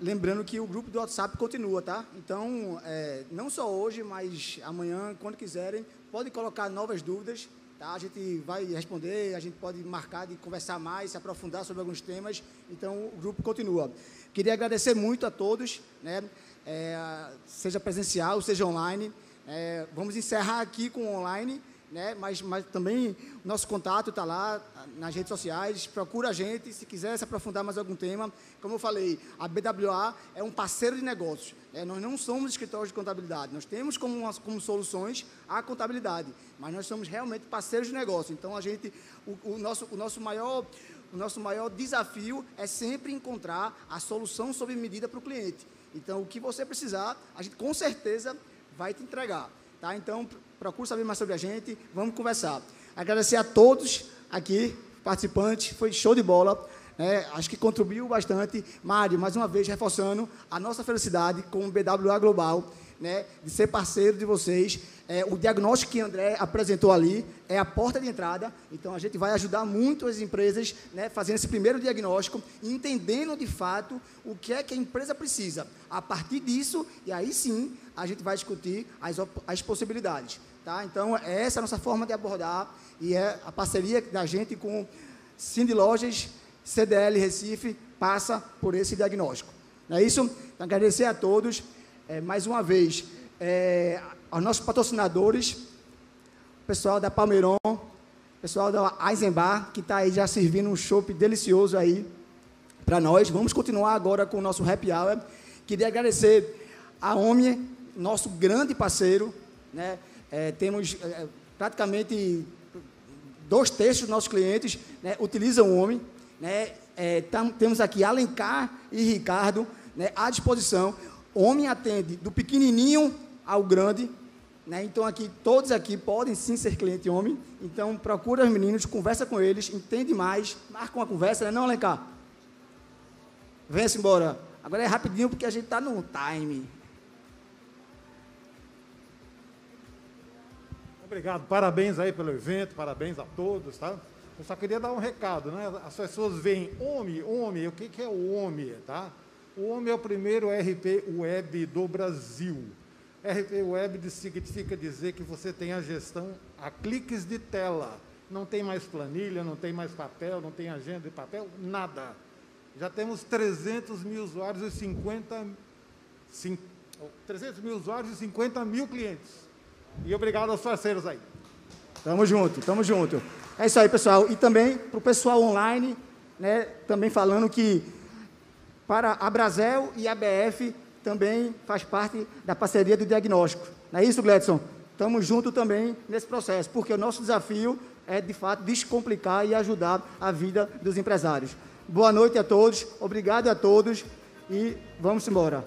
lembrando que o grupo do WhatsApp continua, tá? Então, é, não só hoje, mas amanhã, quando quiserem, podem colocar novas dúvidas Tá? A gente vai responder, a gente pode marcar de conversar mais, se aprofundar sobre alguns temas. Então, o grupo continua. Queria agradecer muito a todos, né? É, seja presencial, seja online. É, vamos encerrar aqui com online, né? mas, mas também o nosso contato está lá nas redes sociais. Procura a gente se quiser se aprofundar mais algum tema. Como eu falei, a BWA é um parceiro de negócios. Né? Nós não somos escritórios de contabilidade. Nós temos como, como soluções a contabilidade, mas nós somos realmente parceiros de negócio. Então, a gente, o, o nosso, o nosso maior o nosso maior desafio é sempre encontrar a solução sob medida para o cliente. Então, o que você precisar, a gente com certeza vai te entregar. Tá? Então, procure saber mais sobre a gente, vamos conversar. Agradecer a todos aqui, participantes, foi show de bola. Né? Acho que contribuiu bastante. Mário, mais uma vez, reforçando a nossa felicidade com o BWA Global, né? de ser parceiro de vocês. É, o diagnóstico que André apresentou ali é a porta de entrada. Então, a gente vai ajudar muito as empresas né, fazendo esse primeiro diagnóstico, entendendo de fato o que é que a empresa precisa. A partir disso, e aí sim, a gente vai discutir as, as possibilidades. Tá? Então, essa é a nossa forma de abordar e é a parceria da gente com Cindy Lojas, CDL Recife, passa por esse diagnóstico. Não é isso? Então, agradecer a todos. É, mais uma vez, é, aos nossos patrocinadores, pessoal da Palmeiron, pessoal da Eisenbar, que está aí já servindo um chopp delicioso aí para nós. Vamos continuar agora com o nosso happy hour. Queria agradecer a OMI, nosso grande parceiro. Né? É, temos é, praticamente dois terços dos nossos clientes né, utilizam o OMI. Né? É, tam, temos aqui Alencar e Ricardo né, à disposição. O homem atende do pequenininho ao grande, né? Então, aqui, todos aqui podem sim ser cliente homem. Então, procura os meninos, conversa com eles, entende mais, marca uma conversa, né? Não, Alencar? Venha-se embora. Agora é rapidinho, porque a gente está no time. Obrigado, parabéns aí pelo evento, parabéns a todos, tá? Eu só queria dar um recado, né? As pessoas veem homem, homem, o que, que é o homem, tá? O homem é o primeiro RP web do Brasil. RP Web significa dizer que você tem a gestão a cliques de tela. Não tem mais planilha, não tem mais papel, não tem agenda de papel, nada. Já temos 300 mil usuários e 50, 300 mil usuários e 50 mil clientes. E obrigado aos parceiros aí. Tamo junto, tamo junto. É isso aí, pessoal. E também para o pessoal online, né, também falando que para a Brasel e a BF também faz parte da parceria do diagnóstico. Não é isso, Gledson? Estamos juntos também nesse processo, porque o nosso desafio é, de fato, descomplicar e ajudar a vida dos empresários. Boa noite a todos, obrigado a todos e vamos embora.